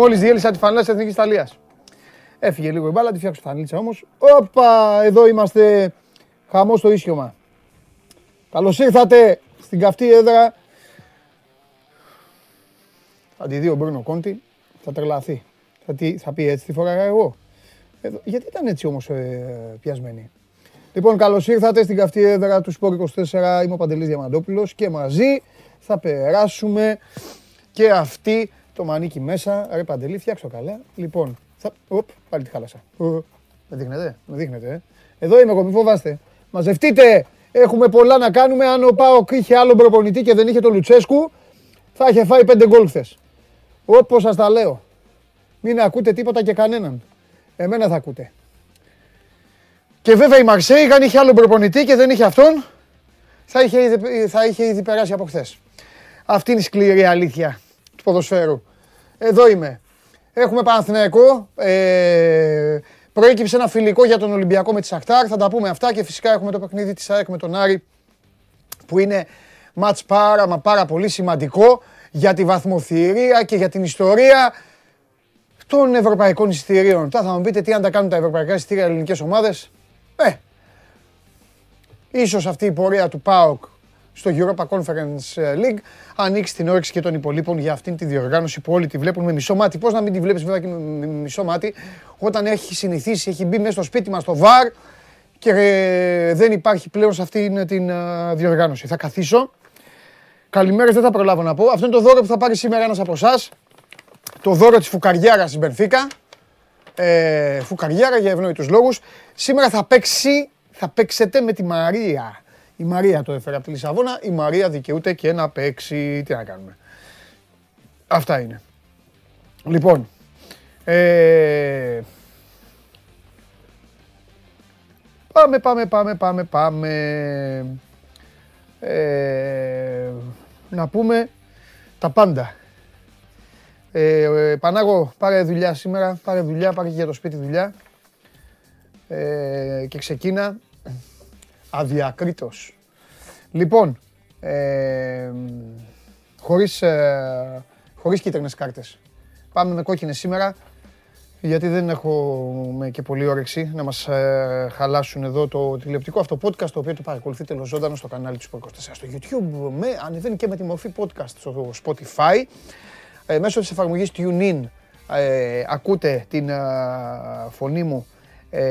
Μόλις διέλυσα τη φανέλα της Εθνικής Ιταλίας. Έφυγε λίγο η μπάλα, τη φτιάξω φανέλα όμως. Όπα, εδώ είμαστε. Χαμό στο ίσιωμα. Καλώς ήρθατε στην καυτή έδρα. Θα τη δει ο Μπρούνο Κόντι, θα τρελαθεί. Θα, τι, θα πει έτσι τη φορά εγώ. Εδώ, γιατί ήταν έτσι όμως ε, πιασμένοι. Λοιπόν, καλώς ήρθατε στην καυτή έδρα του Σπόρ 24. Είμαι ο Παντελής Διαμαντόπουλος και μαζί θα περάσουμε και αυτή το μανίκι μέσα. Ρε Παντελή, φτιάξω καλά. Λοιπόν, θα... Οπ, πάλι τη χάλασα. Με δείχνετε, με δείχνετε. Ε. Εδώ είμαι εγώ, μην φοβάστε. Μαζευτείτε, έχουμε πολλά να κάνουμε. Αν ο Πάοκ είχε άλλο προπονητή και δεν είχε τον Λουτσέσκου, θα είχε φάει πέντε γκολ χθες. Όπως σας τα λέω. Μην ακούτε τίποτα και κανέναν. Εμένα θα ακούτε. Και βέβαια η Μαρσέη, αν είχε άλλο προπονητή και δεν είχε αυτόν, θα είχε, ήδη, θα είχε ήδη περάσει από χθες. Αυτή είναι η σκληρή αλήθεια του ποδοσφαίρου. Εδώ είμαι. Έχουμε Παναθηναϊκό. Ε, προέκυψε ένα φιλικό για τον Ολυμπιακό με τη Σακτάρ. Θα τα πούμε αυτά και φυσικά έχουμε το παιχνίδι της ΑΕΚ με τον Άρη που είναι μάτς πάρα μα πάρα πολύ σημαντικό για τη βαθμοθυρία και για την ιστορία των ευρωπαϊκών εισιτηρίων. Τώρα θα μου πείτε τι αν τα κάνουν τα ευρωπαϊκά εισιτήρια ελληνικές ομάδες; Ε, ίσως αυτή η πορεία του ΠΑΟΚ στο Europa Conference League ανοίξει την όρεξη και των υπολείπων για αυτήν τη διοργάνωση που όλοι τη βλέπουν με μισό μάτι. Πώς να μην τη βλέπεις βέβαια και με μισό μάτι όταν έχει συνηθίσει, έχει μπει μέσα στο σπίτι μας το βαρ και ε, δεν υπάρχει πλέον σε αυτήν την ε, διοργάνωση. Θα καθίσω. Καλημέρα, δεν θα προλάβω να πω. Αυτό είναι το δώρο που θα πάρει σήμερα ένας από εσάς. Το δώρο της Φουκαριάρας της Μπενφίκα. Ε, φουκαριάρα για ευνόητους λόγους. Σήμερα θα παίξει, θα παίξετε με τη Μαρία. Η Μαρία το έφερε από τη Λισαβόνα. Η Μαρία δικαιούται και να παίξει. Τι να κάνουμε. Αυτά είναι. Λοιπόν, ε, πάμε, πάμε, πάμε, πάμε, πάμε. Ε, να πούμε τα πάντα. Ε, ε, Πανάγο, πάρε δουλειά σήμερα, πάρε δουλειά, πάρε και για το σπίτι δουλειά. Ε, και ξεκίνα αδιακρίτως. Λοιπόν, ε, χωρίς, ε, χωρίς κίτρινες κάρτες. Πάμε με κόκκινες σήμερα, γιατί δεν έχουμε και πολύ όρεξη να μας ε, χαλάσουν εδώ το τηλεοπτικό αυτό podcast, το οποίο το παρακολουθείτε ζωντανό στο κανάλι του Sport 24 στο YouTube, με, ανεβαίνει και με τη μορφή podcast στο Spotify. Ε, μέσω της εφαρμογής TuneIn ε, ακούτε την ε, φωνή μου ε,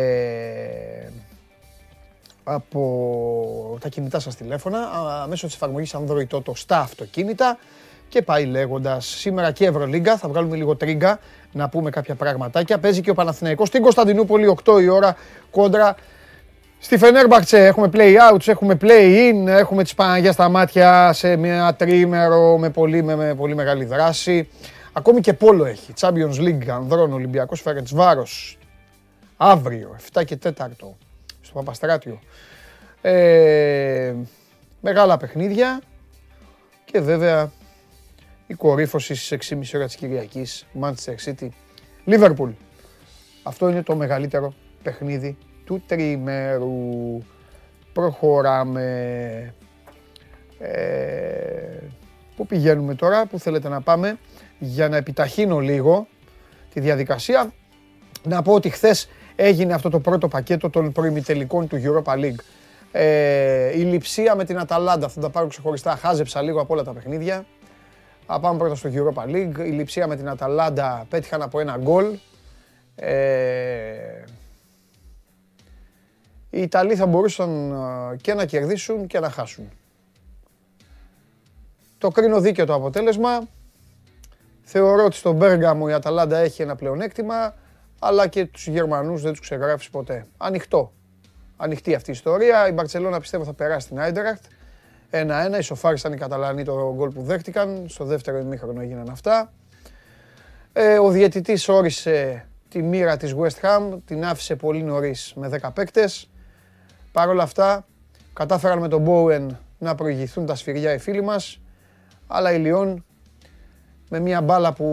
από τα κινητά σας τηλέφωνα, μέσω της εφαρμογής Android το στα αυτοκίνητα και πάει λέγοντας σήμερα και Ευρωλίγκα, θα βγάλουμε λίγο τρίγκα να πούμε κάποια πραγματάκια. Παίζει και ο Παναθηναϊκός στην Κωνσταντινούπολη 8 η ώρα κόντρα Στη Φενέρμπαχτσε έχουμε play outs, έχουμε play in, έχουμε τις Παναγιάς στα μάτια σε μια τρίμερο με πολύ, με, πολύ μεγάλη δράση. Ακόμη και πόλο έχει. Champions League, Ανδρών, Ολυμπιακός Βάρος. Αύριο, 7 και 4 στο Παπαστράτιο. Ε, μεγάλα παιχνίδια και βέβαια η κορύφωση στις 6.30 ώρα της Κυριακής, Manchester City, Liverpool. Αυτό είναι το μεγαλύτερο παιχνίδι του τριμέρου. Προχωράμε. Ε, πού πηγαίνουμε τώρα, πού θέλετε να πάμε, για να επιταχύνω λίγο τη διαδικασία. Να πω ότι χθες έγινε αυτό το πρώτο πακέτο των προημιτελικών του Europa League. Ε, η λειψία με την Αταλάντα, θα τα πάρω ξεχωριστά, χάζεψα λίγο από όλα τα παιχνίδια. Θα πάμε πρώτα στο Europa League. Η λειψία με την Αταλάντα πέτυχαν από ένα γκολ. Ε, οι Ιταλοί θα μπορούσαν και να κερδίσουν και να χάσουν. Το κρίνω δίκαιο το αποτέλεσμα. Θεωρώ ότι στον Μπέργαμο η Αταλάντα έχει ένα πλεονέκτημα, αλλά και τους Γερμανούς δεν τους ξεγράφεις ποτέ. Ανοιχτό. Ανοιχτή αυτή η ιστορία. Η Μπαρτσελώνα πιστεύω θα περάσει την Άιντερακτ. Ένα-ένα, ισοφάρισαν οι Καταλανοί το γκολ που δέχτηκαν. Στο δεύτερο ημίχρονο έγιναν αυτά. Ε, ο διαιτητής όρισε τη μοίρα της West Ham, την άφησε πολύ νωρίς με 10 παίκτες. Παρ' όλα αυτά, κατάφεραν με τον Bowen να προηγηθούν τα σφυριά οι φίλοι μας, αλλά η Λιόν με μια μπάλα που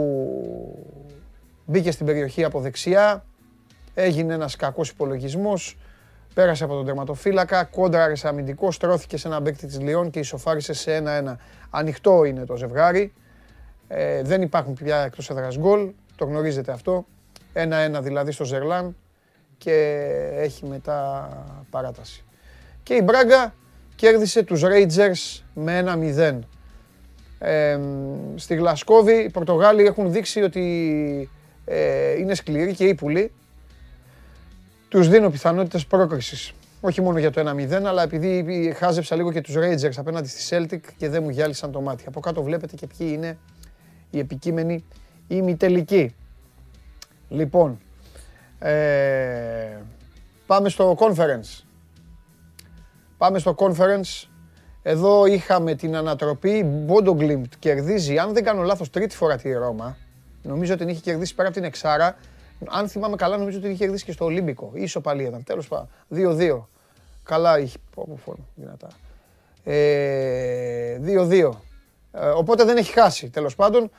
μπήκε στην περιοχή από δεξιά, έγινε ένας κακός υπολογισμός, πέρασε από τον τερματοφύλακα, κόντραρες σε αμυντικό, στρώθηκε σε ένα παίκτη της Λιόν και ισοφάρισε σε 1-1. Ανοιχτό είναι το ζευγάρι, ε, δεν υπάρχουν πια εκτός έδρας γκολ, το γνωρίζετε αυτό. Ένα-ένα δηλαδή στο Ζερλάν και έχει μετά παράταση. Και η Μπράγκα κέρδισε τους Rangers με ένα 0. Ε, στη Γλασκόβη οι Πορτογάλοι έχουν δείξει ότι ε, είναι σκληροί και ύπουλοι. Τους δίνω πιθανότητες πρόκρισης. Όχι μόνο για το 1-0, αλλά επειδή χάζεψα λίγο και τους Rangers απέναντι στη Celtic και δεν μου γυάλισαν το μάτι. Από κάτω βλέπετε και ποιοι είναι οι επικείμενοι ημιτελικοί. Λοιπόν, ε, πάμε στο conference. Πάμε στο conference. Εδώ είχαμε την ανατροπή. Μπόντο κερδίζει, αν δεν κάνω λάθος, τρίτη φορά τη Ρώμα. Νομίζω ότι την είχε κερδίσει πέρα από την Εξάρα. Αν θυμάμαι καλά, νομίζω ότι την είχε κερδίσει και στο Ολύμπικο. Ίσο πάλι ήταν. Τέλος πάντων. 2-2. Καλά είχε. Πω, πω, δυνατά. 2-2. Ε, ε, οπότε δεν έχει χάσει. Τέλος πάντων.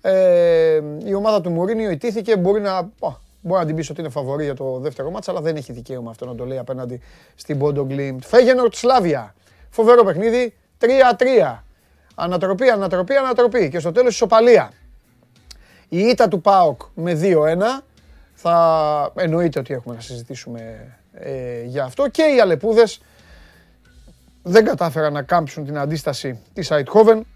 Ε, η ομάδα του Μουρίνιο ιτήθηκε. Μπορεί να, Μπορεί να την πεις ότι είναι φαβορή για το δεύτερο μάτσα, αλλά δεν έχει δικαίωμα αυτό να το λέει απέναντι στην Πόντο Γκλίμπ. Φέγενορτ Σλάβια. Φοβερό παιχνίδι. 3-3. Ανατροπή, ανατροπή, ανατροπή. Και στο τέλος ισοπαλία. Η ήττα του ΠΑΟΚ με 2-1. Θα εννοείται ότι έχουμε να συζητήσουμε ε, για αυτό. Και οι Αλεπούδες δεν κατάφεραν να κάμψουν την αντίσταση της Αιτχόβεν.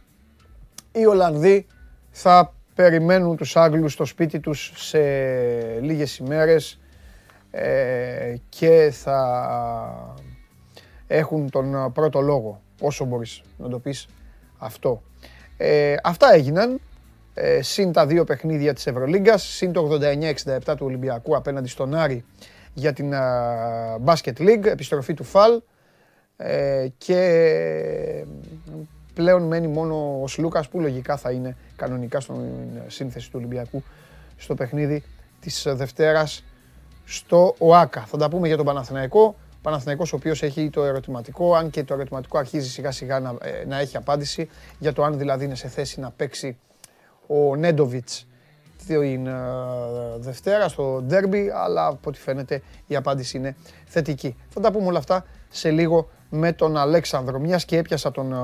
Οι Ολλανδοί θα περιμένουν τους Άγγλους στο σπίτι τους σε λίγες ημέρες ε, και θα έχουν τον πρώτο λόγο, όσο μπορείς να το πεις αυτό. Ε, αυτά έγιναν, ε, συν τα δύο παιχνίδια της Ευρωλίγκας, συν το 89-67 του Ολυμπιακού απέναντι στον Άρη για την Basket League, επιστροφή του ΦΑΛ ε, και πλέον μένει μόνο ο Σλούκας που λογικά θα είναι κανονικά στην σύνθεση του Ολυμπιακού στο παιχνίδι της Δευτέρας στο ΟΑΚΑ. Θα τα πούμε για τον Παναθηναϊκό. Παναθηναϊκός ο οποίος έχει το ερωτηματικό, αν και το ερωτηματικό αρχίζει σιγά σιγά να, ε, να έχει απάντηση για το αν δηλαδή είναι σε θέση να παίξει ο Νέντοβιτς την ε, Δευτέρα στο ντέρμπι, αλλά από ό,τι φαίνεται η απάντηση είναι θετική. Θα τα πούμε όλα αυτά σε λίγο με τον Αλέξανδρο. Μιας και έπιασα τον ε,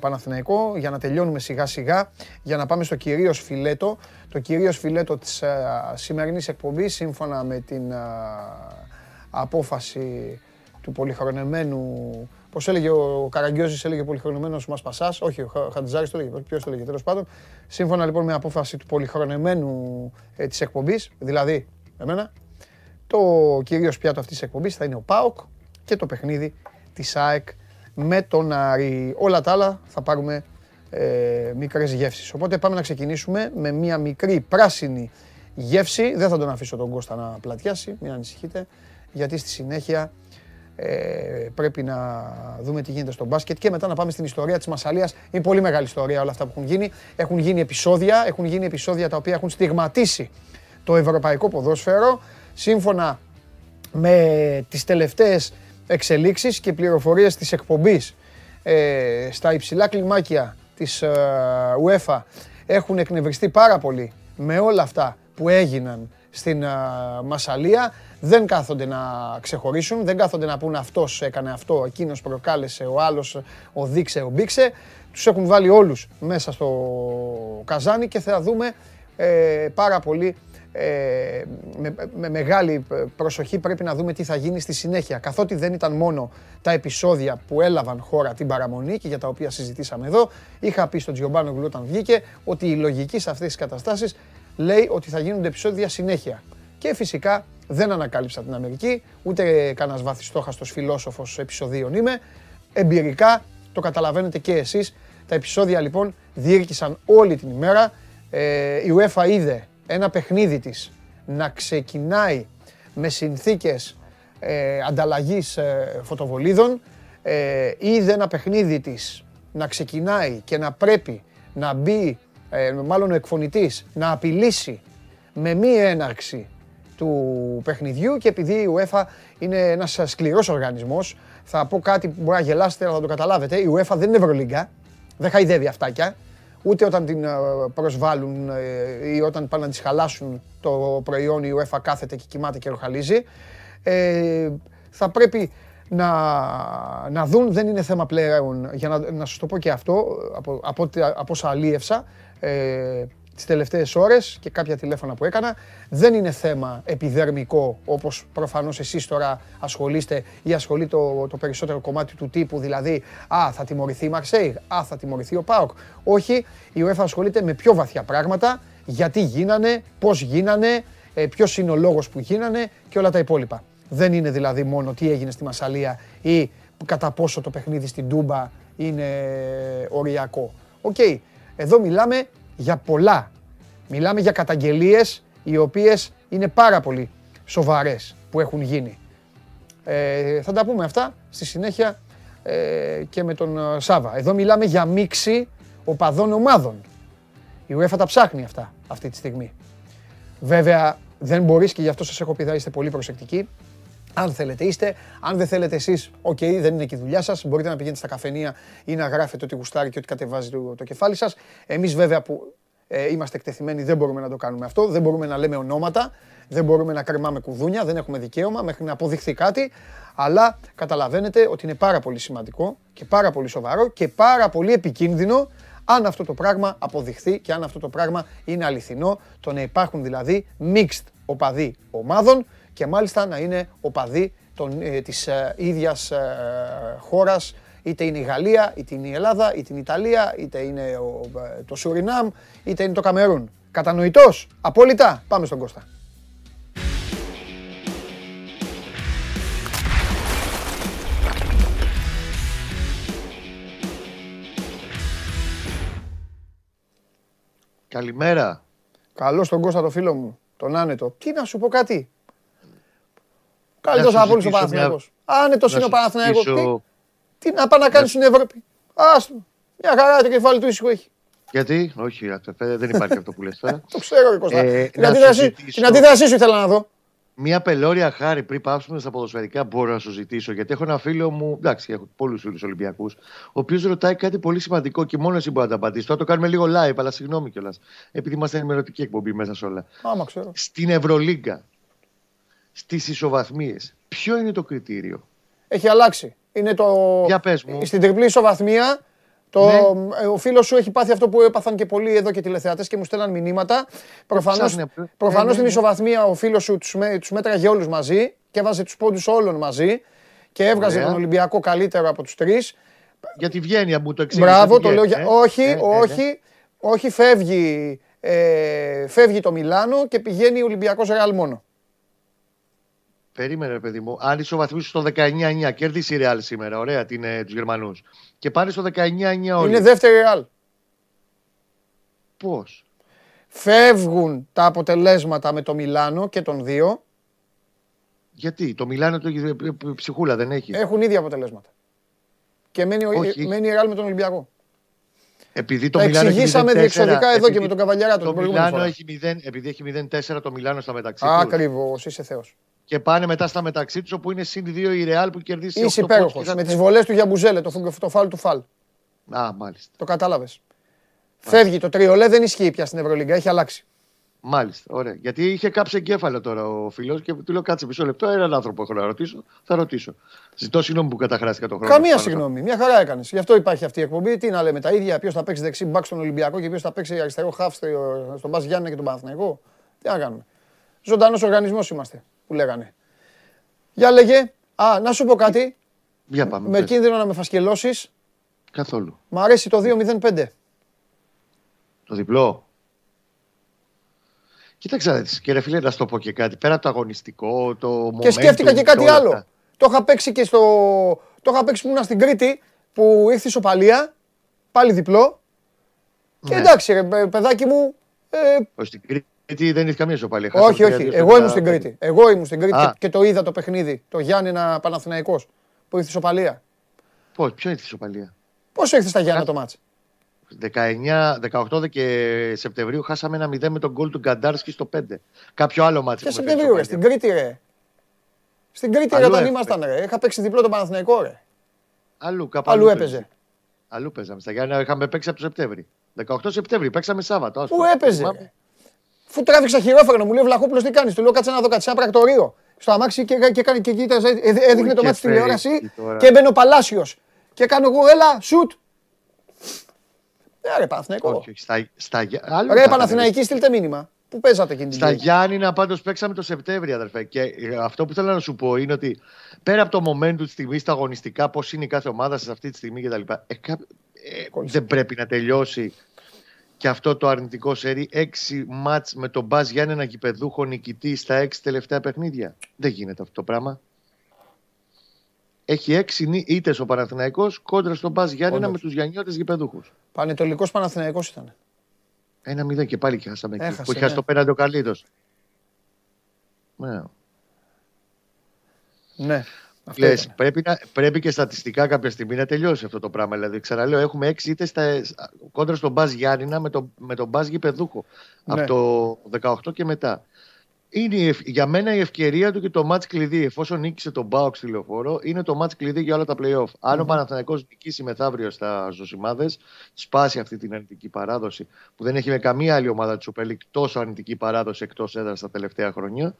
Παναθηναϊκό για να τελειώνουμε σιγά σιγά, για να πάμε στο κυρίως φιλέτο. Το κυρίως φιλέτο της ε, σημερινής εκπομπής, σύμφωνα με την απόφαση του πολυχρονεμένου Πώς έλεγε ο Καραγκιόζης, έλεγε πολυχρονεμένο μας Πασάς. Όχι, ο Χατζάρη το έλεγε. Ποιος το έλεγε, τέλος πάντων. Σύμφωνα λοιπόν με απόφαση του πολυχρονεμένου ε, της εκπομπής, δηλαδή εμένα, το κυρίως πιάτο αυτής της εκπομπής θα είναι ο Πάοκ και το παιχνίδι της ΑΕΚ με τον Άρη. Όλα τα άλλα θα πάρουμε ε, μικρές γεύσεις. Οπότε πάμε να ξεκινήσουμε με μια μικρή πράσινη γεύση. Δεν θα τον αφήσω τον Κώστα να πλατιάσει, μην ανησυχείτε, γιατί στη συνέχεια ε, πρέπει να δούμε τι γίνεται στο μπάσκετ και μετά να πάμε στην ιστορία της Μασαλίας. Είναι πολύ μεγάλη ιστορία όλα αυτά που έχουν γίνει. Έχουν γίνει επεισόδια, έχουν γίνει επεισόδια τα οποία έχουν στιγματίσει το ευρωπαϊκό ποδόσφαιρο σύμφωνα με τις τελευταίες εξελίξεις και πληροφορίες της εκπομπής ε, στα υψηλά κλιμάκια της ε, UEFA έχουν εκνευριστεί πάρα πολύ με όλα αυτά που έγιναν στην Μασαλία δεν κάθονται να ξεχωρίσουν, δεν κάθονται να πούνε αυτός έκανε αυτό, εκείνος προκάλεσε, ο άλλος ο δείξε, ο μπήξε. Τους έχουν βάλει όλους μέσα στο καζάνι και θα δούμε ε, πάρα πολύ ε, με, με, μεγάλη προσοχή πρέπει να δούμε τι θα γίνει στη συνέχεια. Καθότι δεν ήταν μόνο τα επεισόδια που έλαβαν χώρα την παραμονή και για τα οποία συζητήσαμε εδώ, είχα πει στον Τζιομπάνο όταν βγήκε ότι η λογική σε αυτές τις καταστάσεις λέει ότι θα γίνονται επεισόδια συνέχεια. Και φυσικά δεν ανακάλυψα την Αμερική, ούτε κανένας βαθιστόχαστος φιλόσοφος επεισοδίων είμαι. Εμπειρικά το καταλαβαίνετε και εσείς. Τα επεισόδια λοιπόν διήρκησαν όλη την ημέρα. Ε, η UEFA είδε ένα παιχνίδι της να ξεκινάει με συνθήκες ε, ανταλλαγής ε, φωτοβολίδων. Ε, είδε ένα παιχνίδι της να ξεκινάει και να πρέπει να μπει, ε, μάλλον ο εκφωνητής, να απειλήσει με μη έναρξη του παιχνιδιού και επειδή η UEFA είναι ένας σκληρός οργανισμός, θα πω κάτι που μπορεί να γελάσετε αλλά θα το καταλάβετε, η UEFA δεν είναι Ευρωλίγκα, δεν χαϊδεύει αυτάκια, ούτε όταν την ε, προσβάλλουν ε, ή όταν πάνε να τις χαλάσουν το προϊόν η UEFA κάθεται και κοιμάται και ροχαλίζει. Ε, θα πρέπει να, να δουν, δεν είναι θέμα πλέον, για να, να σας το πω και αυτό, από, από, από όσα αλίευσα, ε, τις τελευταίες ώρες και κάποια τηλέφωνα που έκανα. Δεν είναι θέμα επιδερμικό όπως προφανώς εσείς τώρα ασχολείστε ή ασχολεί το, το περισσότερο κομμάτι του τύπου, δηλαδή «Α, θα τιμωρηθεί η Μαρσέιγ, «Α, θα τιμωρηθεί ο ΠΑΟΚ». Όχι, η UEFA ασχολείται με πιο βαθιά πράγματα, γιατί γίνανε, πώς γίνανε, ε, ποιος είναι ο λόγος που γίνανε και όλα τα υπόλοιπα. Δεν είναι δηλαδή μόνο τι έγινε στη Μασαλία ή κατά πόσο το παιχνίδι στην Τούμπα είναι οριακό. Οκ, εδώ μιλάμε για πολλά. Μιλάμε για καταγγελίες οι οποίες είναι πάρα πολύ σοβαρές που έχουν γίνει. Ε, θα τα πούμε αυτά στη συνέχεια ε, και με τον ε, Σάββα. Εδώ μιλάμε για μίξη οπαδών ομάδων. Η UEFA τα ψάχνει αυτά αυτή τη στιγμή. Βέβαια δεν μπορείς και γι' αυτό σας έχω πει θα είστε πολύ προσεκτικοί. Αν θέλετε είστε, αν δεν θέλετε εσείς, οκ, δεν είναι και η δουλειά σας. Μπορείτε να πηγαίνετε στα καφενεία ή να γράφετε ό,τι γουστάρει και ό,τι κατεβάζει το, το κεφάλι σας. Εμείς βέβαια που ε, είμαστε εκτεθειμένοι δεν μπορούμε να το κάνουμε αυτό. Δεν μπορούμε να λέμε ονόματα, δεν μπορούμε να κρεμάμε κουδούνια, δεν έχουμε δικαίωμα μέχρι να αποδειχθεί κάτι. Αλλά καταλαβαίνετε ότι είναι πάρα πολύ σημαντικό και πάρα πολύ σοβαρό και πάρα πολύ επικίνδυνο αν αυτό το πράγμα αποδειχθεί και αν αυτό το πράγμα είναι αληθινό. Το να υπάρχουν δηλαδή mixed οπαδοί ομάδων και μάλιστα να είναι οπαδοί των, ε, της ε, ίδιας ε, χώρας, είτε είναι η Γαλλία, είτε είναι η Ελλάδα, είτε είναι η Ιταλία, είτε είναι ο, ε, το Σουρινάμ, είτε είναι το Καμερούν. Κατανοητός, απόλυτα; Πάμε στον Κώστα. Καλημέρα. Καλώς τον Κώστα το φίλο μου, τον άνετο. Τι να σου πω κάτι; Καλύτερος από όλους ο Παναθηναϊκός. Άνετος είναι ο Παναθηναϊκός. Τι, τι να πάει να κάνει στην Ευρώπη. Άστο. Μια χαρά το κεφάλι του ήσυχο έχει. Γιατί, όχι, δεν υπάρχει αυτό που λες τώρα. το ξέρω, Κώστα. Ε, την, αντίδρασή, την αντίδρασή σου ήθελα να δω. Μια πελώρια χάρη πριν πάψουμε στα ποδοσφαιρικά μπορώ να σου ζητήσω. Γιατί έχω ένα φίλο μου, εντάξει, έχω πολλούς φίλους Ολυμπιακούς, ο οποίος ρωτάει κάτι πολύ σημαντικό και μόνο εσύ μπορεί να τα απαντήσεις. Τώρα το κάνουμε λίγο live, αλλά συγγνώμη κιόλας. Επειδή είμαστε ενημερωτική εκπομπή μέσα σε όλα. Άμα ξέρω. Στην Ευρωλίγκα, στις ισοβαθμίες, ποιο είναι το κριτήριο; Έχει αλλάξει. Είναι το. Για πες μου. Στην τριπλή ισοβαθμία το, ναι. Ε, ο φίλος σου έχει πάθει αυτό που έπαθαν και πολλοί εδώ και τηλεθεατέ και μου στέλναν μηνύματα. Προφανώ προφανώς ε, στην ναι, ναι. ισοβαθμία ο φίλος σου τους τους μέτραγε όλους μαζί και έβαζε τους πόντους όλων μαζί και έβγαζε τον Ολυμπιακό καλύτερο από τους τρεις. Γιατί βγαίνει μου το εξήγησε. Μπράβο, το λέω για. Ε, όχι, όχι, όχι, φεύγει, ε, φεύγει το Μιλάνο και πηγαίνει ο Ολυμπιακός Ρεάλ μόνο. Περίμενε, παιδί μου. Αν ισοβαθμίσει στο 19-9, κερδίσει η Ρεάλ σήμερα. Ωραία, την, ε, τους Γερμανούς. Και πάνε στο 19-9 όλοι. Είναι δεύτερη Ρεάλ. Πώς; Φεύγουν τα αποτελέσματα με το Μιλάνο και τον δύο. Γιατί, το Μιλάνο το έχει ψυχούλα, δεν έχει. Έχουν ίδια αποτελέσματα. Και μένει, Όχι. μένει η Ρεάλ με τον Ολυμπιακό. Επειδή το Τα Μιλάνο εξηγήσαμε διεξοδικά εδώ και με τον Καβαλιαρά το Μιλάνο έχει 0, επειδή έχει 0-4 το Μιλάνο στα μεταξύ τους. Ακριβώς, είσαι Θεός και πάνε μετά στα μεταξύ τους όπου είναι συν 2 η Ρεάλ που κερδίσει. Είσαι υπέροχος. Με τις βολές του Γιαμπουζέλε, το, το φάλ του φάλ. Α, μάλιστα. Το κατάλαβες. Φεύγει το τριολέ, δεν ισχύει πια στην Ευρωλίγκα, έχει αλλάξει. Μάλιστα, ωραία. Γιατί είχε κάψει εγκέφαλο τώρα ο φίλος και του λέω κάτσε μισό λεπτό. Έναν άνθρωπο έχω να ρωτήσω, θα ρωτήσω. Ζητώ συγγνώμη που καταχράστηκα τον χρόνο. Καμία συγγνώμη, μια χαρά έκανες. Γι' αυτό υπάρχει αυτή η εκπομπή. Τι να λέμε τα ίδια, ποιος θα παίξει δεξί μπακ στον Ολυμπιακό και ποιος θα παίξει αριστερό χάφ στον Μπας Γιάννη και τον Παναθηναϊκό. Τι να κάνουμε. Ζωντανός οργανισμός είμαστε, που λέγανε. Για λέγε. Α, να σου πω κάτι. Για πάμε. Με κίνδυνο να με φασκελώσεις. Καθόλου. Μ' αρέσει το 2-0-5. Το διπλό. Κοίταξε, και ρε φίλε, να σου το πω και κάτι. Πέρα το αγωνιστικό, το Και σκέφτηκα και κάτι άλλο. Το είχα παίξει και στο. Το είχα παίξει που ήμουν στην Κρήτη, που ήρθε η Σοπαλία. Πάλι διπλό. Και ναι. εντάξει, ρε, παιδάκι μου. Ε... στην Κρήτη γιατί δεν έχει καμία ισοπαλία. Όχι, όχι. Εγώ ήμουν στην Κρήτη. Εγώ ήμουν στην Κρήτη και, το είδα το παιχνίδι. Το Γιάννη Παναθηναϊκός που ήρθε ισοπαλία. Πώς, ποιο ήρθε ισοπαλία. Πώς ήρθε στα Γιάννη το μάτς; 19, 18 και Σεπτεμβρίου χάσαμε ένα 0 με τον γκολ του Γκαντάρσκι στο 5. Κάποιο άλλο μάτσο. Και Σεπτεμβρίου, ρε, στην Κρήτη, ρε. Στην Κρήτη, ρε, όταν ήμασταν, ρε. Είχα παίξει διπλό τον Παναθηναϊκό, ρε. Αλλού, κάπου αλλού έπαιζε. Αλλού παίζαμε. Στα Γιάννη είχαμε παίξει από το Σεπτέμβρη. 18 Σεπτέμβρη, παίξαμε Σάββατο. Πού έπαιζε. Φου τράβηξα χειρόφρενο, μου λέει ο Βλαχόπουλο τι κάνει. Του λέω κάτσε να δω κάτι, σε ένα πρακτορείο. Στο αμάξι και, και, και, και κοίταζε, έδειχνε το μάτι στη τηλεόραση και έμπαινε ο Παλάσιο. Και κάνω εγώ, έλα, σουτ. Ε, ρε Παναθηναϊκό. Όχι, όχι, στα, στα, άλλο Ρε θα Παναθηναϊκή, στείλτε μήνυμα. Πού παίζατε εκείνη την Στα Κυριακή. Γιάννηνα πάντως παίξαμε το Σεπτέμβριο, αδερφέ. Και ε, αυτό που θέλω να σου πω είναι ότι πέρα από το momentum τη στιγμή, στα αγωνιστικά, πώς είναι η κάθε ομάδα σε αυτή τη στιγμή κτλ. Ε, κα- ε, Κόλλησε. δεν πρέπει να τελειώσει και αυτό το αρνητικό σερί. Έξι μάτς με τον Μπάζ Γιάννενα γηπεδούχο νικητή στα έξι τελευταία παιχνίδια. Δεν γίνεται αυτό το πράγμα. Έχει έξι νι- ήττες ο Παναθηναϊκός κόντρα στον Μπάζ Γιάννενα με Όντως. τους Γιαννιώτες γηπεδούχους. Πανετολικός Παναθηναϊκός ήταν. Ένα μηδέν και πάλι και χάσαμε εκεί. Έχασε, Που είχες χάσει ναι. το πέναντι ο Καλίδος. Ναι. Ναι. Αυτό Λες, ήταν. πρέπει, να, πρέπει και στατιστικά κάποια στιγμή να τελειώσει αυτό το πράγμα. Δηλαδή, ξαναλέω, έχουμε έξι ήττες στα, κόντρα στον Μπάζ Γιάννηνα με, το, με τον Μπάζ Γηπεδούχο. Ναι. Από το 18 και μετά. Είναι η ευ- για μένα η ευκαιρία του και το match κλειδί. Εφόσον νίκησε τον Μπάοξ στη λεωφόρο, είναι το match κλειδί για όλα τα playoff. Αν ο Παναθηναϊκός νικήσει μεθαύριο στα Ζωσιμάδες, σπάσει αυτή την αρνητική παράδοση που δεν έχει με καμία άλλη ομάδα της Super League τόσο αρνητική παράδοση εκτός έδρας τα τελευταία χρόνια.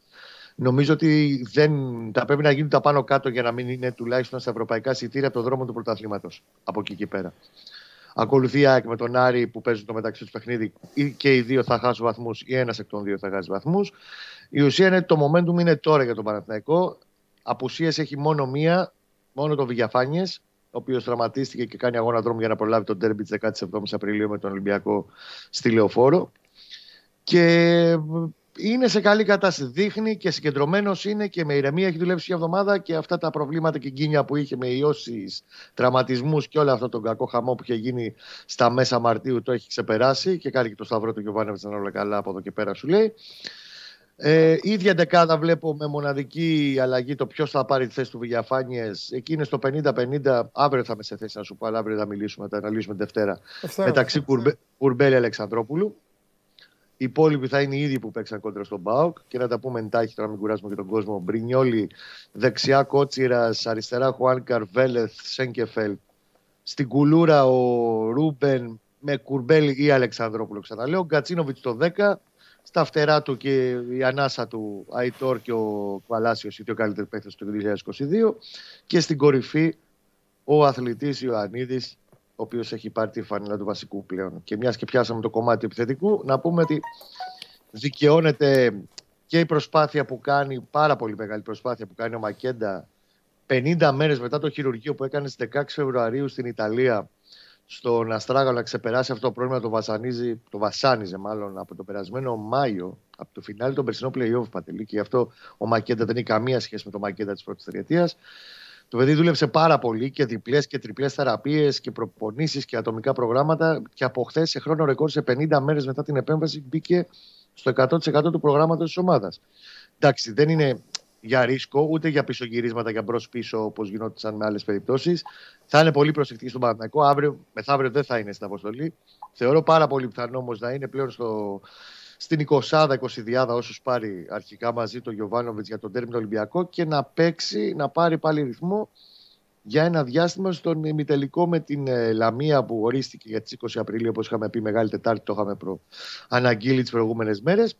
Νομίζω ότι δεν, θα πρέπει να γίνουν τα πάνω κάτω για να μην είναι τουλάχιστον στα ευρωπαϊκά εισιτήρια από το δρόμο του πρωταθλήματος. Από εκεί και πέρα. Ακολουθεί η ΑΕΚ με τον Άρη που παίζουν το μεταξύ τους παιχνίδι. Ή και οι δύο θα χάσουν βαθμούς ή ένας εκ των δύο θα χάσει βαθμούς. Η ουσία είναι ότι το momentum είναι τώρα για τον Παναθηναϊκό. Απουσίες έχει μόνο μία, μόνο τον Βηγιαφάνιες, ο οποίος τραυματίστηκε και κάνει αγώνα δρόμου για να προλάβει τον τέρμπι της 17η Απριλίου με τον Ολυμπιακό στη Λεωφόρο. Και είναι σε καλή κατάσταση. Δείχνει και συγκεντρωμένος είναι και με ηρεμία έχει δουλέψει μια εβδομάδα και αυτά τα προβλήματα και γκίνια που είχε με ιώσεις, τραυματισμούς και όλο αυτό τον κακό χαμό που είχε γίνει στα μέσα Μαρτίου το έχει ξεπεράσει και κάνει και το σταυρό του Γιωβάνεβιτ να είναι όλα καλά από εδώ και πέρα σου λέει. Ε, ίδια δεκάδα βλέπω με μοναδική αλλαγή το ποιος θα πάρει τη θέση του Βηγιαφάνιε. Εκεί είναι στο 50-50. Αύριο θα είμαι σε θέση να σου πω, αλλά αύριο θα μιλήσουμε, θα αναλύσουμε την Δευτέρα. Δευτέρα. μεταξύ Κουρμπέ, Κουρμπέλη Αλεξανδρόπουλου. Οι υπόλοιποι θα είναι οι ίδιοι που παίξαν κόντρα στον Μπάουκ. Και να τα πούμε εντάχει τώρα, να μην κουράσουμε και τον κόσμο. Μπρινιόλι, δεξιά Κότσιρας, αριστερά Χουάνκαρ, Βέλεθ, Σέγκεφελ. Στην κουλούρα ο Ρούμπεν με Κουρμπέλη ή Αλεξανδρόπουλο. Ξαναλέω. Γκατσίνοβιτς το 10. Στα φτερά του και η ανάσα του Αϊτόρ και ο Παλάσιος, οι δύο καλύτεροι παίκτε του 2022. Και στην κορυφή ο αθλητής Ιωαννίδης, ο οποίος έχει πάρει τη φανέλα του βασικού πλέον. Και μιας και πιάσαμε το κομμάτι του επιθετικού, να πούμε ότι δικαιώνεται και η προσπάθεια που κάνει, πάρα πολύ μεγάλη προσπάθεια που κάνει ο Μακέντα 50 μέρες μετά το χειρουργείο που έκανε στις 16 Φεβρουαρίου στην Ιταλία στον Αστράγαλο να ξεπεράσει αυτό το πρόβλημα το βασανίζει, το βασάνιζε μάλλον από το περασμένο Μάιο, από το φινάλι των περσινών playoff Πατελή και γι' αυτό ο Μακέντα δεν έχει καμία σχέση με το Μακέντα της πρώτης τριετίας. Το παιδί δούλεψε πάρα πολύ και διπλές και τριπλές θεραπείες και προπονήσεις και ατομικά προγράμματα. Και από χθες σε χρόνο ρεκόρ σε 50 μέρες μετά την επέμβαση μπήκε στο 100% του προγράμματος της ομάδας. Εντάξει, δεν είναι για ρίσκο ούτε για πισωγυρίσματα για μπρο-πίσω όπως γινόταν με άλλες περιπτώσεις. Θα είναι πολύ προσεκτική στον Παναθηναϊκό. Αύριο, μεθαύριο δεν θα είναι στην αποστολή. Θεωρώ πάρα πολύ πιθανό όμως να είναι πλέον στο, στην 20-20 διάδα όσους πάρει αρχικά μαζί το Γιωβάνοβιτς για τον τέρμινο Ολυμπιακό και να παίξει, να πάρει πάλι ρυθμό για ένα διάστημα στον ημιτελικό με την ε, Λαμία που ορίστηκε για τις 20 Απριλίου όπως είχαμε πει Μεγάλη Τετάρτη το είχαμε προ... αναγγείλει τις προηγούμενες μέρες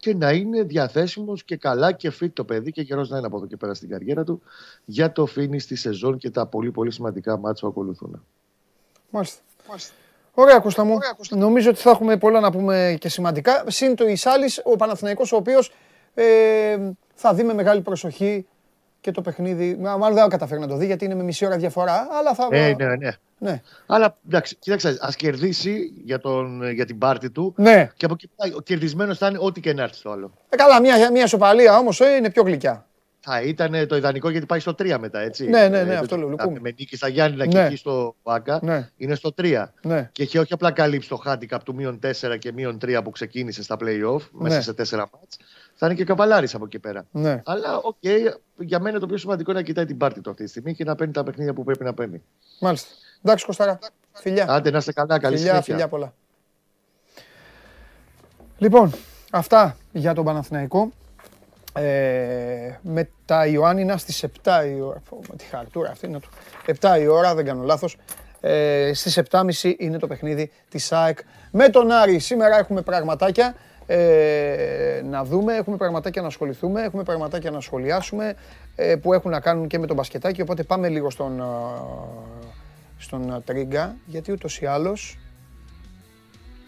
και να είναι διαθέσιμος και καλά και fit το παιδί και καιρός να είναι από εδώ και πέρα στην καριέρα του για το φίνι στη σεζόν και τα πολύ πολύ σημαντικά μάτια που ακολουθούν. Μάλιστα. Ωραία, Κώστα μου. Νομίζω ότι θα έχουμε πολλά να πούμε και σημαντικά. Συν το Ισάλης, ο Παναθηναϊκός, ο οποίος ε, θα δει με μεγάλη προσοχή και το παιχνίδι. Μα- Μάλλον δεν θα καταφέρει να το δει γιατί είναι με μισή ώρα διαφορά, αλλά θα. Ε, ναι, ναι. Ναι. Αλλά εντάξει, κοίταξε, ας κερδίσει για, τον, για την πάρτη του Ναι. και από εκεί πέρα ο κερδισμένος θα είναι ό,τι και να έρθει στο άλλο. Ε, καλά, μια, μια ισοπαλία όμως ε, είναι πιο γλυκιά. Θα ήταν το ιδανικό γιατί πάει στο 3 μετά, έτσι. Ναι, ναι, ναι, Ε, αυτό λέω, θα- λυπούμε. Με νίκη στα Γιάννενα και Ναι. εκεί στο Βάκα Ναι. είναι στο 3. Ναι. Και έχει όχι απλά καλύψει το handicap του μείον 4 και μείον 3 που ξεκίνησε στα playoff μέσα Ναι. σε 4 ματς. Θα είναι και καβαλάρης από εκεί πέρα. ναι. Αλλά οκ, για μένα το πιο σημαντικό είναι να κοιτάει την πάρτη του αυτή τη στιγμή και να παίρνει τα παιχνίδια που πρέπει να παίρνει. Μάλιστα. Εντάξει, Κωστάρα. Φιλιά. Άντε να είστε καλά, καλή Φιλιά, συνέχεια. φιλιά πολλά. Λοιπόν, αυτά για τον Παναθηναϊκό. Ε, με τα Ιωάννινα στις 7 η ώρα. Πω, με τη χαρτούρα αυτή είναι το. 7 η ώρα, δεν κάνω λάθος. Ε, στις 7.30 είναι το παιχνίδι της ΑΕΚ με τον Άρη. Σήμερα έχουμε πραγματάκια ε, να δούμε, έχουμε πραγματάκια να ασχοληθούμε, έχουμε πραγματάκια να σχολιάσουμε ε, που έχουν να κάνουν και με τον μπασκετάκι. Οπότε πάμε λίγο στον, ε, στον ε, Τρίγκα, γιατί ούτως ή άλλως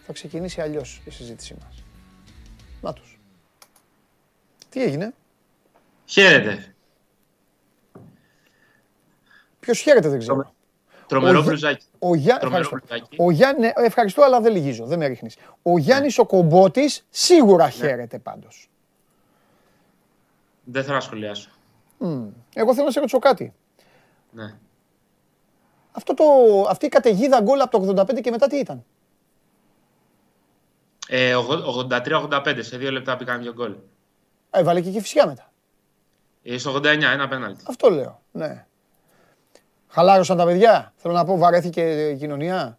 θα ξεκινήσει αλλιώς η συζήτησή μας. Να τους. Τι έγινε; Χαίρετε. Ποιος χαίρεται δεν ξέρω. Τρομερό Ο- μπλουζάκι. Ο, Γιά... Τρομερό ευχαριστώ. μπλουζάκι. ο Γιάννη, ε, ευχαριστώ, αλλά δεν λυγίζω, δεν με ρίχνεις. Ο Γιάννης ο Κομπότης σίγουρα χαίρεται πάντως. Δεν θέλω να σχολιάσω. Μμ. Εγώ θέλω να σε ρωτήσω κάτι. Ναι. Αυτό το, αυτή η καταιγίδα γκολ από το 85 και μετά τι ήταν; Ε, 83-85 σε δύο λεπτά πήγαν δύο γκολ. Α, Έβαλε και η φυσικά μετά. Ε, στο 89 ένα πέναλτι. Αυτό λέω, ναι. Χαλάρωσαν τα παιδιά. Θέλω να πω, βαρέθηκε η κοινωνία.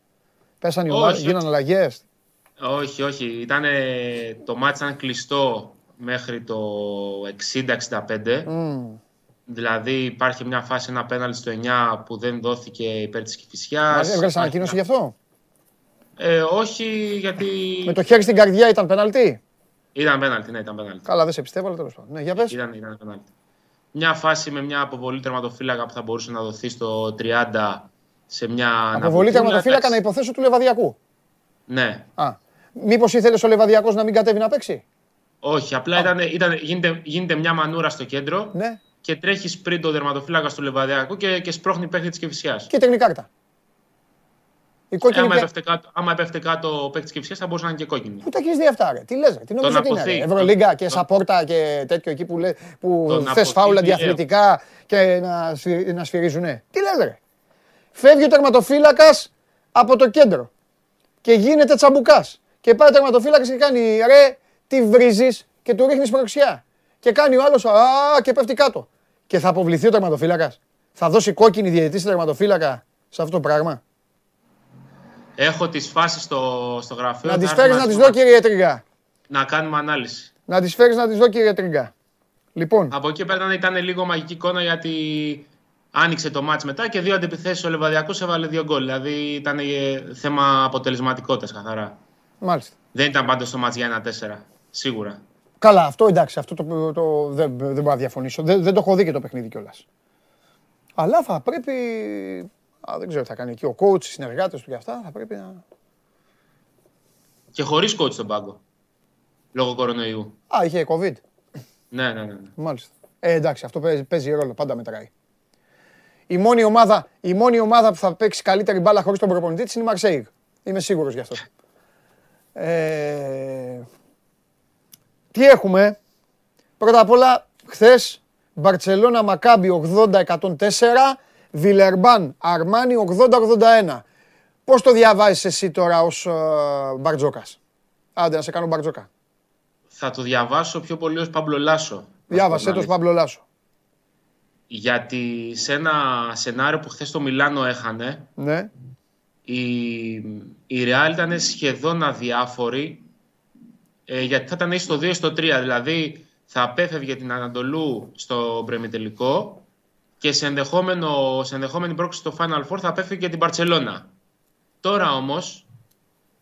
Πέσαν οι Όχι, ομάδες, όχι. γίνανε αλλαγές. Όχι, όχι. Ήτανε, το μάτς ήταν κλειστό μέχρι το 60-65. Μμ. Δηλαδή υπάρχει μια φάση, ένα πέναλτι στο 9 που δεν δόθηκε υπέρ της Κηφισιάς. Έβγαλες ανακοίνωση γι' αυτό; Ε, όχι, γιατί Με το χέρι στην καρδιά ήταν πέναλτι; ήταν πέναλτι, ναι, ήταν πέναλτι. Καλά, δεν σε πιστεύω, αλλά τέλος πάντων. Ναι, για πες. Ήταν, ήταν πέναλτι. Μια φάση με μια αποβολή τερματοφύλακα που θα μπορούσε να δοθεί στο 30 σε μια Αποβολή αναβολή, τερματοφύλακα να εντάξει. υποθέσω του Λεβαδιακού. Ναι. Α, μήπως ήθελες ο Λεβαδιακός να μην κατέβει να παίξει; Όχι, απλά ήταν, ήταν, γίνεται, γίνεται μια μανούρα στο κέντρο Ναι, και τρέχεις πριν το τερματοφύλακα του Λεβαδιακού και, και σπρώχνει παίχτη της Κεφυσιά. κίτρινη κάρτα. Η κόκκινη άμα, πέ- έπεφτε κάτω, άμα έπεφτε κάτω ο παίκτης της Κεφυσιά θα μπορούσε να είναι και κόκκινη. Πού τα έχεις δει αυτά, ρε. Τι λες, ρε. Τι νομίζω ότι είναι, ρε. αποθεί. Ευρωλίγκα και Τον- Σαπόρτα και τέτοιο εκεί που, λέ, που Τον θες αποθεί φάουλα βίαιο. διαθλητικά και να, σφυ- να σφυρίζουνε. Τι λες, ρε. Φεύγει ο τερματοφύλακας από το κέντρο και γίνεται τσαμπουκάς. Και πάει ο τερματοφύλακας και κάνει ρε, τι βρίζεις και του ρίχνεις προξιά. Και κάνει ο άλλος α και πέφτει κάτω. Και θα αποβληθεί ο τερματοφύλακας. Θα δώσει κόκκινη διαιτητή στο τερματοφύλακα σε αυτό το πράγμα. Έχω τις φάσεις στο, στο γραφείο. Να τις θα φέρεις έρθουμε να τις πούμε, δω κύριε Τριγά. Να κάνουμε ανάλυση. Να τις φέρεις να τις δω κύριε Τριγά. Λοιπόν, Από εκεί πέρα ήταν, ήταν λίγο μαγική εικόνα γιατί άνοιξε το μάτς μετά και δύο αντιπιθέσεις ο Λεβαδιακός έβαλε δύο γκολ. Δηλαδή ήταν ε, θέμα αποτελεσματικότητας καθαρά. μάλιστα. Δεν ήταν πάντως το μάτς για ένα 4. Σίγουρα. Καλά, αυτό εντάξει, αυτό το, το, δεν, δεν μπορώ να διαφωνήσω. Δεν, δεν το έχω δει και το παιχνίδι κιόλας. Αλλά θα πρέπει. Α, δεν ξέρω τι θα κάνει εκεί ο coach, οι συνεργάτες του και αυτά. Θα πρέπει να. Και χωρίς coach στον πάγκο. Λόγω κορονοϊού. Α, είχε COVID. Ναι, ναι, ναι. ναι. Μάλιστα. Ε, εντάξει, αυτό παίζει, παίζει ρόλο, πάντα μετράει. Η μόνη, ομάδα, η μόνη ομάδα που θα παίξει καλύτερη μπάλα χωρίς τον προπονητή της είναι η Μαρσέιγ. Είμαι σίγουρος γι' αυτό. Ε, τι έχουμε; Πρώτα απ' όλα, χθες, Μπαρτσελώνα Μακάμπι 80-104, Βιλερμπάν Αρμάνι 80-81. Πώς το διαβάζεις εσύ τώρα ως ε, Μπαρτζόκας; Άντε να σε κάνω Μπαρτζόκα. Θα το διαβάσω πιο πολύ ως Παμπλο Λάσο. Διάβασε το Παμπλο Λάσο. Γιατί σε ένα σενάριο που χθες το Μιλάνο έχανε, Ναι. η, η Real ήταν σχεδόν αδιάφορη ε, γιατί θα ήταν ή στο 2 ή στο 3. Δηλαδή θα απέφευγε την Ανατολού στο πρεμιτελικό και σε, ενδεχόμενο, σε ενδεχόμενη πρόκληση στο Final Four θα απέφυγε την Παρσελώνα. Τώρα όμως,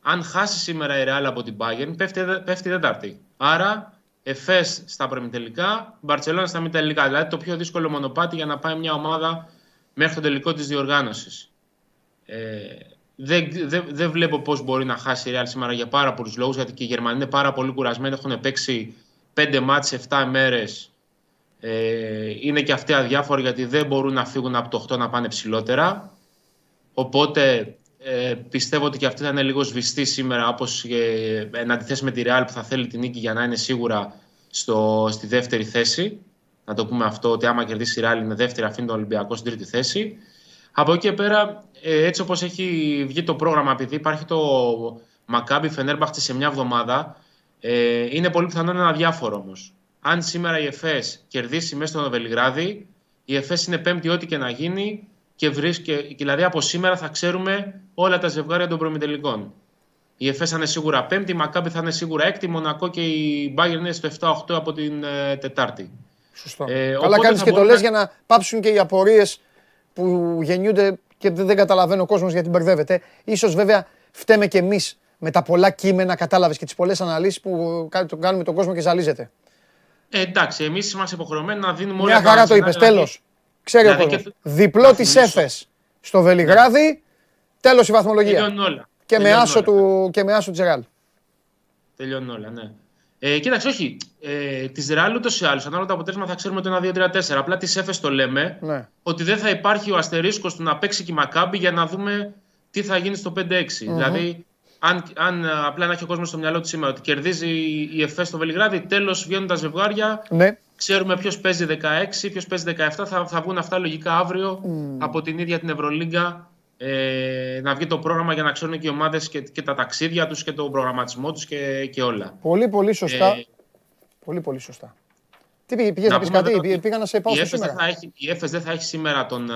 αν χάσει σήμερα η Real από την Bayern, πέφτει, πέφτει η τέταρτη. Άρα, Εφές στα πρεμιτελικά, Μπαρσελόνα στα μη τελικά. Δηλαδή το πιο δύσκολο μονοπάτι για να πάει μια ομάδα μέχρι το τελικό της διοργάνωσης. Ε, δεν, δεν, δεν βλέπω πώς μπορεί να χάσει η Real σήμερα για πάρα πολλούς λόγους, γιατί και οι Γερμανοί είναι πάρα πολύ κουρασμένοι, έχουν παίξει 5 μάτς σε 7 μέρες. Ε, είναι και αυτοί αδιάφοροι γιατί δεν μπορούν να φύγουν από το 8 να πάνε ψηλότερα. Οπότε ε, πιστεύω ότι και αυτή θα είναι λίγο σβηστή σήμερα, όπως ε, εν αντιθέσει με τη Real που θα θέλει την νίκη για να είναι σίγουρα στο, στη δεύτερη θέση. Να το πούμε αυτό, ότι άμα κερδίσει η Real είναι δεύτερη, αφήνει τον Ολυμπιακό στην τρίτη θέση. Από εκεί και πέρα, ε, έτσι όπως έχει βγει το πρόγραμμα, επειδή υπάρχει το Μακάμπι Φενέρμπαχτσε σε μια εβδομάδα, ε, είναι πολύ πιθανό να είναι αδιάφορο όμως. Αν σήμερα η ΕΦΕΣ κερδίσει μέσα στο Βελιγράδι, η ΕΦΕΣ είναι πέμπτη ό,τι και να γίνει και βρίσκει, δηλαδή από σήμερα θα ξέρουμε όλα τα ζευγάρια των προμητελικών. Η ΕΦΕΣ θα είναι σίγουρα πέμπτη, η Μακάμπι θα είναι σίγουρα έκτη, Μονακό και η Μπάγκερ είναι στο 7-8 από την ε, Τετάρτη. Σωστό. Ε, Καλά οπότε κάνεις θα και το μπορεί λες να- για να πάψουν και οι απορίες που γεννιούνται και δεν δεν καταλαβαίνει ο κόσμος γιατί μπερδεύεται. Ίσως βέβαια φταίμε και εμείς με τα πολλά κείμενα, κατάλαβες και τις πολλές αναλύσεις που κα- το κάνουμε τον κόσμο και ζαλίζεται. Ε, εντάξει, εμείς είμαστε υποχρεωμένοι να δίνουμε όλα Μια τα χαρά το σενάρια, είπες, δηλαδή- τέλος. Ξέρει ο δηλαδή κόσμος. και- Διπλό να της θυμίσω. Έφες στο Βελιγράδι, τέλος η βαθμολογία. Τελειώνουν όλα. Και με, άσο του, και με άσο Τζεράλ. Τελειώνουν όλα, ναι. Ε, κοίταξε, όχι. Ε, της Ρεάλ ούτως ή άλλως, ανάλογα το αποτέλεσμα θα ξέρουμε το 1-2-3-4. Απλά τη Εφε το λέμε Ναι. ότι δεν θα υπάρχει ο αστερίσκος του να παίξει και η Μακάμπη για να δούμε τι θα γίνει στο 5-6. Δηλαδή, αν, αν ε, απλά να έχει ο κόσμος στο μυαλό του σήμερα ότι κερδίζει η Εφέ στο Βελιγράδι, τέλος βγαίνοντα ζευγάρια, Ναι. ξέρουμε ποιος παίζει 16, ποιος παίζει 17. Θα, θα βγουν αυτά λογικά αύριο από την ίδια την Ευρωλίγκα. Ε, να βγει το πρόγραμμα για να ξέρουν και οι ομάδες και, και τα ταξίδια τους και τον προγραμματισμό τους και, και όλα. Πολύ, πολύ σωστά. Ε, Πολύ, πολύ σωστά. Τι πήγε, πήγες να, Να πεις πούμε κάτι, βέβαια πήγε, ότι πήγα να σε πάω η στο Έφες δεν σήμερα; θα έχει- η Έφες δεν θα έχει σήμερα τον, α,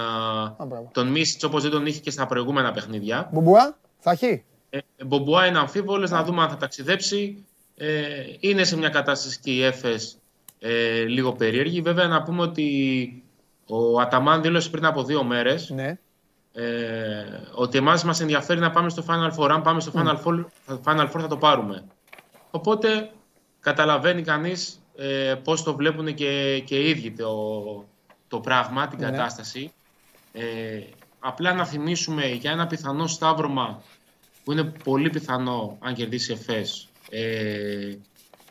Α, μπράβο. τον Μίσιτς όπως δεν τον είχε και στα προηγούμενα παιχνίδια. Μπουμπουά, θα έχει; Ε, Μπομπουά είναι αμφίβολος, να δούμε αν θα ταξιδέψει. Ε, είναι σε μια κατάσταση και η Έφες ε, λίγο περίεργη. Βέβαια να πούμε ότι ο Αταμάν δήλωσε πριν από δύο μέρες Ναι. Ε, ότι εμάς μας ενδιαφέρει να πάμε στο Final Four. Αν πάμε στο Final Four, Final Four θα το πάρουμε. Οπότε καταλαβαίνει κανείς ε, πώς το βλέπουν και, και οι ίδιοι το, το πράγμα, την Ναι. κατάσταση. Ε, απλά να θυμίσουμε για ένα πιθανό σταύρωμα που είναι πολύ πιθανό αν κερδίσει εφές ε,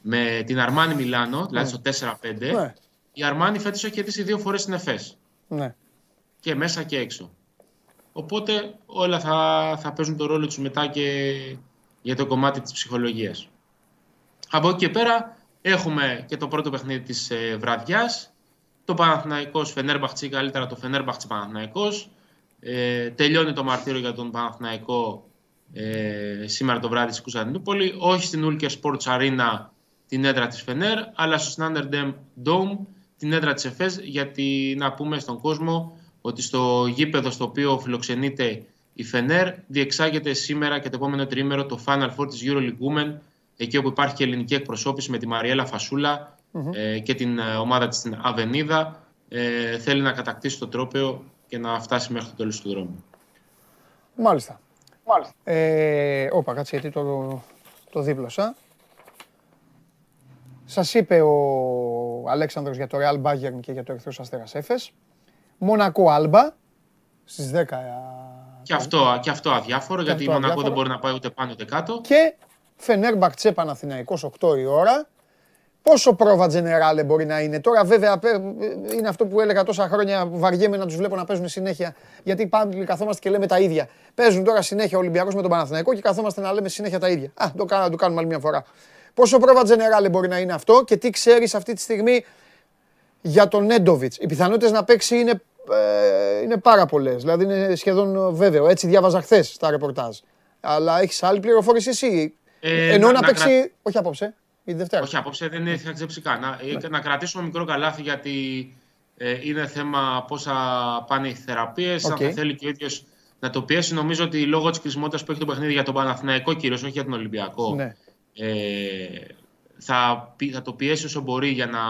με την Αρμάνι Μιλάνο, δηλαδή στο 4-5. Ναι. Η Αρμάνι φέτος έχει κερδίσει δύο φορές την εφές Ναι. και μέσα και έξω. Οπότε όλα θα, θα παίζουν το ρόλο τους μετά και για το κομμάτι της ψυχολογίας. Από εκεί και πέρα έχουμε και το πρώτο παιχνίδι της ε, βραδιάς. Το Παναθηναϊκός Φενέρμπαχτσι, καλύτερα το Φενέρμπαχτσι Παναθηναϊκός. Ε, τελειώνει το μαρτύριο για τον Παναθηναϊκό ε, σήμερα το βράδυ στην Κωνσταντινούπολη. Όχι στην Ulker Sports Arena την έδρα της Φενέρ, αλλά στο Snanderdam Dome την έδρα της ΕΦΕΣ, γιατί να πούμε στον κόσμο ότι στο γήπεδο στο οποίο φιλοξενείται η Φενέρ διεξάγεται σήμερα και το επόμενο τρίμερο το Final Four της EuroLeague Women, εκεί όπου υπάρχει και ελληνική εκπροσώπηση με τη Μαριέλα Φασούλα ε, και την ε, ομάδα της στην Αβενίδα. Ε, θέλει να κατακτήσει το τρόπαιο και να φτάσει μέχρι το τέλος του δρόμου. Μάλιστα. Μάλιστα. Ε, όπα, κάτσε γιατί το, το δίπλωσα. Σας είπε ο Αλέξανδρος για το Real Bayern και για το Ερυθρός Αστέρας Έφες. Μονακό Άλμπα στις 10 Και αυτό, και αυτό αδιάφορο, γιατί η αυτό Μονακό αδιάφορο. δεν μπορεί να πάει ούτε πάνω ούτε κάτω. και Φενέρμπαχτσε Παναθηναϊκός 8 η ώρα. Πόσο πρόβα τζενεράλε μπορεί να είναι. Τώρα βέβαια πέ- είναι αυτό που έλεγα τόσα χρόνια βαριέμαι να τους βλέπω να παίζουν συνέχεια. Γιατί πάμε καθόμαστε και λέμε τα ίδια. Παίζουν τώρα συνέχεια ο Ολυμπιακός με τον Παναθηναϊκό και καθόμαστε να λέμε συνέχεια τα ίδια. Α, το, κάνα- το κάνουμε άλλη μια φορά. Πόσο πρόβα τζενεράλε μπορεί να είναι αυτό και τι ξέρεις αυτή τη στιγμή για τον Νέντοβιτς. Οι πιθανότητες να παίξει είναι, ε, είναι πάρα πολλές. Δηλαδή είναι σχεδόν βέβαιο. Έτσι διάβαζα χθες τα ρεπορτάζ. Αλλά έχεις άλλη πληροφόρηση εσύ; Ε, Ενώ να- να, να παίξει. Όχι απόψε. Η Δευτέρα. Όχι, απόψε δεν θα παίξει καν. Να, ε, να κρατήσουμε μικρό καλάθι γιατί ε, είναι θέμα πώς θα πάνε οι θεραπείες. Οκ. Αν θα θέλει και ο ίδιος να το πιέσει. Νομίζω ότι λόγω της κρισιμότητα που έχει το παιχνίδι για τον Παναθηναϊκό κυρίως, όχι για τον Ολυμπιακό, Ναι. ε, θα, πι- θα το πιέσει όσο μπορεί για να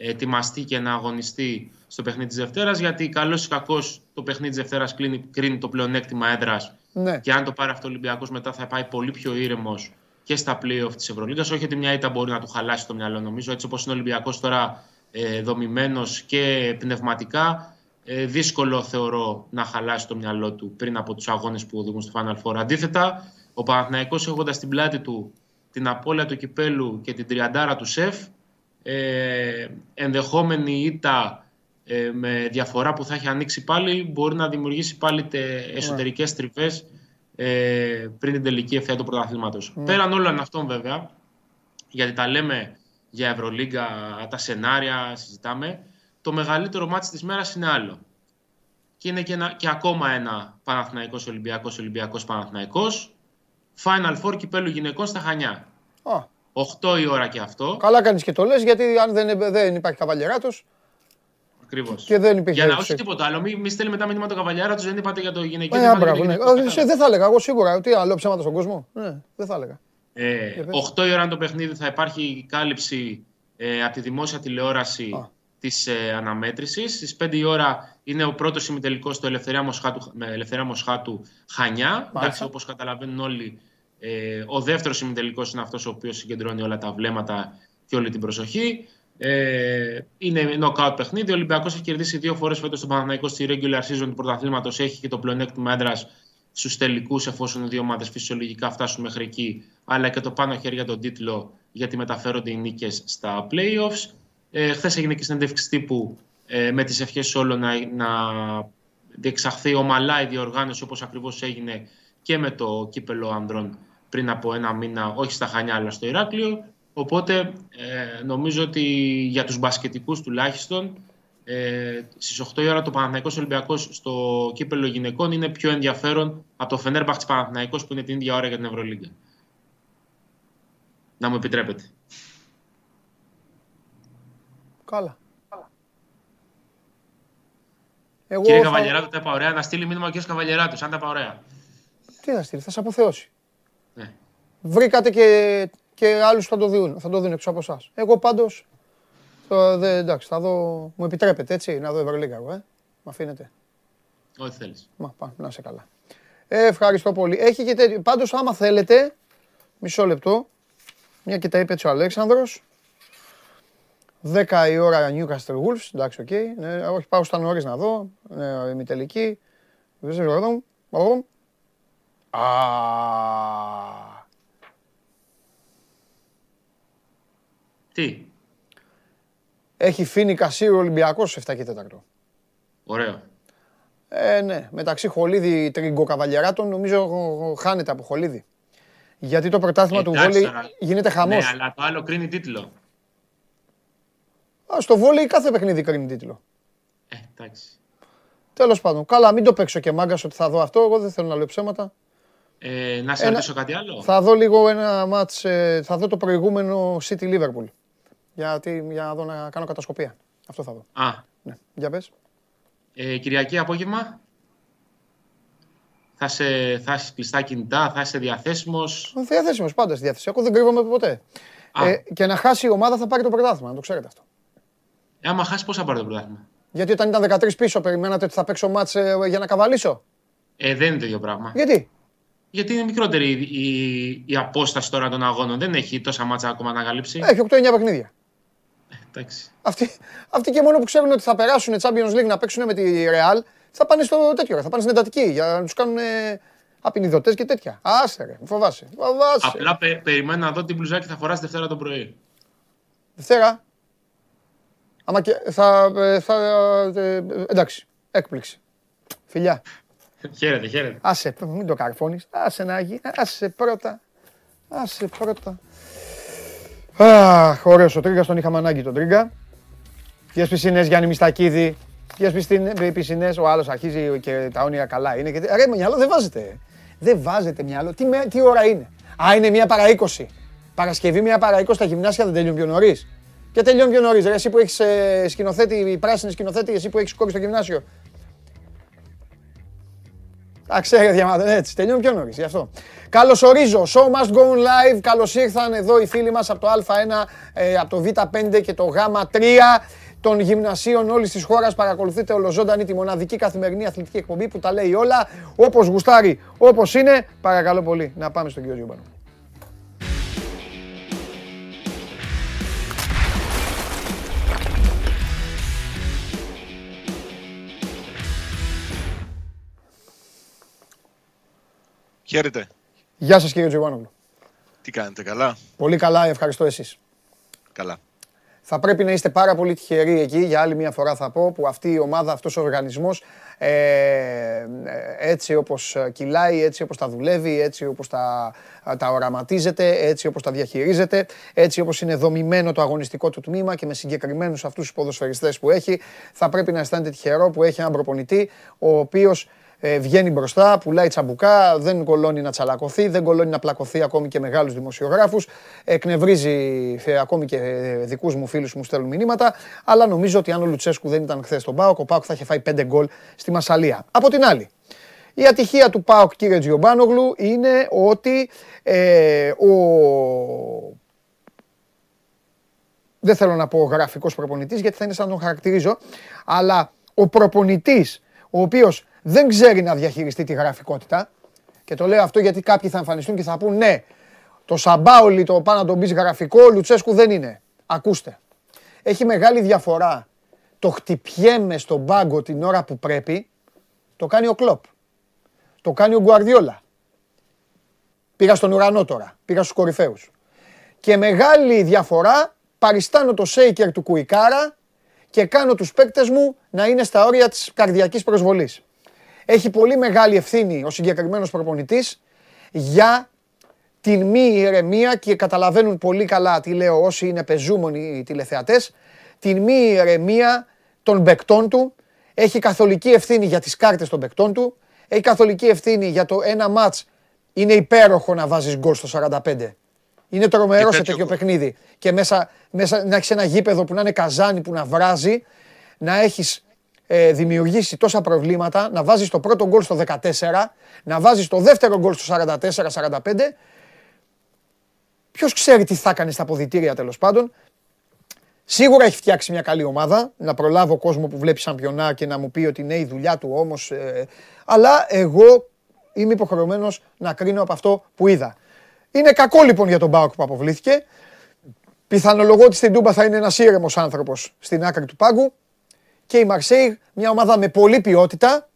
ετοιμαστεί και να αγωνιστεί στο παιχνίδι της Δευτέρας. Γιατί καλώς ή κακώς το παιχνίδι της Δευτέρας κρίνει το πλεονέκτημα έδρας Ναι. και αν το πάρει αυτό ο Ολυμπιακός μετά θα πάει πολύ πιο ήρεμος και στα playoff της Ευρωλίγα. Όχι ότι μια ήττα μπορεί να του χαλάσει το μυαλό, νομίζω. Έτσι όπως είναι ο Ολυμπιακός τώρα ε, δομημένος και πνευματικά, ε, δύσκολο θεωρώ να χαλάσει το μυαλό του πριν από τους αγώνες που οδηγούν στο Final Four. Αντίθετα, ο Παναθηναϊκός έχοντας στην πλάτη του την απώλεια του κυπέλου και την τριαντάρα του σεφ, ε, ενδεχόμενη ήττα ε, με διαφορά που θα έχει ανοίξει πάλι μπορεί να δημιουργήσει πάλι τε, εσωτερικές τριβές ε, πριν την τελική ευθεία του πρωταθλήματος. Πέραν όλων αυτών βέβαια, γιατί τα λέμε για Ευρωλίγκα, τα σενάρια, συζητάμε, το μεγαλύτερο μάτι της μέρας είναι άλλο. Και είναι και, ένα, και ακόμα ένα Παναθηναϊκός Ολυμπιακός, Ολυμπιακός Παναθηναϊκός, Final Four κυπέλου γυναικών στα Χανιά. Α, 8 η ώρα και αυτό. καλά κάνεις και το λες γιατί αν δεν, δεν υπάρχει καβαλιεράτος Ακριβώς. και δεν υπήρχε. Για να όχι έτσι. τίποτα άλλο. Μην, μην στέλνει μετά μήνυμα το καβαλιάρα του, δεν είπατε για το γυναικείο. Ε, δεν α, είπατε μπράβο, για ναι. το γυναικείο. Ε, σε- Δεν θα έλεγα εγώ σίγουρα. Τι άλλο ψέματα στον κόσμο. Ναι, δεν θα έλεγα. Ε, Για πες. 8 η ώρα είναι το παιχνίδι θα υπάρχει κάλυψη ε, από τη δημόσια τηλεόραση Α. της ε, αναμέτρησης. Στις 5 η ώρα είναι ο πρώτος ημιτελικός στο Ελευθερία Μοσχάτου, με Ελευθερία Μοσχάτου Χανιά. Εντάξει, όπως καταλαβαίνουν όλοι, ε, ο δεύτερος ημιτελικός είναι αυτός ο οποίος συγκεντρώνει όλα τα βλέμματα και όλη την προσοχή. Ε, είναι knockout παιχνίδι. Ο Ολυμπιακός έχει κερδίσει δύο φορές φέτος τον Παναθηναϊκό στη regular season του πρωταθλήματος. Έχει και το πλεονέκτημα έδρας στους τελικούς εφόσον οι δύο ομάδες φυσιολογικά φτάσουν μέχρι εκεί αλλά και το πάνω χέρι για τον τίτλο γιατί μεταφέρονται οι νίκες στα playoffs. Ε, Χθες έγινε και συνέντευξη τύπου ε, με τις ευχές όλων να, να διεξαχθεί ομαλά η διοργάνωση όπως ακριβώς έγινε και με το κύπελο ανδρών πριν από ένα μήνα, όχι στα Χανιά αλλά στο Ηράκλειο. Οπότε ε, νομίζω ότι για τους μπασκετικούς τουλάχιστον ε, στις 8 η ώρα το Παναθηναϊκός Ολυμπιακός στο κύπελο γυναικών είναι πιο ενδιαφέρον από το Φενέρμπαχτς Παναθηναϊκός που είναι την ίδια ώρα για την Ευρωλίγκα. Να μου επιτρέπετε. Καλά. Εγώ Κύριε θα... Καβαλιεράτου, τα είπα ωραία. Να στείλει μήνυμα ο κ. Καβαλιεράτου, αν τα είπα ωραία. Τι να στείλει, θα σε αποθεώσει. Ναι. Βρήκατε και, και άλλους θα το δουν, θα το δουν έξω από εσάς. Εγώ πάντως. εντάξει, θα δω. Μου επιτρέπετε έτσι να δω Ευρωλίγα εγώ, ε. Μ' αφήνετε. Ό,τι θέλεις. Μα πά, να σε καλά. Ε, ευχαριστώ πολύ. Έχει και τέτοιο. Πάντως, άμα θέλετε, μισό λεπτό, μια και τα είπε έτσι ο Αλέξανδρος, 10 η ώρα Newcastle Wolves, εντάξει, οκ. Okay. Ναι, όχι, πάω στα νωρίς να δω, ναι, ημιτελική. Δεν ξέρω, Α. Τι; Έχει φίνει Κασίρου Ολυμπιακός 7 και 4. Ωραίο. Ε, ναι, μεταξύ Χολίδη Τρίγκο Καβαλιαράτων νομίζω χάνεται από Χολίδη. Γιατί το πρωτάθλημα του βόλεϊ γίνεται χαμός. Ναι, αλλά το άλλο κρίνει τίτλο. Α, στο βόλεϊ κάθε παιχνίδι κρίνει τίτλο. Ε, εντάξει. Τέλος πάντων. Καλά, μην το παίξω και μάγκας ότι θα δω αυτό. Εγώ δεν θέλω να λέω ψέματα. Ε, να σε ένα... ρωτήσω κάτι άλλο; Θα δω λίγο ένα μάτς, ε, θα δω το προηγούμενο City Liverpool. Γιατί, για να δω να κάνω κατασκοπία. Αυτό θα δω. Α. Ναι. Για πες. Ε, Κυριακή απόγευμα. Θα είσαι, θα είσαι κλειστά κινητά, θα είσαι διαθέσιμος. Διαθέσιμος, πάντα στη διάθεση. Εγώ δεν κρύβομαι ποτέ. Ε, και να χάσει η ομάδα θα πάρει το πρωτάθλημα, να το ξέρετε αυτό. Ε, άμα χάσει, πώς θα πάρει το πρωτάθλημα; Γιατί όταν ήταν 13 πίσω, περιμένατε ότι θα παίξω μάτς ε, για να καβαλήσω; Ε, δεν είναι το ίδιο πράγμα. Γιατί; Γιατί είναι μικρότερη η, η, η απόσταση τώρα των αγώνων. Δεν έχει τόσα μάτσα ακόμα να καλύψει. Έχει 8-9 παιχνίδια. Ε, εντάξει. Αυτοί, αυτοί και μόνο που ξέρουν ότι θα περάσουν Champions League να παίξουν με τη Real, θα πάνε στο τέτοιο, θα πάνε στην εντατική για να τους κάνουν απεινιδωτέ και τέτοια. Άσε ρε, φοβάσαι. φοβάσαι. Απλά πε, περιμένω να δω τι μπλουζάκι θα φοράσει Δευτέρα το πρωί. Δευτέρα. Άμα και θα, ε, θα, ε, εντάξει, έκπληξη. Φιλιά. Χαίρετε, χαίρετε. Άσε, μην το καρφώνεις. Άσε να γίνει. Άσε πρώτα. Άσε πρώτα. Αχ, ωραίος ο Τρίγκας, τον είχαμε ανάγκη τον Τρίγκα. Γεια σπισινές Γιάννη Μιστακίδη. Γεια σπισινές, ο άλλος αρχίζει και τα όνειρα καλά είναι. Και... Ρε, μυαλό δεν βάζετε. Δεν βάζετε μυαλό. Τι, τι ώρα είναι. Α, είναι μία παρά 20. Παρασκευή μία παρά 20 στα γυμνάσια δεν τελειώνει πιο νωρίς. Και τελειώνει πιο νωρίς. Εσύ που έχεις ε, σκηνοθέτη, πράσινη σκηνοθέτη, εσύ που έχεις κόκκι στο γυμνάσιο. Τα ξέρετε διαμάτων, έτσι, τελειώνει πιο νωρίς, γι' αυτό. Καλωσορίζω, Show Must Go Live, καλώς ήρθαν εδώ οι φίλοι μας από το Α1, ε, από το Β5 και το Γ3 των γυμνασίων όλης της χώρας. Παρακολουθείτε ολοζώντανη τη μοναδική καθημερινή αθλητική εκπομπή που τα λέει όλα. Όπως γουστάρει, όπως είναι. Παρακαλώ πολύ να πάμε στον κύριο Γιούμπανο. Χαίρετε. Γεια σας κύριε Τζιουάνογλου. Τι κάνετε, καλά; Πολύ καλά, ευχαριστώ εσείς. Καλά. Θα πρέπει να είστε πάρα πολύ τυχεροί εκεί, για άλλη μια φορά θα πω, που αυτή η ομάδα, αυτός ο οργανισμός, ε, έτσι όπως κυλάει, έτσι όπως τα δουλεύει, έτσι όπως τα, τα οραματίζεται, έτσι όπως τα διαχειρίζεται, έτσι όπως είναι δομημένο το αγωνιστικό του τμήμα και με συγκεκριμένους αυτούς τους ποδοσφαιριστές που έχει, θα πρέπει να αισθάνεται τυχερό που έχει έναν προπονητή, ο οποίος ε, βγαίνει μπροστά, πουλάει τσαμπουκά, δεν κολώνει να τσαλακωθεί, δεν κολώνει να πλακωθεί ακόμη και μεγάλους δημοσιογράφους, εκνευρίζει ε, ακόμη και ε, δικούς μου φίλους μου στέλνουν μηνύματα, αλλά νομίζω ότι αν ο Λουτσέσκου δεν ήταν χθες στον ΠΑΟΚ, ο ΠΑΟΚ θα είχε φάει πέντε γκολ στη Μασαλία. Από την άλλη, η ατυχία του ΠΑΟΚ κύριε Τζιομπάνογλου είναι ότι ε, ο... Δεν θέλω να πω γραφικός προπονητής γιατί θα είναι σαν να τον χαρακτηρίζω, αλλά ο προπονητής ο οποίος δεν ξέρει να διαχειριστεί τη γραφικότητα. Και το λέω αυτό γιατί κάποιοι θα εμφανιστούν και θα πούν ναι, το Σαμπάολι το πάνω να τον πει γραφικό, ο Λουτσέσκου δεν είναι. Ακούστε. Έχει μεγάλη διαφορά το χτυπιέμαι στον πάγκο την ώρα που πρέπει, το κάνει ο Κλόπ. Το κάνει ο Γκουαρδιόλα. Πήγα στον ουρανό τώρα. Πήγα στους κορυφαίους. Και μεγάλη διαφορά παριστάνω το σέικερ του Κουικάρα και κάνω τους παίκτες μου να είναι στα όρια της καρδιακής προσβολής. Έχει πολύ μεγάλη ευθύνη ο συγκεκριμένος προπονητής για την μη ηρεμία και καταλαβαίνουν πολύ καλά τι λέω όσοι είναι πεζούμενοι τηλεθεατές, την μη ηρεμία των παικτών του, έχει καθολική ευθύνη για τις κάρτες των παικτών του, έχει καθολική ευθύνη για το ένα μάτς είναι υπέροχο να βάζεις γκολ στο 45. Είναι τρομερό σε τέτοιο παιχνίδι. Και μέσα, μέσα να έχεις ένα γήπεδο που να είναι καζάνι, που να βράζει, να έχεις ε, δημιουργήσει τόσα προβλήματα, να βάζεις το πρώτο γκολ στο 14, να βάζεις το δεύτερο γκολ στο 44-45. Ποιος ξέρει τι θα έκανε στα αποδητήρια τέλος πάντων. Σίγουρα έχει φτιάξει μια καλή ομάδα. Να προλάβω κόσμο που βλέπει σαμπιονά και να μου πει ότι είναι η δουλειά του όμως. Ε, αλλά εγώ είμαι υποχρεωμένος να κρίνω από αυτό που είδα. Είναι κακό λοιπόν για τον Μπάουκ που αποβλήθηκε. Πιθανολογώ ότι στην Τούμπα θα είναι ένας ήρεμος άνθρωπος στην άκρη του πάγκου. Και η Μαρσέη, μια ομάδα με πολλή ποιότητα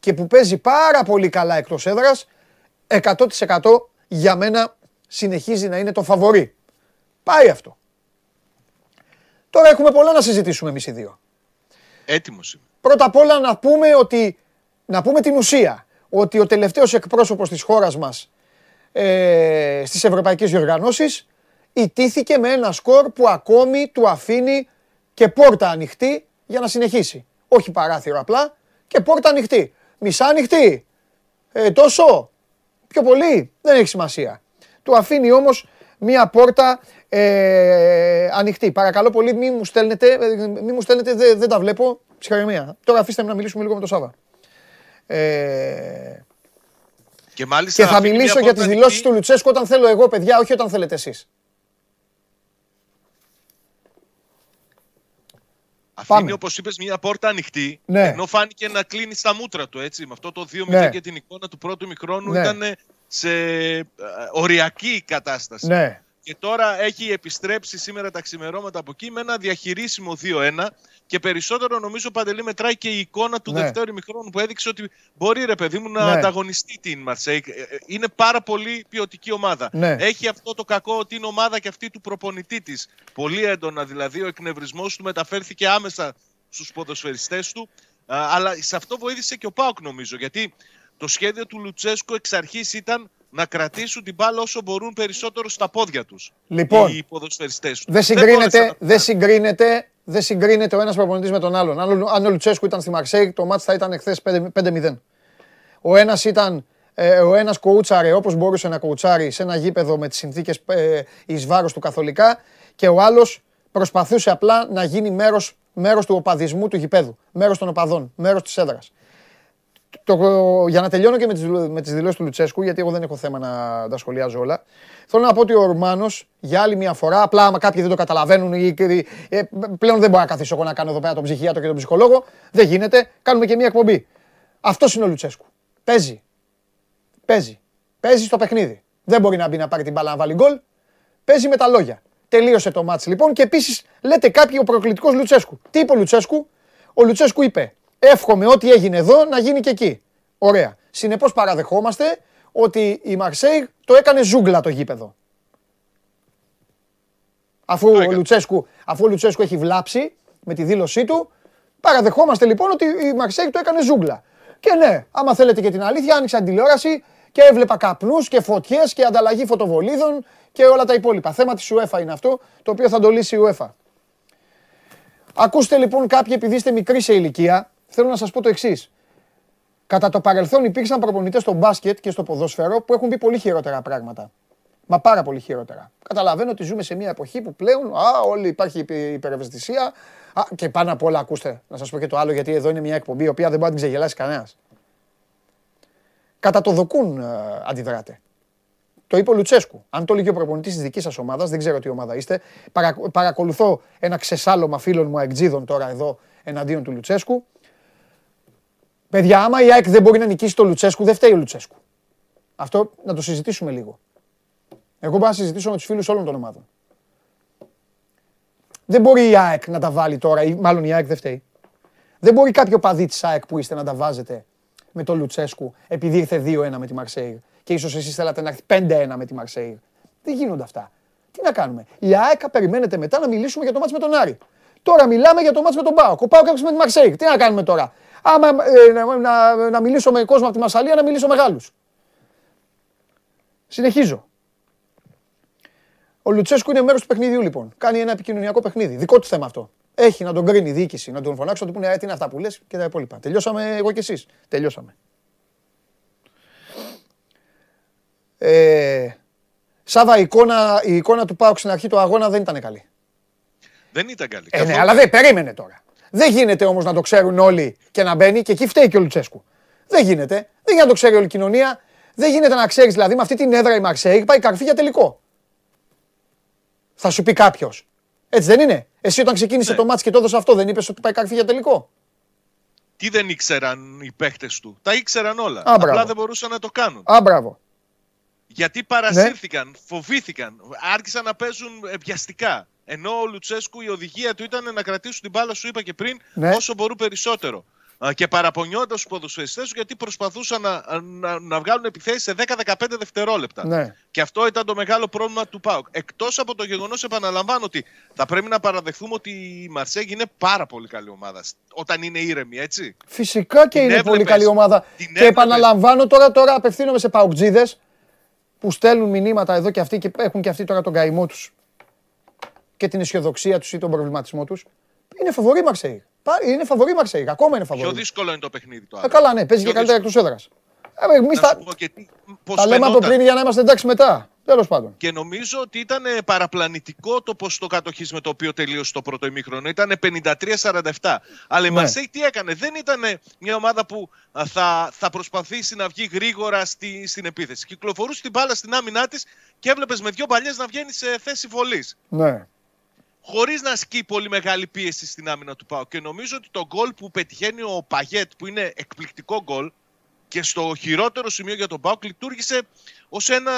και που παίζει πάρα πολύ καλά εκτός έδρας, 100% για μένα συνεχίζει να είναι το φαβορή. Πάει αυτό. Τώρα έχουμε πολλά να συζητήσουμε εμείς οι δύο. Έτοιμος είμαι. Πρώτα απ' όλα να πούμε ότι. Να πούμε την ουσία. Ότι ο τελευταίος εκπρόσωπος της χώρας μας ε, στις ευρωπαϊκές διοργανώσεις ιτήθηκε με ένα σκορ που ακόμη του αφήνει και πόρτα ανοιχτή για να συνεχίσει. Όχι παράθυρο απλά και πόρτα ανοιχτή. Μισά ανοιχτή. Ε, τόσο. Πιο πολύ. Δεν έχει σημασία. Του αφήνει όμως μία πόρτα ε, ανοιχτή. Παρακαλώ πολύ μη μου στέλνετε, μη μου στέλνετε δεν, δεν τα βλέπω. Ψυχραιμία. Τώρα αφήστε με να μιλήσουμε λίγο με τον Σάβα. Ε, Και, μάλιστα και θα αφήνει μιλήσω μια για πόρτα τις δηλώσεις ανοιχτή. του Λουτσέσκου όταν θέλω εγώ, παιδιά, όχι όταν θέλετε εσείς. Αφήνει, Πάμε. όπως είπες, μια πόρτα ανοιχτή. Ναι. Ενώ φάνηκε να κλείνει στα μούτρα του. Έτσι, με αυτό το 2-0 Ναι. και την εικόνα του πρώτου μικρόνου Ναι. ήταν σε ε, οριακή κατάσταση. Ναι. Και τώρα έχει επιστρέψει σήμερα τα ξημερώματα από εκεί με ένα διαχειρίσιμο 2-1. Και περισσότερο νομίζω παντελή μετράει και η εικόνα του Ναι. δευτέρου ημιχρόνου που έδειξε ότι μπορεί ρε παιδί μου να Ναι. ανταγωνιστεί την Μαρσέικ. Ε, ε, Είναι πάρα πολύ ποιοτική ομάδα. Ναι. Έχει αυτό το κακό ότι είναι ομάδα και αυτή του προπονητή της. Πολύ έντονα δηλαδή. Ο εκνευρισμός του μεταφέρθηκε άμεσα στους ποδοσφαιριστές του. Α, αλλά σε αυτό βοήθησε και ο Πάουκ νομίζω. Γιατί το σχέδιο του Λουτσέσκου εξ αρχής ήταν να κρατήσουν την μπάλα όσο μπορούν περισσότερο στα πόδια τους. Λοιπόν, οι ποδοσφαιριστές του. Δεν συγκρίνεται, δεν συγκρίνεται, δεν συγκρίνεται ο ένας προπονητής με τον άλλον. Αν, ο- αν ο Λουτσέσκου ήταν στη Μαρσέη, το μάτς θα ήταν εχθές 5-0. Ο ένας ήταν, ε, ο ένας κοούτσαρε όπως μπορούσε να κοουτσάρει σε ένα γήπεδο με τις συνθήκες ε, εις βάρος του καθολικά και ο άλλος προσπαθούσε απλά να γίνει μέρος, μέρος του οπαδισμού του γηπέδου, μέρος των οπαδών, μέρος της έδρας. Το, για να τελειώνω και με τις, με τις δηλώσεις του Λουτσέσκου, γιατί εγώ δεν έχω θέμα να τα σχολιάζω όλα. Θέλω να πω ότι ο Ρουμάνος για άλλη μια φορά, απλά άμα κάποιοι δεν το καταλαβαίνουν, ή, ή- ε, πλέον δεν μπορώ να καθίσω εγώ να κάνω εδώ πέρα τον ψυχιάτρο και τον ψυχολόγο. Δεν γίνεται. Κάνουμε και μια εκπομπή. Αυτός είναι ο Λουτσέσκου. Παίζει. Παίζει. Παίζει στο παιχνίδι. Δεν μπορεί να μπει να πάρει την μπάλα να βάλει γκολ. Παίζει με τα λόγια. Τελείωσε το μάτς λοιπόν και επίσης λέτε κάποιοι ο προκλητικός Λουτσέσκου. Τι είπε ο Λουτσέσκου; Ο Λουτσέσκου είπε εύχομαι ό,τι έγινε εδώ να γίνει και εκεί. Ωραία. Συνεπώς παραδεχόμαστε ότι η Μαρσέη το έκανε ζούγκλα το γήπεδο. Αφού ο, έκανε. Λουτσέσκου, αφού ο Λουτσέσκου έχει βλάψει με τη δήλωσή του, παραδεχόμαστε λοιπόν ότι η Μαρσέη το έκανε ζούγκλα. Και ναι, άμα θέλετε και την αλήθεια, άνοιξα την τηλεόραση και έβλεπα καπνούς και φωτιές και ανταλλαγή φωτοβολίδων και όλα τα υπόλοιπα. Θέμα της UEFA είναι αυτό, το οποίο θα το λύσει η UEFA. Ακούστε λοιπόν κάποιοι επειδή είστε μικροί σε ηλικία, θέλω να σας πω το εξής. Κατά το παρελθόν υπήρξαν προπονητές στο μπάσκετ και στο ποδόσφαιρο που έχουν πει πολύ χειρότερα πράγματα. Μα πάρα πολύ χειρότερα. Καταλαβαίνω ότι ζούμε σε μια εποχή που πλέον α, όλοι υπάρχει υπε- υπερευαισθησία. Α, και πάνω απ' όλα, ακούστε, να σας πω και το άλλο, γιατί εδώ είναι μια εκπομπή η οποία δεν μπορεί να την ξεγελάσει κανένας. Κατά το δοκούν ε, αντιδράτε. Το είπε ο Λουτσέσκου. Αν το έλεγε ο προπονητής της δικής σας ομάδας, δεν ξέρω τι ομάδα είστε. Παρα, παρακολουθώ ένα ξεσάλωμα φίλων μου αεκτζίδων τώρα εδώ εναντίον του Λουτσέσκου. Παιδιά, άμα η ΑΕΚ δεν μπορεί να νικήσει το Λουτσέσκου, δεν φταίει ο Λουτσέσκου. Αυτό να το συζητήσουμε λίγο. Εγώ μπορώ να συζητήσω με τους φίλους όλων των ομάδων. Δεν μπορεί η ΑΕΚ να τα βάλει τώρα, ή μάλλον η ΑΕΚ δεν φταίει. Δεν μπορεί κάποιο παδί της ΑΕΚ που είστε να τα βάζετε με τον Λουτσέσκου επειδή ήρθε 2-1 με τη Μαρσέη. Και ίσως εσείς θέλατε να έρθει 5-1 με τη Μαρσέη. Δεν γίνονται αυτά. Τι να κάνουμε. Η ΑΕΚ περιμένετε μετά να μιλήσουμε για το μάτς με τον Άρη. Τώρα μιλάμε για το μάτς με τον Πάοκ. Ο Πάοκ έπαιξε με τη Μαρσέη. Τι να κάνουμε τώρα. Άμα ε, να, να, να, μιλήσω με κόσμο από τη Μασαλία, να μιλήσω με Γάλλους. Συνεχίζω. Ο Λουτσέσκου είναι μέρος του παιχνιδιού λοιπόν. Κάνει ένα επικοινωνιακό παιχνίδι. Δικό του θέμα αυτό. Έχει να τον κρίνει η διοίκηση, να τον φωνάξει, να του πούνε «Ε, τι είναι αυτά που λες και τα υπόλοιπα. Τελειώσαμε εγώ και εσείς. Τελειώσαμε. Ε, Σάβα, η εικόνα, η εικόνα του Πάουξ στην αρχή του αγώνα δεν ήταν καλή. Δεν ήταν καλή. Ε, ναι, αλλά δεν περίμενε τώρα. Δεν γίνεται όμως να το ξέρουν όλοι και να μπαίνει και εκεί φταίει και ο Λουτσέσκου. Δεν γίνεται. Δεν γίνεται να το ξέρει όλη η κοινωνία. Δεν γίνεται να ξέρεις δηλαδή με αυτή την έδρα η Μαρσέη πάει καρφί για τελικό. Θα σου πει κάποιος. Έτσι δεν είναι; Εσύ όταν ξεκίνησε Ναι. το μάτς και το έδωσε αυτό, δεν είπες ότι πάει καρφί για τελικό; Τι δεν ήξεραν οι παίχτε του; Τα ήξεραν όλα. μπράβο. Απλά δεν μπορούσαν να το κάνουν. Α, μπράβο. Γιατί Ναι. παρασύρθηκαν, φοβήθηκαν, άρχισαν να παίζουν ε, βιαστικά. Ενώ ο Λουτσέσκου η οδηγία του ήταν να κρατήσουν την μπάλα, σου είπα και πριν, Ναι. όσο μπορούν περισσότερο. Α, Και παραπονιόντα τους ποδοσφαιριστές του γιατί προσπαθούσαν να, να, να βγάλουν επιθέσεις σε 10-15 δευτερόλεπτα. Ναι. Και αυτό ήταν το μεγάλο πρόβλημα του ΠΑΟΚ. Εκτός από το γεγονός, επαναλαμβάνω ότι θα πρέπει να παραδεχθούμε ότι η Μαρσέγγι είναι πάρα πολύ καλή ομάδα. Όταν είναι ήρεμη, έτσι. Φυσικά και Την είναι έβλεπες. πολύ καλή ομάδα. Την Και έβλεπες. επαναλαμβάνω τώρα, τώρα απευθύνομαι σε παουτζίδες που στέλνουν μηνύματα εδώ και αυτοί και έχουν και αυτοί τώρα τον καημό τους και την αισιοδοξία τους ή τον προβληματισμό τους. Είναι φαβορή Μαρσέη. Πα- Είναι φαβορή Μαρσέη. Ακόμα είναι Πιο φαβορή. δύσκολο είναι το παιχνίδι του. Ε, άλλο. καλά, ναι, παίζει και Πιο καλύτερα εκτός έδρας. Ε, εμείς Να τα, σου πω και τι, πώς τα λέμε από φαινόταν. πριν για να είμαστε εντάξει μετά. Τέλος πάντων. Και νομίζω ότι ήταν ε, παραπλανητικό το ποσοστό κατοχή με το οποίο τελείωσε το πρώτο ημίχρονο. Ήταν 53-47. Αλλά η Ναι. Μαρσέη τι έκανε; Δεν ήταν ε, μια ομάδα που α, θα, θα προσπαθήσει να βγει γρήγορα στη, στην επίθεση. Κυκλοφορούσε την μπάλα στην άμυνά της και έβλεπες με δύο παλιές να βγαίνει σε θέση βολής. Ναι. Χωρίς να ασκεί πολύ μεγάλη πίεση στην άμυνα του Πάου. Και νομίζω ότι το γκολ που πετυχαίνει ο Παγέτ, που είναι εκπληκτικό γκολ, και στο χειρότερο σημείο για τον Πάουκ λειτουργήσε ως ένα,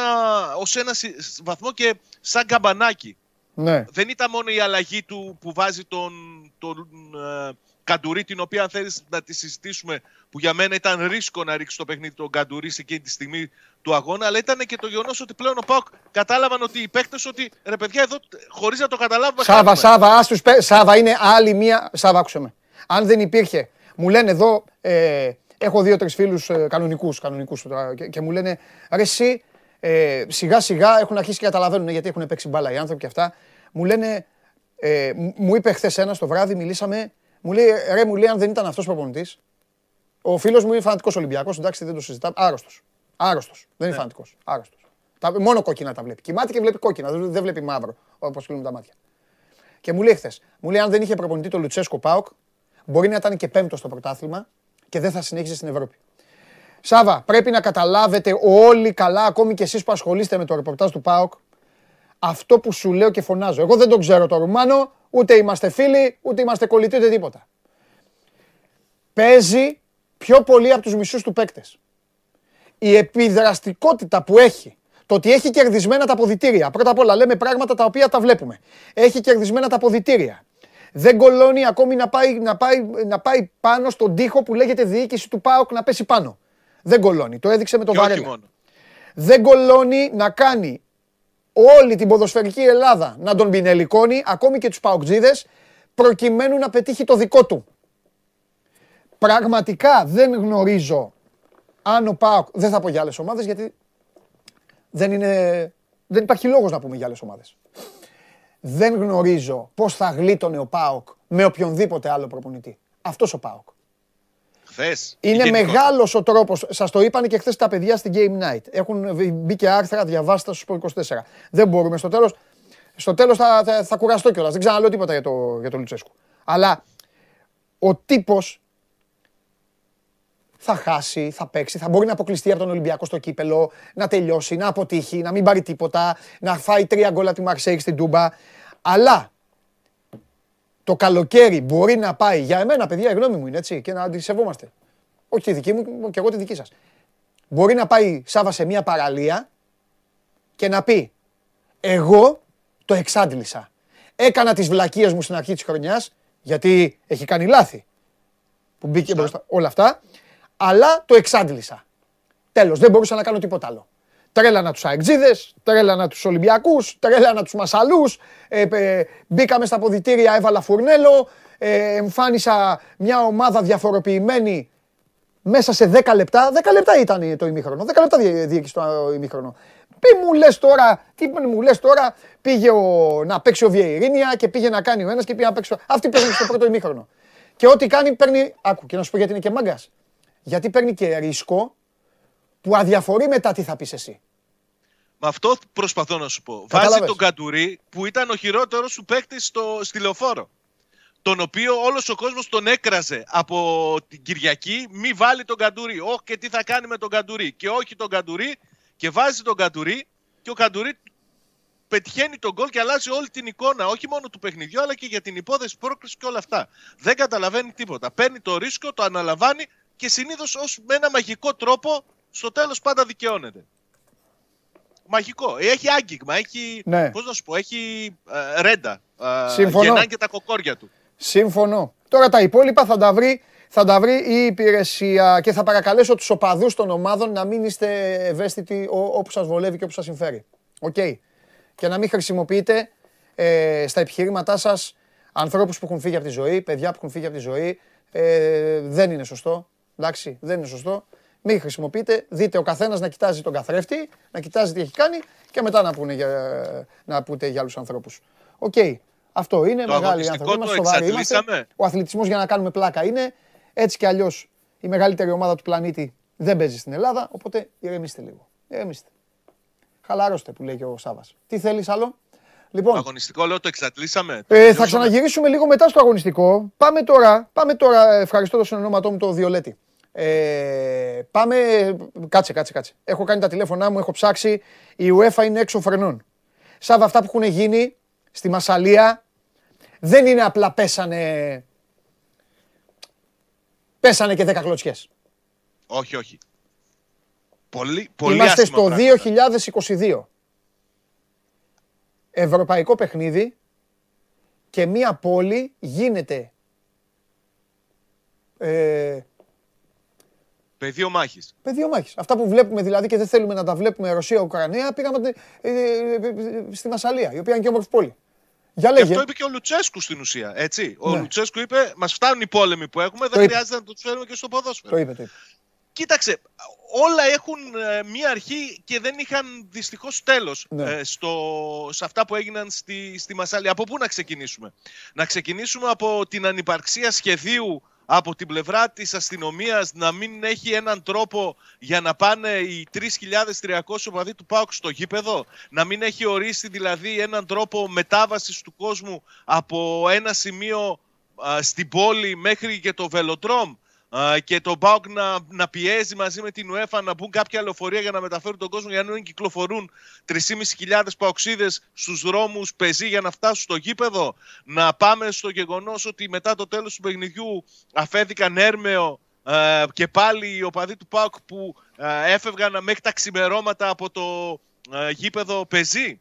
ως ένα συ- βαθμό και σαν καμπανάκι. Ναι. Δεν ήταν μόνο η αλλαγή του που βάζει τον, τον ε, Καντουρί, την οποία αν θέλεις να τη συζητήσουμε, που για μένα ήταν ρίσκο να ρίξει το παιχνίδι τον Καντουρί σε εκείνη τη στιγμή του αγώνα, αλλά ήταν και το γεγονός ότι πλέον ο Πάουκ κατάλαβαν ότι οι παίκτες ότι ρε παιδιά εδώ χωρίς να το καταλάβουμε Σάβα, χάνουμε. Σάβα, ας τους πέ- Σάβα είναι άλλη μία. Σάβα, άκουσε με. Αν δεν υπήρχε, μου λένε εδώ, ε, έχω δύο-τρεις φίλους ε, κανονικούς κανονικούς, τώρα, και, και μου λένε ρε, εσύ ε, σιγά σιγά έχουν αρχίσει και καταλαβαίνουν γιατί έχουν παίξει μπάλα οι άνθρωποι και αυτά. Μου λένε, ε, μου- μου είπε χθες ένας το βράδυ, μιλήσαμε, μου λέει ρε, μου λέει αν δεν ήταν αυτός προπονητής. Ο φίλος μου είναι φανατικός Ολυμπιακός, εντάξει δεν το συζητάμε. Άρρωστος. Άρρωστος. Δεν είναι φανατικός. Άρρωστος. Μόνο κόκκινα τα βλέπει. Κοιμάται και βλέπει κόκκινα, δεν δεν βλέπει μαύρο όπως κλείνουν τα μάτια. Και μου λέει χθες, μου λέει αν δεν είχε προπονητή το Λουτσέσκο Πάοκ, μπορεί να ήταν και πέμπτος στο πρωτάθλημα και δεν θα συνέχισε στην Ευρώπη. Σάβα, πρέπει να καταλάβετε όλοι καλά, ακόμη και εσείς που ασχολείστε με το ρεπορτάζ του ΠΑΟΚ, αυτό που σου λέω και φωνάζω. Εγώ δεν τον ξέρω το Ρουμάνο, ούτε είμαστε φίλοι, ούτε είμαστε κολλητοί, ούτε τίποτα. Παίζει πιο πολύ από τους μισούς του παίκτες. Η επιδραστικότητα που έχει, το ότι έχει κερδισμένα τα αποδητήρια. Πρώτα απ' όλα λέμε πράγματα τα οποία τα βλέπουμε. Έχει κερδισμένα τα αποδητήρια. Δεν κολώνει ακόμη να πάει, να, πάει, να πάει πάνω στον τοίχο που λέγεται διοίκηση του ΠΑΟΚ να πέσει πάνω. Δεν κολώνει. Το έδειξε με τον Και όχι Βαρέλα. μόνο. Δεν κολώνει να κάνει όλη την ποδοσφαιρική Ελλάδα να τον πινελικώνει, ακόμη και τους παοκτζίδες, προκειμένου να πετύχει το δικό του. Πραγματικά δεν γνωρίζω αν ο ΠΑΟΚ, δεν θα πω για άλλες ομάδες γιατί δεν, είναι, δεν υπάρχει λόγος να πούμε για άλλες ομάδες. Δεν γνωρίζω πώς θα γλίτωνε ο ΠΑΟΚ με οποιονδήποτε άλλο προπονητή. Αυτός ο ΠΑΟΚ. Χθες. Είναι γενικότερα. μεγάλος ο τρόπος. Σας το είπαν και χθες τα παιδιά στην Game Night. Έχουν μπει και άρθρα, διαβάστε στο 24. Δεν μπορούμε στο τέλος. Στο τέλος θα, θα, θα κουραστώ κιόλας. Δεν ξαναλέω τίποτα για το, για το Λουτσέσκου. Αλλά ο τύπος θα χάσει, θα παίξει, θα μπορεί να αποκλειστεί από τον Ολυμπιακό στο κύπελο, να τελειώσει, να αποτύχει, να μην πάρει τίποτα, να φάει τρία γκολ από τη Μαρσέη στην Τούμπα. Αλλά το καλοκαίρι μπορεί να πάει, για εμένα παιδιά η γνώμη μου είναι έτσι και να αντισεβόμαστε. Όχι τη δική μου και εγώ τη δική σας. Μπορεί να πάει Σάβα σε μια παραλία και να πει εγώ το εξάντλησα. Έκανα τις βλακίες μου στην αρχή της χρονιάς γιατί έχει κάνει λάθη που μπήκε μπροστά όλα αυτά. αλλά το εξάντλησα. Τέλος, δεν μπορούσα να κάνω τίποτα άλλο. Τρέλανα τους αεξίδες, τρέλανα τους Ολυμπιακούς, τρέλανα τους Μασαλούς, ε, ε, μπήκαμε στα ποδητήρια, έβαλα φουρνέλο, ε, εμφάνισα μια ομάδα διαφοροποιημένη μέσα σε 10 λεπτά. 10 λεπτά ήταν το ημίχρονο. 10 λεπτά διοίκησε το ημίχρονο. Τι μου λες τώρα, τι μου λες τώρα, πήγε ο, να παίξει ο Βιεϊρίνια και πήγε να κάνει ο ένας και πήγε να παίξει ο. Αυτοί παίζουν στο πρώτο ημίχρονο. Και ό,τι κάνει παίρνει. Άκου και να σου πω γιατί είναι και μάγκας. Γιατί παίρνει και ρίσκο που αδιαφορεί μετά τι θα πεις εσύ. Με αυτό προσπαθώ να σου πω. Βάζει τον Καντουρί που ήταν ο χειρότερος σου παίκτης στο, στη λεωφόρο. Τον οποίο όλος ο κόσμος τον έκραζε από την Κυριακή. Μη βάλει τον Καντουρί. Όχι και τι θα κάνει με τον Καντουρί. Και όχι τον Καντουρί. Και βάζει τον Καντουρί. Και ο Καντουρί πετυχαίνει τον γκολ και αλλάζει όλη την εικόνα, όχι μόνο του παιχνιδιού, αλλά και για την υπόθεση πρόκληση και όλα αυτά. Δεν καταλαβαίνει τίποτα. Παίρνει το ρίσκο, το αναλαμβάνει και συνήθως ως με ένα μαγικό τρόπο στο τέλος πάντα δικαιώνεται. Μαγικό. Έχει άγγιγμα, έχει. Ναι. Πώς να σου πω, έχει ε, ρέντα. Ε, Συμφωνώ. Γεννάνε και τα κοκόρια του. Σύμφωνο. Τώρα τα υπόλοιπα θα τα βρει, θα τα βρει η υπηρεσία και θα παρακαλέσω τους οπαδούς των ομάδων να μην είστε ευαίσθητοι όπου σας βολεύει και όπου σας συμφέρει. Ok. Okay. Και να μην χρησιμοποιείτε ε, στα επιχειρήματά σας ανθρώπους που έχουν φύγει από τη ζωή, παιδιά που έχουν φύγει από τη ζωή. Ε, δεν είναι σωστό. Εντάξει, δεν είναι σωστό. Μην χρησιμοποιείτε. Δείτε ο καθένας να κοιτάζει τον καθρέφτη, να κοιτάζει τι έχει κάνει και μετά να, πούνε για, να πούτε για άλλους ανθρώπους. Οκ. Αυτό είναι. Το μεγάλη άνθρωποι. Είμαστε σοβαροί. Είμαστε. Ο αθλητισμός για να κάνουμε πλάκα είναι. Έτσι κι αλλιώς η μεγαλύτερη ομάδα του πλανήτη δεν παίζει στην Ελλάδα. Οπότε ηρεμήστε λίγο. Ηρεμήστε. Χαλαρώστε που λέει και ο Σάββα. Τι θέλεις άλλο; Λοιπόν, αγωνιστικό λέω το εξαντλήσαμε. Ε, θα ξαναγυρίσουμε λίγο μετά στο αγωνιστικό. Πάμε τώρα, πάμε τώρα ευχαριστώ το συνονόματό μου το Βιολέτη. Ε, πάμε, κάτσε, κάτσε, κάτσε. Έχω κάνει τα τηλέφωνά μου, έχω ψάξει. Η UEFA είναι έξω φρενών. Σάβα αυτά που έχουν γίνει στη Μασαλία δεν είναι απλά πέσανε, πέσανε και 10 κλωτσιές. Όχι, όχι. Πολύ, πολύ Είμαστε στο 2022. Ευρωπαϊκό παιχνίδι και μία πόλη γίνεται ε, Πεδίο μάχης. Πεδίο μάχης. Αυτά που βλέπουμε δηλαδή και δεν θέλουμε να τα βλέπουμε Ρωσία-Ουκρανία, πήγαμε ε, ε, ε, στη Μασαλία, η οποία είναι και όμορφη πόλη. Για λέγε. Και αυτό είπε και ο Λουτσέσκου στην ουσία. Έτσι. Ο ναι. Λουτσέσκου είπε: Μας φτάνουν οι πόλεμοι που έχουμε, δεν χρειάζεται να του φέρουμε και στο ποδόσφαιρο. Το είπε, το είπε. Κοίταξε, όλα έχουν μία αρχή και δεν είχαν δυστυχώς τέλος ναι. σε αυτά που έγιναν στη, στη Μασάλη. Από πού να ξεκινήσουμε, Να ξεκινήσουμε από την ανυπαρξία σχεδίου από την πλευρά της αστυνομίας να μην έχει έναν τρόπο για να πάνε οι 3.300 οπαδοί του ΠΑΟΚ στο γήπεδο, να μην έχει ορίσει δηλαδή έναν τρόπο μετάβασης του κόσμου από ένα σημείο στην πόλη μέχρι και το βελοτρόμ; Και το ΠΑΟΚ να, να πιέζει μαζί με την UEFA να μπουν κάποια λεωφορεία για να μεταφέρουν τον κόσμο για να μην κυκλοφορούν 3.500 παοξίδες στους δρόμους πεζοί για να φτάσουν στο γήπεδο. Να πάμε στο γεγονός ότι μετά το τέλος του παιχνιδιού αφέθηκαν έρμεο και πάλι οι οπαδοί του ΠΑΟΚ που έφευγαν μέχρι τα ξημερώματα από το γήπεδο πεζοί.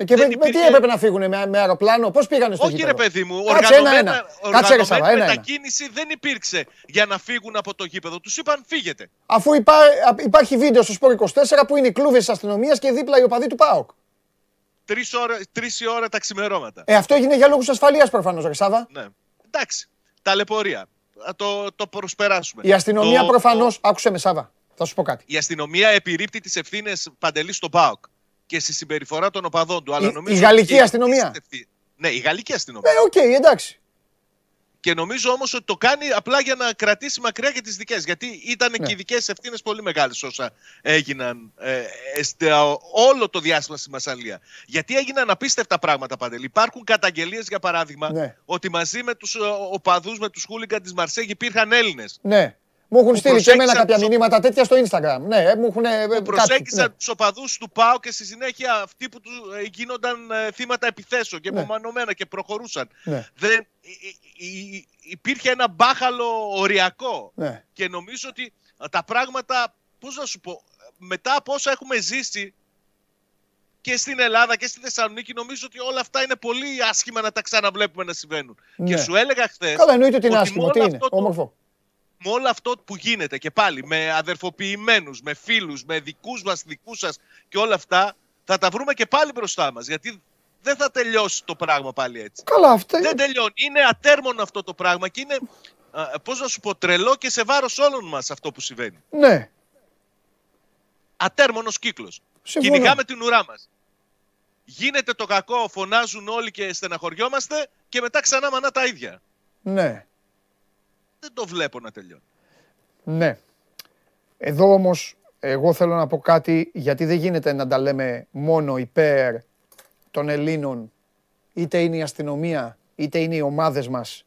Ε, και με, υπήρχε... τι έπρεπε να φύγουν με, με αεροπλάνο, πώς πήγανε στο Όχι, γήπεδο. ρε παιδί μου, Κάτσε οργανωμένα, ένα, ένα. οργανωμένη μετακίνηση δεν υπήρξε για να φύγουν από το γήπεδο. Τους είπαν φύγετε. Αφού υπά, υπάρχει βίντεο στο Sport 24 που είναι οι κλούβες της αστυνομίας και δίπλα οι οπαδοί του ΠΑΟΚ. Τρεις ώρα, ώρα τα ξημερώματα. Ε, αυτό έγινε για λόγους ασφαλείας προφανώς, ρε Σάββα. Ναι. Εντάξει. Ταλαιπωρία. Το, το προσπεράσουμε. Η αστυνομία το... προφανώς. Άκουσε με, Σάββα. Θα σου πω κάτι. Η αστυνομία επιρρίπτει τις ευθύνες Παντελή στο ΠΑΟΚ και στη συμπεριφορά των οπαδών του. Αλλά η, η γαλλική αστυνομία. Ναι, η γαλλική αστυνομία. Ναι, ok, okay, εντάξει. Και νομίζω όμως ότι το κάνει απλά για να κρατήσει μακριά και τις δικές. Γιατί ήταν ναι. και οι δικές ευθύνες πολύ μεγάλες όσα έγιναν ε, ε, όλο το διάστημα στη Μασαλία. Γιατί έγιναν απίστευτα πράγματα παντελή. Υπάρχουν καταγγελίες, για παράδειγμα, ναι. ότι μαζί με τους ε, οπαδούς, με τους χούλιγκαν της Μαρσέγη υπήρχαν Έλληνες. Ναι. Μου έχουν στείλει και εμένα κάποια μηνύματα τέτοια στο Instagram. Ναι, μου έχουν. Που προσέγγισαν ναι. τους οπαδούς του ΠΑΟ και στη συνέχεια αυτοί που του ε, γίνονταν ε, θύματα επιθέσεων και ναι. και προχωρούσαν. Ναι. Δεν, υπήρχε ένα μπάχαλο οριακό. Ναι. Και νομίζω ότι τα πράγματα, πώς να σου πω, μετά από όσα έχουμε ζήσει και στην Ελλάδα και στη Θεσσαλονίκη, νομίζω ότι όλα αυτά είναι πολύ άσχημα να τα ξαναβλέπουμε να συμβαίνουν. Και ναι. σου έλεγα χθες. Καλά, εννοείται ότι είναι άσχημο. Τι είναι, όμορφο με όλο αυτό που γίνεται και πάλι με αδερφοποιημένους, με φίλους, με δικούς μας, δικούς σας και όλα αυτά θα τα βρούμε και πάλι μπροστά μας γιατί δεν θα τελειώσει το πράγμα πάλι έτσι. Καλά, αυτά. Δεν τελειώνει. Είναι ατέρμονο αυτό το πράγμα και είναι, α, πώς να σου πω, τρελό και σε βάρος όλων μας αυτό που συμβαίνει. Ναι, Ατέρμονος κύκλος. συμφωνώ. Κυνηγάμε την ουρά μας. Γίνεται το κακό, φωνάζουν όλοι και στεναχωριόμαστε και μετά ξανά μανά τα ίδια. Ναι, Δεν το βλέπω να τελειώνει. ναι. Εδώ όμως εγώ θέλω να πω κάτι γιατί δεν γίνεται να τα λέμε μόνο υπέρ των Ελλήνων είτε είναι η αστυνομία είτε είναι οι ομάδες μας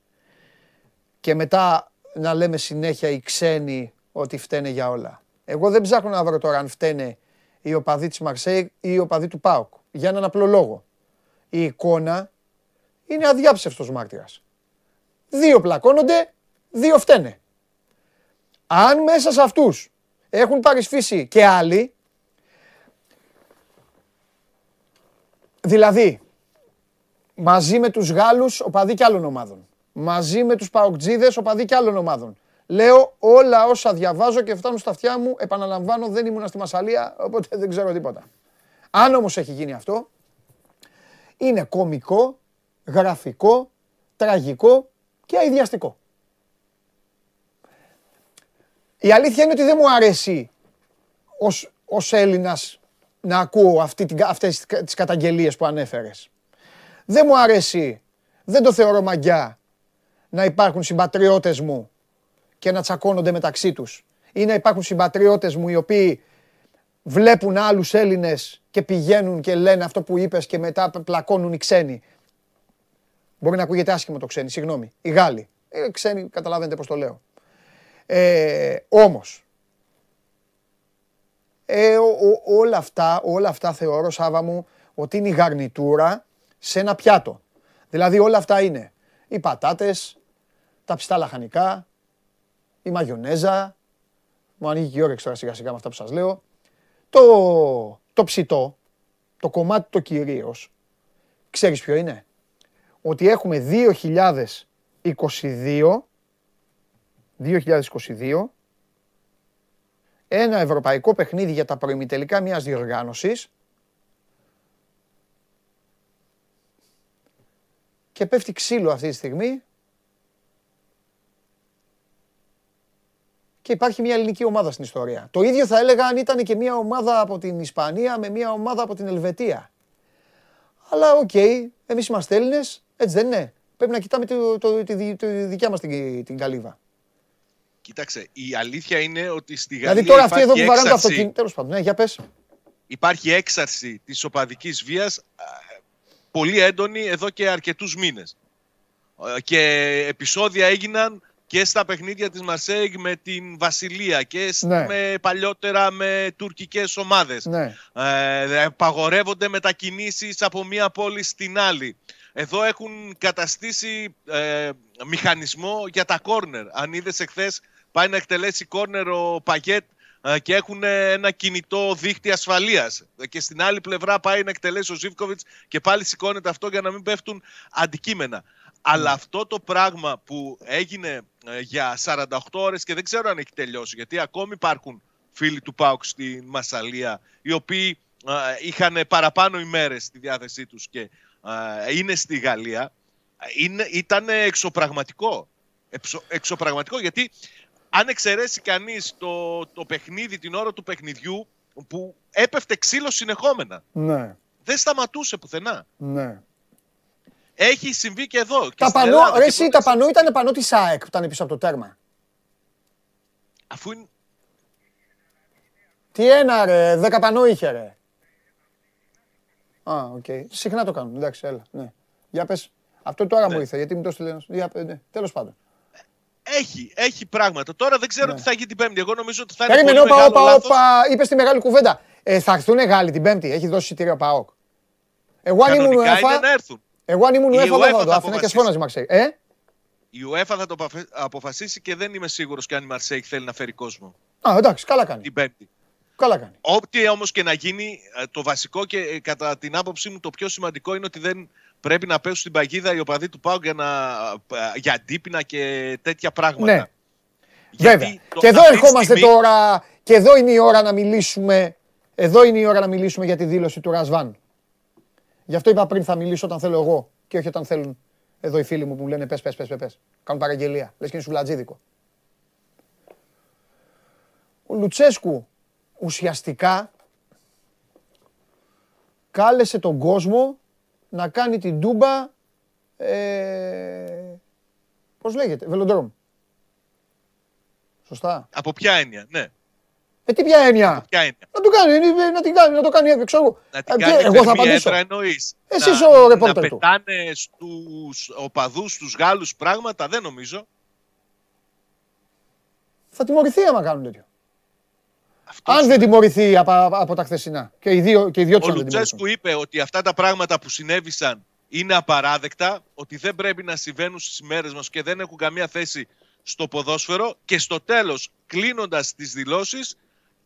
και μετά να λέμε συνέχεια οι ξένοι ότι φταίνε για όλα. Εγώ δεν ψάχνω να βρω τώρα αν φταίνε οι οπαδοί της Μαρσέη ή οι οπαδοί του ΠΑΟΚ. Για έναν απλό λόγο. Η εικόνα είναι αδιάψευτος μάρτυρας. Δύο πλακώνονται, δύο φταίνε. Αν μέσα σε αυτούς έχουν παρισφύσει και άλλοι, δηλαδή μαζί με τους Γάλλους οπαδοί και άλλων ομάδων, μαζί με τους Παοκτζίδες οπαδοί και άλλων ομάδων. Λέω όλα όσα διαβάζω και φτάνουν στα αυτιά μου, επαναλαμβάνω δεν ήμουνα στη Μασαλία, οπότε δεν ξέρω τίποτα. Αν όμως έχει γίνει αυτό, είναι κομικό, γραφικό, τραγικό και αειδιαστικό. Η αλήθεια είναι ότι δεν μου αρέσει ως, ως Έλληνας να ακούω αυτή την, αυτές τις καταγγελίες που ανέφερες. Δεν μου αρέσει, δεν το θεωρώ μαγιά να υπάρχουν συμπατριώτες μου και να τσακώνονται μεταξύ τους. Ή να υπάρχουν συμπατριώτες μου οι οποίοι βλέπουν άλλους Έλληνες και πηγαίνουν και λένε αυτό που είπες και μετά πλακώνουν οι ξένοι. Μπορεί να ακούγεται άσχημο το ξένοι, συγγνώμη. Οι Γάλλοι. Ε, ξένοι, καταλαβαίνετε πώς το λέω. Ε, όμως, ε, ο- ο- όλα, αυτά, όλα αυτά θεωρώ, Σάβα μου, ότι είναι η γαρνιτούρα σε ένα πιάτο. Δηλαδή όλα αυτά είναι οι πατάτες, τα πιστά λαχανικά, η μαγιονέζα, μου ανοίγει και η όρεξη τώρα σιγά σιγά με αυτά που σας λέω, το, το ψητό, το κομμάτι το κυρίως, ξέρεις ποιο είναι, ότι έχουμε 2022 2022 ένα ευρωπαϊκό παιχνίδι για τα προημιτελικά μιας διοργάνωσης και πέφτει ξύλο αυτή τη στιγμή και υπάρχει μια ελληνική ομάδα στην ιστορία. Το ίδιο θα έλεγα αν ήταν και μια ομάδα από την Ισπανία με μια ομάδα από την Ελβετία. Αλλά οκ, εμείς είμαστε Έλληνες, έτσι δεν είναι. Πρέπει να κοιτάμε το, το, τη, δι- τη δικιά μας την, την καλύβα. Κοίταξε, η αλήθεια είναι ότι στη Γαλλία Δηλαδή τώρα αυτοί εδώ υπάρχει που βαράνε το έξαρση- αυτοκίνητο. Τέλος πάντων, ναι, για πες. υπάρχει έξαρση της οπαδικής βίας α, πολύ έντονη εδώ και αρκετούς μήνες. Ε, Και επεισόδια έγιναν και στα παιχνίδια της Μαρσέιγ με την Βασιλεία και σ- Ναι. με, παλιότερα με τουρκικές ομάδες. Ναι. Ε, απαγορεύονται μετακινήσεις από μία πόλη στην άλλη. Εδώ έχουν καταστήσει ε, μηχανισμό για τα κόρνερ. Αν είδες εχθές πάει να εκτελέσει κόρνερ ο Παγέτ ε, και έχουν ένα κινητό δίχτυ ασφαλείας. Ε, Και στην άλλη πλευρά πάει να εκτελέσει ο Ζίβκοβιτς και πάλι σηκώνεται αυτό για να μην πέφτουν αντικείμενα. Αλλά αυτό το πράγμα που έγινε ε, για 48 ώρες και δεν ξέρω αν έχει τελειώσει γιατί ακόμη υπάρχουν φίλοι του ΠΑΟΚ στη Μασαλία οι οποίοι ε, είχαν παραπάνω ημέρες στη διάθεσή τους και ε, είναι στη Γαλλία είναι, ήταν εξωπραγματικό. Εξω, εξωπραγματικό γιατί αν εξαιρέσει κανείς το, το παιχνίδι, την ώρα του παιχνιδιού που έπεφτε ξύλος συνεχόμενα. Ναι. Δεν σταματούσε πουθενά. Ναι. Έχει συμβεί και εδώ. Και Τα στην πανό, Ελλάδα ρε και εσύ, προχθές. τα πανό ήταν πανό της ΑΕΚ που ήταν πίσω από το τέρμα. Αφού είναι, Τι ένα ρε, δέκα πανό είχε ρε. Α, οκ. Συχνά το κάνουν, εντάξει, έλα, ναι. Για πες. Αυτό τώρα Ναι. μου ήρθε, γιατί μου το στείλε. Για πες, ναι. Τέλος πάντων. Έχει, έχει πράγματα. Τώρα δεν ξέρω Ναι. τι θα γίνει την Πέμπτη. Εγώ νομίζω ότι θα είναι Περίμενε, πολύ όπα, μεγάλο όπα, λάθος. όπα, είπες τη μεγάλη κουβέντα. Ε, θα έρθουν Γάλλοι την Πέμπτη, έχει δώσει εισιτήριο ΠΑΟΚ. Εγώ αν ήμουν Κανονικά είναι UEFA, να έρθουν. εγώ αν ήμουν Η UEFA δεν UEFA θα το θα άφηνα και αποφασίσει. φώναζε Μαρσέιγ. Ε, Η UEFA θα το αποφε- αποφασίσει και δεν είμαι σίγουρος και αν η Μαρσέιγ θέλει να φέρει κόσμο α, εντάξει, καλά κάνει. την Πέμπτη. Καλά κάνει. Ό,τι όμως και να γίνει, ε, το βασικό και ε, κατά την άποψή μου το πιο σημαντικό είναι ότι δεν πρέπει να πέσουν στην παγίδα οι οπαδοί του ΠΑΟΚ για, να, ε, για αντίπεινα και τέτοια πράγματα. Ναι. Βέβαια. το- Και εδώ αυτή τη ερχόμαστε στιγμή- τώρα, και εδώ είναι η ώρα να μιλήσουμε, εδώ είναι η ώρα να μιλήσουμε για τη δήλωση του Ρασβάν. Γι' αυτό είπα πριν θα μιλήσω όταν θέλω εγώ και όχι όταν θέλουν εδώ οι φίλοι μου που μου λένε πες, πες, πες, πες, πες. Κάνουν παραγγελία. Λες και είναι σουβλατζίδικο. Ο Λουτσέσκου ουσιαστικά κάλεσε τον κόσμο να κάνει την τούμπα, ε, πώς λέγεται, βελοντρόμ. Σωστά. Από ποια έννοια, ναι. Ε, τι ποια έννοια; Ποια έννοια; Να το κάνει, ε, να την κάνει, να το κάνει, ξέρω εγώ. Να Ε, την τι- κάνει Εγώ θα θερμή απαντήσω. έδρα εννοείς. Εσείς Να- ο ρεπόρτερ Να του. πετάνε στους οπαδούς, στους Γάλλους πράγματα, δεν νομίζω. Θα τιμωρηθεί άμα κάνουν τέτοιο. Αυτός Αν δεν τιμωρηθεί από, από τα χθεσινά. Και οι δύο, και οι δυο τους Ο αν δεν Λουτσέσκου τιμωρηθούν. είπε ότι αυτά τα πράγματα που συνέβησαν είναι απαράδεκτα, ότι δεν πρέπει να συμβαίνουν στις ημέρες μας και δεν έχουν καμία θέση στο ποδόσφαιρο και στο τέλος, κλείνοντας τις δηλώσεις,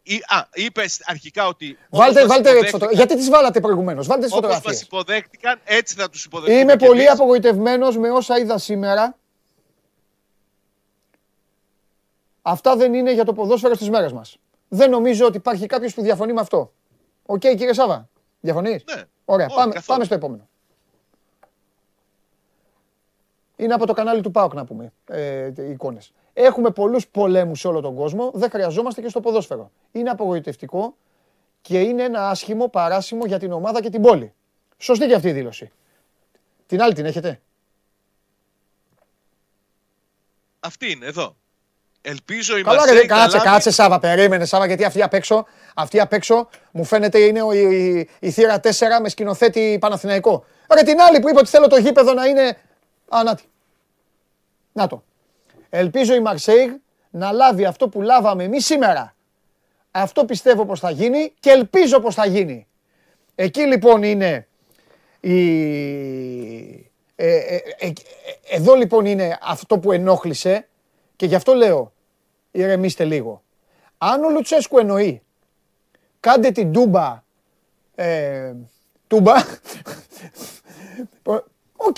ή- α, είπε αρχικά ότι όπως Βάλτε, μας βάλτε τις υποδέχτηκαν- φωτογραφίες. Γιατί τις βάλατε προηγουμένως; Βάλτε τις όπως μας φωτογραφίες. υποδέχτηκαν, έτσι θα τους υποδεχτούμε Είμαι κι πολύ εμείς. απογοητευμένος με όσα είδα σήμερα. Αυτά δεν είναι για το ποδόσφαιρο στις μέρες μας. Δεν νομίζω ότι υπάρχει κάποιος που διαφωνεί με αυτό. Οκ, κύριε Σάβα. Διαφωνείς; Ναι. Ωραία, Όχι, πάμε, καθόλου. πάμε στο επόμενο. Είναι από το κανάλι του ΠΑΟΚ να πούμε ε, οι εικόνες. Έχουμε πολλούς πολέμους σε όλο τον κόσμο, δεν χρειαζόμαστε και στο ποδόσφαιρο. Είναι απογοητευτικό και είναι ένα άσχημο παράσημο για την ομάδα και την πόλη. Σωστή και αυτή η δήλωση. Την άλλη την έχετε; Αυτή είναι εδώ. Ελπίζω η Καλά, Μαρσέη ρε, να κάτσε, λάβει- κάτσε, Σάβα, περίμενε, Σάβα, γιατί αυτή απ' έξω, αυτή απ' έξω μου φαίνεται είναι ο- η, η, η θύρα 4 με σκηνοθέτη Παναθηναϊκό. Ρε, την άλλη που είπε ότι θέλω το γήπεδο να είναι. Α, να τη. Να το. Ελπίζω η Μαρσέιγ να λάβει αυτό που λάβαμε εμείς σήμερα. Αυτό πιστεύω πως θα γίνει και ελπίζω πως θα γίνει. Εκεί λοιπόν είναι η... ε, ε, ε, ε, εδώ λοιπόν είναι αυτό που ενόχλησε και γι' αυτό λέω ηρεμήστε λίγο. Αν ο Λουτσέσκου εννοεί κάντε την τούμπα ε, τούμπα οκ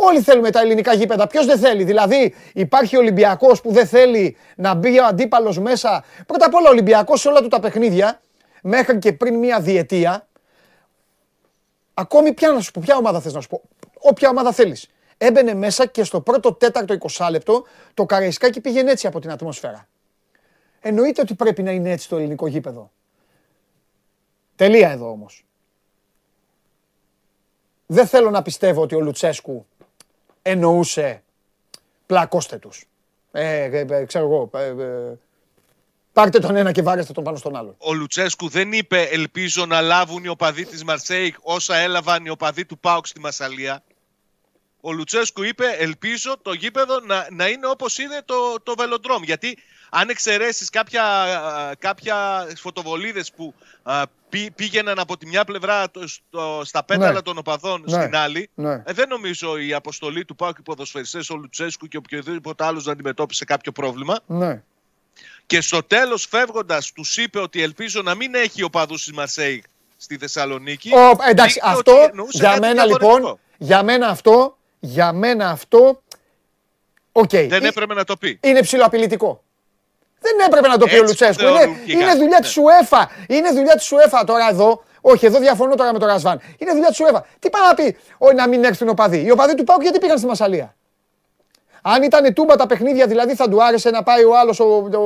Όλοι θέλουμε τα ελληνικά γήπεδα. Ποιος δεν θέλει; Δηλαδή, υπάρχει Ολυμπιακός που δεν θέλει να μπει ο αντίπαλος μέσα. Πρώτα απ' όλα, ο Ολυμπιακός σε όλα του τα παιχνίδια, μέχρι και πριν μία διετία, ακόμη ποια να σου πω, ποια ομάδα θες να σου πω. Όποια ομάδα θέλεις. Έμπαινε μέσα και στο πρώτο τέταρτο 20 λεπτό το καραϊσκάκι πήγαινε έτσι από την ατμόσφαιρα. Εννοείται ότι πρέπει να είναι έτσι το ελληνικό γήπεδο. Τελεία εδώ όμως. Δεν θέλω να πιστεύω ότι ο Λουτσέσκου εννοούσε πλακώστε τους. Ε, ε, ε, ξέρω εγώ, ε, ε, πάρτε τον ένα και βάρεστε τον πάνω στον άλλο. Ο Λουτσέσκου δεν είπε ελπίζω να λάβουν οι οπαδοί της Μαρσέικ όσα έλαβαν οι οπαδοί του ΠΑΟΚ στη Μασαλία. Ο Λουτσέσκου είπε ελπίζω το γήπεδο να, να είναι όπως είναι το, το βελοντρόμ. Γιατί αν εξαιρέσεις κάποια, α, κάποια φωτοβολίδες που α, πή- πήγαιναν από τη μια πλευρά το- στο- στα πέταλα Ναι. των οπαδών Ναι. στην άλλη, Ναι. ε, δεν νομίζω η αποστολή του ΠΑΟΚ οι ποδοσφαιριστές, ο Λουτσέσκου και οποιοδήποτε άλλος να αντιμετώπισε κάποιο πρόβλημα. Ναι. Και στο τέλος φεύγοντας τους είπε ότι ελπίζω να μην έχει οπαδούς της Μαρσέιγ στη Θεσσαλονίκη. Ο, εντάξει, Δείχνει αυτό ότι εννοούσε για κάτι μένα διαφορετικό. λοιπόν, για μένα αυτό, για μένα αυτό, οκ. Δεν Ε, έπρεπε να το πει. Είναι ψηλοαπειλητικό. Δεν έπρεπε να το πει ο Έτσι Λουτσέσκου. θεωρούν Είναι, και οι είναι Γάλλοι, δουλειά ναι. της UEFA. Είναι δουλειά της UEFA τώρα εδώ. Όχι, εδώ διαφωνώ τώρα με τον Ρασβάν. Είναι δουλειά της UEFA. Τι πάει να πει; Ο, να μην έρθουν οπαδοί. Οι οπαδοί του ΠΑΟΚ γιατί πήγαν στη Μασαλία; Αν ήταν τούμπα τα παιχνίδια, δηλαδή θα του άρεσε να πάει ο άλλος ο, ο,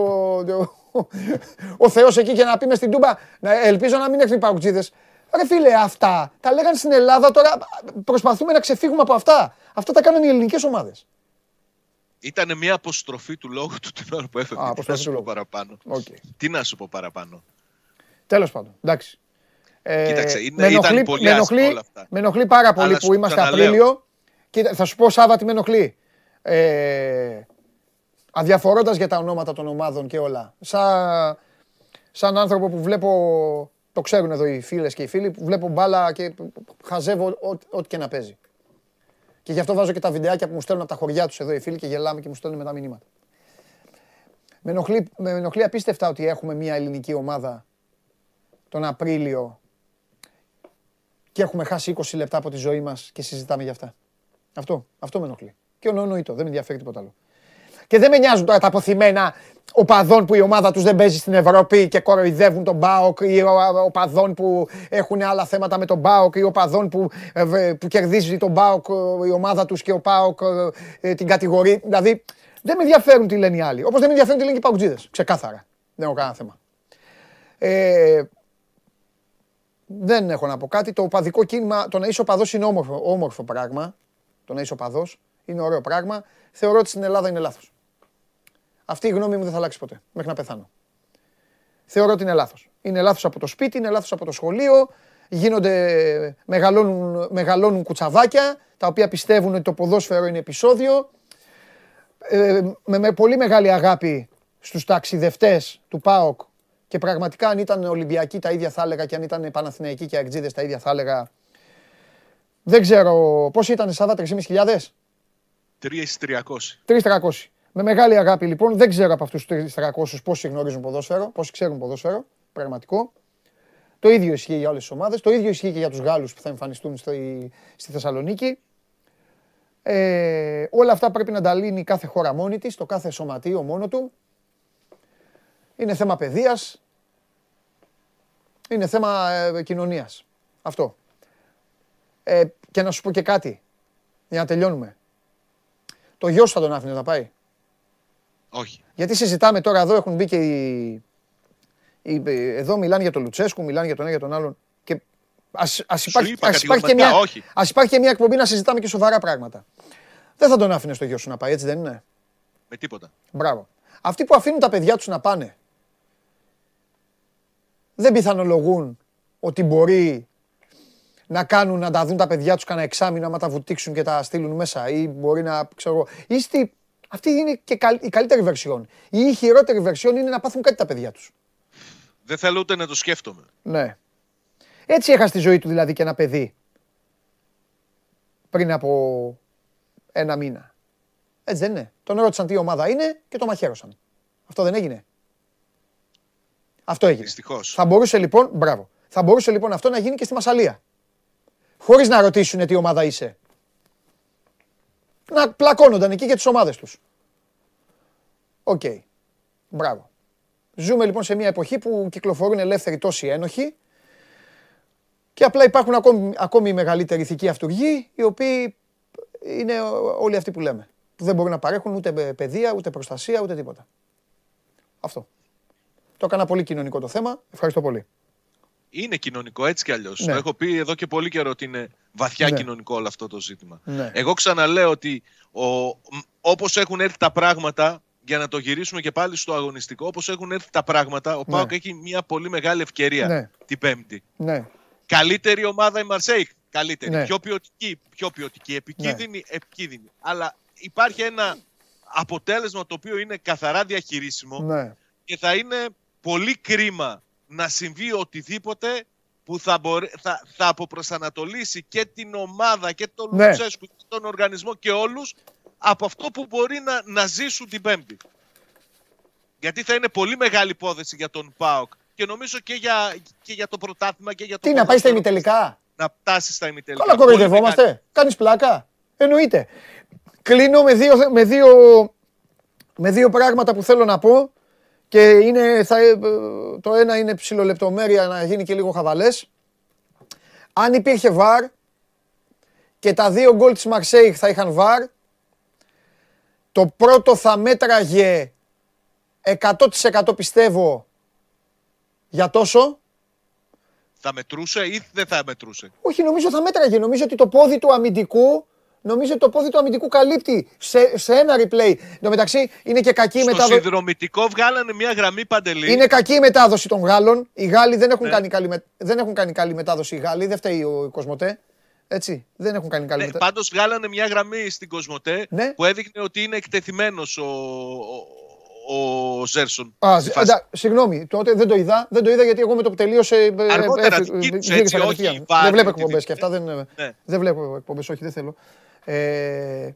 ο, ο Θεός εκεί και να πει μες στην τούμπα. να- Ελπίζω να μην έρθουν οι Παουκτζίδε. Ρε φίλε, αυτά τα λέγανε στην Ελλάδα τώρα. Προσπαθούμε να ξεφύγουμε από αυτά. Αυτά τα κάνανε οι ελληνικές ομάδες. Ήταν μια αποστροφή του λόγου του την ώρα που έφευγε. Α, Τι αποστροφή να του σου πω λόγου. παραπάνω. Okay. Τι να σου πω παραπάνω. Τέλος πάντων. Εντάξει. Ε, Κοίταξε, είναι- με ήταν ενοχλεί, πολύ με άσχημα ενοχλεί- όλα αυτά. με ενοχλεί πάρα πολύ Αλλά που σου είμαστε ξαναλέω. Απρίλιο. Κοίτα, θα σου πω Σάβα τι με ενοχλεί. Ε, αδιαφορώντας για τα ονόματα των ομάδων και όλα. Σαν, σαν άνθρωπο που βλέπω, το ξέρουν εδώ οι φίλες και οι φίλοι, που βλέπω μπάλα και χαζεύω ό,τι- ό,τι και να παίζει. Και γι' αυτό βάζω και τα βιντεάκια που μου στέλνουν από τα χωριά τους εδώ οι φίλοι και γελάμε και μου στέλνουν με τα μηνύματα. Με ενοχλεί, με ενοχλεί απίστευτα ότι έχουμε μια ελληνική ομάδα τον Απρίλιο και έχουμε χάσει 20 λεπτά από τη ζωή μας και συζητάμε για αυτά. Αυτό, αυτό με ενοχλεί. Και ονονοητό, δεν με ενδιαφέρει τίποτα άλλο. Και δεν με νοιάζουν τώρα τα αποθυμένα οπαδών που η ομάδα τους δεν παίζει στην Ευρώπη και κοροϊδεύουν τον ΠΑΟΚ ή οπαδών που έχουν άλλα θέματα με τον ΠΑΟΚ ή οπαδών που, ε, που κερδίζει τον ΠΑΟΚ ε, η ομάδα τους και ο ΠΑΟΚ ε, την κατηγορεί. Δηλαδή δεν με ενδιαφέρουν τι λένε οι άλλοι. Όπως δεν με ενδιαφέρουν τι λένε οι ΠΑΟΚτζίδες. Ξεκάθαρα. Δεν έχω κανένα θέμα. Ε, δεν έχω να πω κάτι. Το οπαδικό κίνημα, το να είσαι οπαδός είναι όμορφο, όμορφο πράγμα. Το να είσαι οπαδός είναι ωραίο πράγμα. Θεωρώ ότι στην Ελλάδα είναι λάθος. Αυτή η γνώμη μου δεν θα αλλάξει ποτέ, μέχρι να πεθάνω. Θεωρώ ότι είναι λάθος. Είναι λάθος από το σπίτι, είναι λάθος από το σχολείο, γίνονται, μεγαλώνουν, μεγαλώνουν κουτσαβάκια, τα οποία πιστεύουν ότι το ποδόσφαιρο είναι επεισόδιο. Ε, με, με πολύ μεγάλη αγάπη στους ταξιδευτές του ΠΑΟΚ και πραγματικά αν ήταν Ολυμπιακοί τα ίδια θα έλεγα και αν ήταν Παναθηναϊκοί και Αγτζίδες τα ίδια θα έλεγα. Δεν ξέρω, πώς ήταν Σάββα, 3.500? 3.300. 3.300. Με μεγάλη αγάπη λοιπόν, δεν ξέρω από αυτούς τους 300 πόσοι γνωρίζουν ποδόσφαιρο, πόσοι ξέρουν ποδόσφαιρο, πραγματικό. Το ίδιο ισχύει για όλες τις ομάδες, το ίδιο ισχύει και για τους Γάλλους που θα εμφανιστούν στη, στη Θεσσαλονίκη. Ε, όλα αυτά πρέπει να τα λύνει κάθε χώρα μόνη της, το κάθε σωματείο μόνο του. Είναι θέμα παιδείας, είναι θέμα ε, κοινωνίας. Αυτό. Ε, και να σου πω και κάτι, για να τελειώνουμε. Το γιος σου θα τον άφηνε να πάει. Όχι. Γιατί συζητάμε τώρα εδώ, έχουν μπει και οι... οι- εδώ μιλάνε για τον Λουτσέσκου, μιλάνε για τον ένα για τον άλλον. Και ας, ας, υπάρχει, είπα ας, υπάρχει και κατηγορηματικά, μια, όχι. ας υπάρχει και μια εκπομπή να συζητάμε και σοβαρά πράγματα. Δεν θα τον άφηνε στο γιο σου να πάει, έτσι δεν είναι; Με τίποτα. Μπράβο. Αυτοί που αφήνουν τα παιδιά τους να πάνε, δεν πιθανολογούν ότι μπορεί να κάνουν να τα δουν τα παιδιά τους κανένα εξάμεινο άμα τα βουτήξουν και τα στείλουν μέσα ή μπορεί να, ξέρω εγώ, ή στη- αυτή είναι και καλ- η καλύτερη βερσιόν. Ή η χειρότερη βερσιόν είναι να πάθουν κάτι τα παιδιά τους. Δεν θέλω ούτε να το σκέφτομαι. Ναι. Έτσι έχασε τη ζωή του δηλαδή και ένα παιδί πριν από ένα μήνα. Έτσι δεν είναι. Τον ρώτησαν τι ομάδα είναι και το μαχαίρωσαν. Αυτό δεν έγινε. Αυτό έγινε. Δυστυχώς. Θα μπορούσε λοιπόν, μπράβο, θα μπορούσε λοιπόν αυτό να γίνει και στη Μασαλία. Χωρίς να ρωτήσουν τι ομάδα είσαι. Να πλακώνονταν εκεί για τις ομάδες τους. Οκ. Μπράβο. Ζούμε λοιπόν σε μια εποχή που κυκλοφορούν ελεύθεροι τόσοι ένοχοι και απλά υπάρχουν ακόμη, ακόμη μεγαλύτεροι ηθικοί αυτούργοι οι οποίοι είναι όλοι αυτοί που λέμε. Που δεν μπορούν να παρέχουν ούτε παιδεία, ούτε προστασία, ούτε τίποτα. Αυτό. Το έκανα πολύ κοινωνικό το θέμα. Ευχαριστώ πολύ. Είναι κοινωνικό έτσι κι αλλιώς. Ναι. Το έχω πει εδώ και πολύ καιρό ότι είναι βαθιά Ναι. κοινωνικό όλο αυτό το ζήτημα. Ναι. Εγώ ξαναλέω ότι όπως έχουν έρθει τα πράγματα, για να το γυρίσουμε και πάλι στο αγωνιστικό, όπως έχουν έρθει τα πράγματα, ο Ναι. Πάοκ έχει μια πολύ μεγάλη ευκαιρία Ναι. την Πέμπτη. Ναι. Καλύτερη ομάδα η Μαρσέικ. Καλύτερη. Ναι. Πιο ποιοτική. Πιο ποιοτική. Επικίνδυνη. Επικίνδυνη. Αλλά υπάρχει ένα αποτέλεσμα το οποίο είναι καθαρά διαχειρίσιμο Ναι. και θα είναι πολύ κρίμα να συμβεί οτιδήποτε που θα, μπορέ, θα, θα αποπροσανατολίσει και την ομάδα και τον Ναι. Λουτσέσκου και τον οργανισμό και όλους από αυτό που μπορεί να, να ζήσουν την Πέμπτη. Γιατί θα είναι πολύ μεγάλη υπόθεση για τον ΠΑΟΚ και νομίζω και για, και για το πρωτάθλημα και για το Τι να πάει στα ποδόσφαιρο ημιτελικά; να φτάσει στα ημιτελικά. Καλά Πολύ μεγάλη. κοροϊδευόμαστε. Κάνεις πλάκα. Εννοείται. Κλείνω με δύο, με δύο, με δύο πράγματα που θέλω να πω και είναι, θα, ε, το ένα είναι ψηλολεπτομέρεια να γίνει και λίγο χαβαλές. Αν υπήρχε βαρ και τα δύο γκολ της Μαρσέιχ θα είχαν βαρ, το πρώτο θα μέτραγε 100% πιστεύω για τόσο. Θα μετρούσε ή δεν θα μετρούσε; Όχι, νομίζω θα μέτραγε. Νομίζω ότι το πόδι του αμυντικού, νομίζω ότι το πόδι του αμυντικού καλύπτει σε, σε ένα replay. Εν τω μεταξύ είναι και κακή η Στο μετάδοση. συνδρομητικό βγάλανε μια γραμμή παντελή. Είναι κακή η μετάδοση των Γάλλων. Οι Γάλλοι δεν έχουν, Ναι. κάνει, καλή, με- δεν έχουν κάνει καλή μετάδοση. Οι Γάλλοι δεν φταίει ο Κοσμοτέ. Έτσι. Δεν έχουν κάνει καλή Ναι, μετάδοση. πάντως βγάλανε μια γραμμή στην Κοσμοτέ Ναι. που έδειχνε ότι είναι εκτεθειμένος ο, ο, ο Ζέρσον. Α, στη ζ- φάση. εντά- συγγνώμη, τότε δεν το είδα. Δεν το είδα γιατί εγώ με το που τελείωσε. ε, Αργότερα έφυγε- κοίταξε, γύρισα έτσι, κατευθείαν. όχι, βάρη, Δεν βλέπω τι εκπομπές δείχνει. και αυτά. Δεν, ε, Ναι. δεν βλέπω εκπομπές, όχι, δεν θέλω. Ε,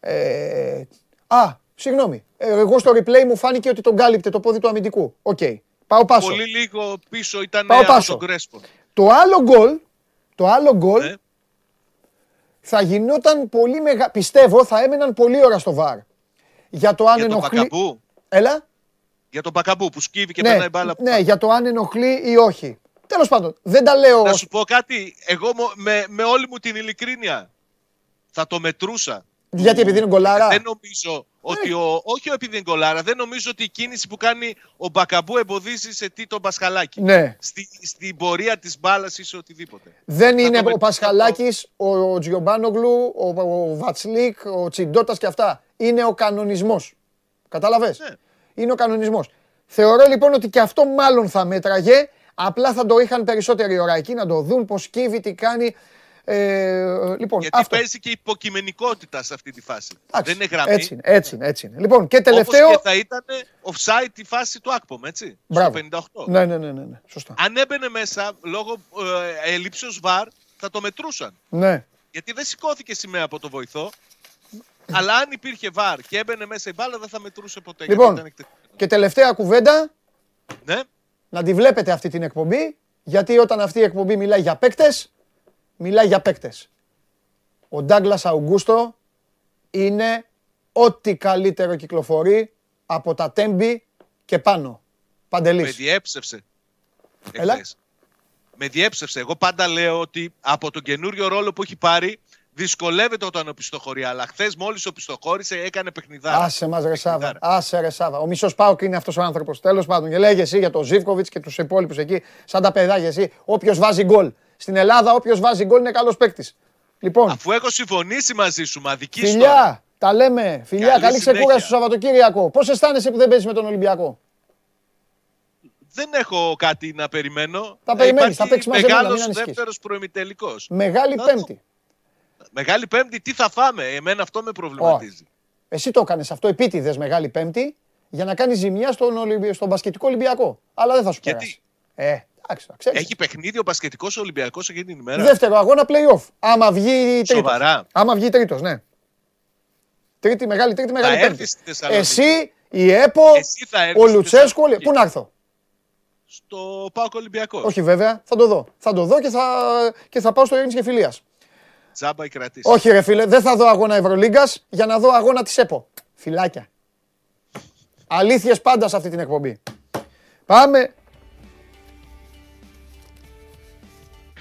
ε, α, συγγνώμη. Ε, εγώ στο replay μου φάνηκε ότι τον κάλυπτε το πόδι του αμυντικού. Οκ. Πάω πάσο. Πολύ λίγο πίσω ήταν Πάω από πάσο. τον Κρέσπο. Το άλλο γκολ, το άλλο γκολ Ναι. θα γινόταν πολύ μεγάλο. Πιστεύω θα έμεναν πολύ ώρα στο βαρ. για το αν Για τον ενοχλεί. Μπακαμπού. Έλα. Για τον Μπακαμπού που σκύβει και Ναι, περνάει μπάλα. ναι, για το αν ενοχλεί ή όχι. Τέλος πάντων, δεν τα λέω. Να ως- σου πω κάτι. Εγώ μο- με, με όλη μου την ειλικρίνεια θα το μετρούσα. Γιατί επειδή είναι γκολάρα; Δεν νομίζω ότι ο, όχι επειδή είναι γκολάρα, δεν νομίζω ότι η κίνηση που κάνει ο Μπακαμπού εμποδίζει σε τι τον Πασχαλάκη. Ναι. Στη, στην πορεία της μπάλας ή σε οτιδήποτε. Δεν Θα είναι το ο μετρήσω Πασχαλάκης, ο, ο Τζιομπάνογλου, ο, ο Βατσλίκ, ο Τσιντότα και αυτά. Είναι ο κανονισμός. Κατάλαβες; Ναι. Είναι ο κανονισμός. Θεωρώ λοιπόν ότι και αυτό μάλλον θα μέτραγε. Απλά θα το είχαν περισσότερη ώρα εκεί να το δουν πώς κύβει, τι κάνει. Ε, λοιπόν, Γιατί αυτό. παίζει και υποκειμενικότητα σε αυτή τη φάση. Εντάξει, δεν είναι γραμμή. Έτσι είναι, έτσι είναι, έτσι είναι. Λοιπόν, και Όπως τελευταίο. και θα ήταν offside τη φάση του Ακπομ, έτσι. Μπράβο. Στο 58. Ναι, ναι, ναι, ναι, ναι. Σωστά. Αν έμπαινε μέσα λόγω ε, ελλείψεως βαρ, θα το μετρούσαν. Ναι. Γιατί δεν σηκώθηκε σημαία από το βοηθό. αλλά αν υπήρχε βαρ και έμπαινε μέσα η μπάλα, δεν θα μετρούσε ποτέ. γιατί Λοιπόν, ήταν εκτεθειμένο. και τελευταία κουβέντα. Ναι, να τη βλέπετε αυτή την εκπομπή, γιατί όταν αυτή η εκπομπή μιλάει για παίκτες, μιλάει για παίκτες. Ο Ντάγκλας Αουγκούστο είναι ό,τι καλύτερο κυκλοφορεί από τα τέμπη και πάνω. με Παντελής. διέψευσε. Έλα. εχθές. Με διέψευσε. Εγώ πάντα λέω ότι από τον καινούριο ρόλο που έχει πάρει δυσκολεύεται όταν οπισθοχωρεί. Αλλά χθες μόλις οπισθοχώρησε έκανε παιχνιδάρα. Άσε μας ρε Σάβα, Παιχνιδάρα. άσε ρε Σάβα. Ο μισός Πάοκ είναι αυτός ο άνθρωπος. Τέλος πάντων. Και λέγε εσύ για τον Ζίβκοβιτς και τους υπόλοιπους εκεί, σαν τα παιδάκια εσύ. Όποιος βάζει γκολ. Στην Ελλάδα όποιος βάζει γκολ είναι καλός παίκτης. Λοιπόν, Αφού έχω συμφωνήσει μαζί σου, μα δική τώρα. Φιλιά, τα λέμε. Φιλιά, Καλή καλή ξεκούραση συνέχεια. στο Σαββατοκύριακο. Πώς αισθάνεσαι που δεν παίζεις με τον Ολυμπιακό; Δεν έχω κάτι να περιμένω. Θα Ε, περιμένεις, υπάρχει θα παίξεις μαζεμένο, μην μεγάλος ανησυχείς. δεύτερος προημιτελικός. Μεγάλη Θα Πέμπτη. Μεγάλη Πέμπτη, τι θα φάμε; Εμένα αυτό με προβληματίζει. Εσύ το έκανες αυτό επίτηδες Μεγάλη Πέμπτη για να κάνεις ζημιά στον, Ολυμπι... στον μπασκετικό Ολυμπιακό. Αλλά δεν θα σου Γιατί; περάσει. Ε, εντάξει, το ξέρεις. Έχει παιχνίδι ο Πασχετικός Ολυμπιακός εκείνη την ημέρα. Δεύτερο αγώνα playoff. Άμα βγει τρίτος. Σοβαρά. Άμα βγει τρίτος, ναι. Τρίτη, μεγάλη τρίτη, μεγάλη έρθεις πέμπτη. στη Θεσσαλονίκη. Εσύ, η ΕΠΟ, Εσύ θα έρθεις ο στη Λουτσέσκου, όλοι. Θεσσαλονίκη. Πού να έρθω; Στο Πάοκ Ολυμπιακός. Όχι βέβαια, θα το δω. Θα το δω και θα, και θα πάω στο Ειρήνης και Φιλίας. Τζάμπα η κρατήση. Όχι ρε φίλε, δεν θα δω αγώνα Ευρωλίγκας για να δω αγώνα της ΕΠΟ. Φιλάκια. Αλήθειες πάντα σε αυτή την εκπομπή. Πάμε.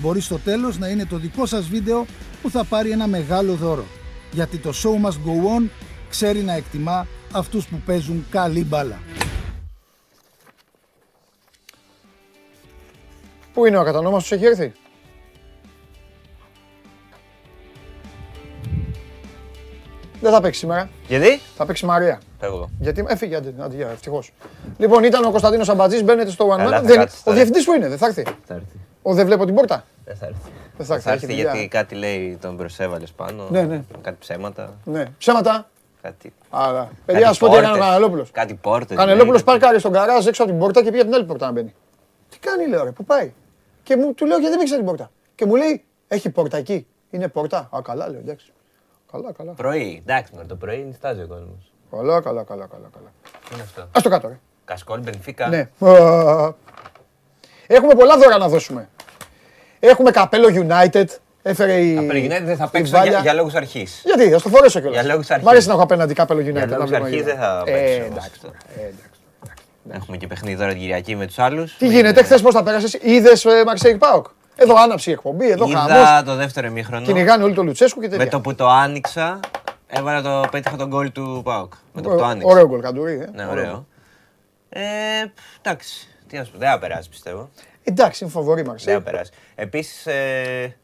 Μπορεί στο τέλος να είναι το δικό σας βίντεο που θα πάρει ένα μεγάλο δώρο. Γιατί το show must go on ξέρει να εκτιμά αυτούς που παίζουν καλή μπάλα. Πού είναι ο κατανόμαστος, έχει έρθει; Δεν θα παίξει σήμερα. Γιατί; Θα παίξει Μαρία. Φεύγω. Γιατί έφυγε, άντε, άντε, για, ευτυχώς. Λοιπόν, ήταν ο Κωνσταντίνος Αμπατζής, μπαίνετε στο One Καλά, Man. θα Δεν- κάτσεις Ο τώρα. διευθυντής που είναι, δεν θα έρθει. Θα έρθει. Ο δεν βλέπω την πόρτα. Δεν θα έρθει. Δεν θα έρθει, Θα έχει έρθει δουλειά. γιατί κάτι λέει τον προσέβαλες πάνω. Ναι, ναι. Κάτι ψέματα. Ναι, ψέματα. Κάτι. Άρα. Παιδιά, ας πω τι έκανε ο Κανελόπουλος. Κάτι πόρτες. Κανελόπουλος πάρκαρε στον καράζ έξω από την πόρτα και πήγε από την άλλη πόρτα να μπαίνει. Τι κάνει, λέω, ρε, πού πάει; Και μου, του λέω γιατί δεν ήξερα την πόρτα; Και μου λέει, έχει πόρτα εκεί. Είναι πόρτα; Α, καλά, λέω, εντάξει. Καλά, καλά. Πρωί. Εντάξει, με το πρωί νιστάζει ο κόσμος. Καλά, καλά, καλά, καλά. καλά. Τι είναι αυτό; Ας το κάτω, ρε. Κασκόλ Μπενφίκα. Ναι. Α, Έχουμε πολλά δώρα να δώσουμε. Έχουμε καπέλο United. Έφερε η. Απελεγινέτη δεν θα η παίξω Βάλια. για, για λόγους αρχής. Γιατί, θα το φορέσω κιόλας. Για λόγους αρχής. Μ' αρέσει να έχω απέναντι κάπελο United. Για να λόγους βλέπω αρχής United. δεν θα Ε, παίξω όμως εντάξει. τώρα. ε, εντάξει. Έχουμε και παιχνίδι τώρα την Κυριακή με τους άλλους. Τι γίνεται, χθες πώς τα πέρασες, είδες Μαρσέικ Πάοκ; Εδώ άναψε η εκπομπή, εδώ χαμός. Είδα το δεύτερο ημίχρονο. Κυνηγάνε όλοι το Λουτσέσκου και Με τέτοια. το που το άνοιξα, έβαλα το, πέτυχα τον γκολ του ΠΑΟΚ. Με το που το Ω- άνοιξα. Ωραίο γκολ, Καντουρί. ε. Ναι, ωραίο. Ε, εντάξει. Τι να σου πω, δεν θα περάσει πιστεύω. Εντάξει, είναι φοβερή Δεν θα Μαρσέιγ. περάσει. Επίσης, ε,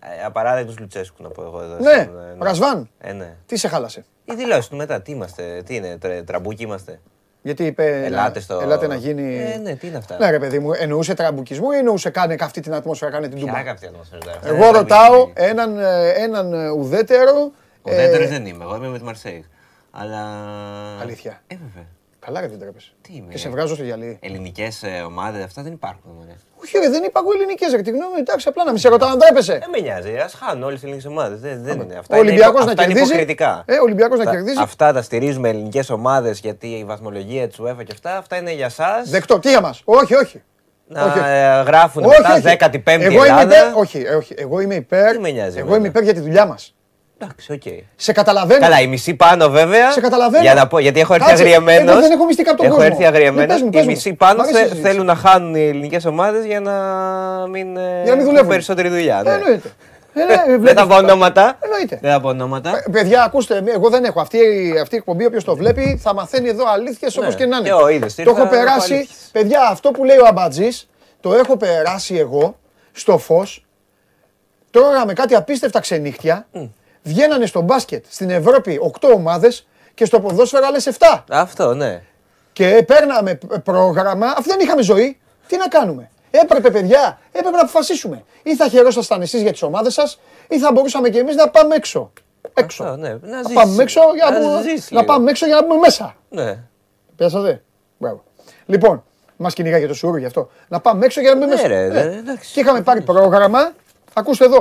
ε, απαράδεκτος Λουτσέσκου να πω εγώ εδώ. Ναι, στην, ε, ο Ρασβάν. Ε, ναι. Τι σε χάλασε; Η δηλώση του μετά, τι είμαστε, τι είναι, τρε, τραμπούκι είμαστε; Γιατί είπε. Ελάτε να- στο. Ελάτε να γίνει. Ε, ναι, τι είναι αυτά; Ναι, ρε παιδί μου, εννοούσε τραμπουκισμό ή εννοούσε κάνε αυτή την ατμόσφαιρα, κάνε την Ποια τούμπα; έκαψε ατμόσφαιρα τώρα. Εγώ ρωτάω έναν, ε, έναν ε, ουδέτερο. Ο δεύτερο ε, δεν είμαι, εγώ είμαι με τη Μαρσέιγ. Αλλά. Αλήθεια. Ε, βέβαια. Καλά, ρε, δεν τρέπεσαι. Τι είμαι, Και σε ρε. βγάζω στο γυαλί. Ελληνικές ομάδες, αυτά δεν υπάρχουν. Μωρέ. Όχι, ρε, δεν υπάρχουν ελληνικές, ρε. Τη γνώμη, εντάξει, απλά να μην σε ρωτάω αν τρέπεσαι. Δεν με νοιάζει. Α χάνουν όλες τι ελληνικές ομάδες. Δεν, δεν είναι. Αυτά Ο Ολυμπιακός είναι, να αυτά είναι κερδίζει. υποκριτικά. Ε, ο Ολυμπιακός να Τα- κερδίζει. Αυτά τα στηρίζουμε ελληνικές ομάδες γιατί η βαθμολογία της UEFA και αυτά, αυτά είναι για εσάς. Δεκτό. Τι για μας. Όχι, όχι. Να όχι, όχι. ε, γράφουν Όχι, μετά όχι. 15η Εγώ είμαι Ελλάδα. υπέρ. Όχι, ε, όχι. Εγώ είμαι υπέρ. Τι με νοιάζει Εγώ εμένα. είμαι υπέρ για τη δουλειά μας. Εντάξει, οκ. Σε καταλαβαίνω. Καλά, η μισή πάνω βέβαια. Σε καταλαβαίνω. Για να πω, γιατί έχω έρθει Κάτσε, αγριεμένος. ε, δεν έχω μυστικά από τον Έχω κόσμο. έρθει αγριεμένος. Ναι, πες μου, Οι πες μου. μισοί πάνω Μ' αρέσει η θε- συζήτηση. θέλουν να χάνουν οι ελληνικές ομάδες για να μην, ε, Για να μην έχουν δουλεύουν. περισσότερη δουλειά. Ε, ναι. Εννοείται. Ε, ναι, Δεν βλέπεις. θα πω ονόματα. Εννοείται. Δεν θα πω ονόματα. Ε, Παιδιά, ακούστε, εγώ δεν έχω. Αυτή, αυτή η εκπομπή, όποιος το βλέπει, θα μαθαίνει εδώ αλήθειες Ναι. όπω και να είναι. Και εγώ είδες, το ήρθα έχω να πω περάσει. αλήθειες. Παιδιά, αυτό που λέει ο Αμπατζής, το έχω περάσει εγώ στο φως. Τρώγαμε κάτι απίστευτα ξενύχτια. Βγαίνανε στο μπάσκετ στην Ευρώπη 8 ομάδες και στο ποδόσφαιρο άλλες 7. Αυτό, ναι. Και παίρναμε π- πρόγραμμα, αφού δεν είχαμε ζωή, τι να κάνουμε; Έπρεπε, παιδιά, έπρεπε να αποφασίσουμε. Ή θα χαιρόσασταν εσείς για τις ομάδες σας, ή θα μπορούσαμε κι εμείς να πάμε έξω. Έξω. Αυτό, ναι. Να Να ζήσεις. πάμε έξω για να, Να μπούμε- ζήσεις να λίγο. πάμε έξω για να μπούμε μέσα. Ναι. Πιάσατε. Μπράβο. Λοιπόν, μας κυνηγάει το σουρού γι' αυτό. Να πάμε έξω για να μπούμε Ναι, μέσα. ρε, Ε, ναι, εντάξει. Και είχαμε πάρει πρόγραμμα. Ακούστε εδώ.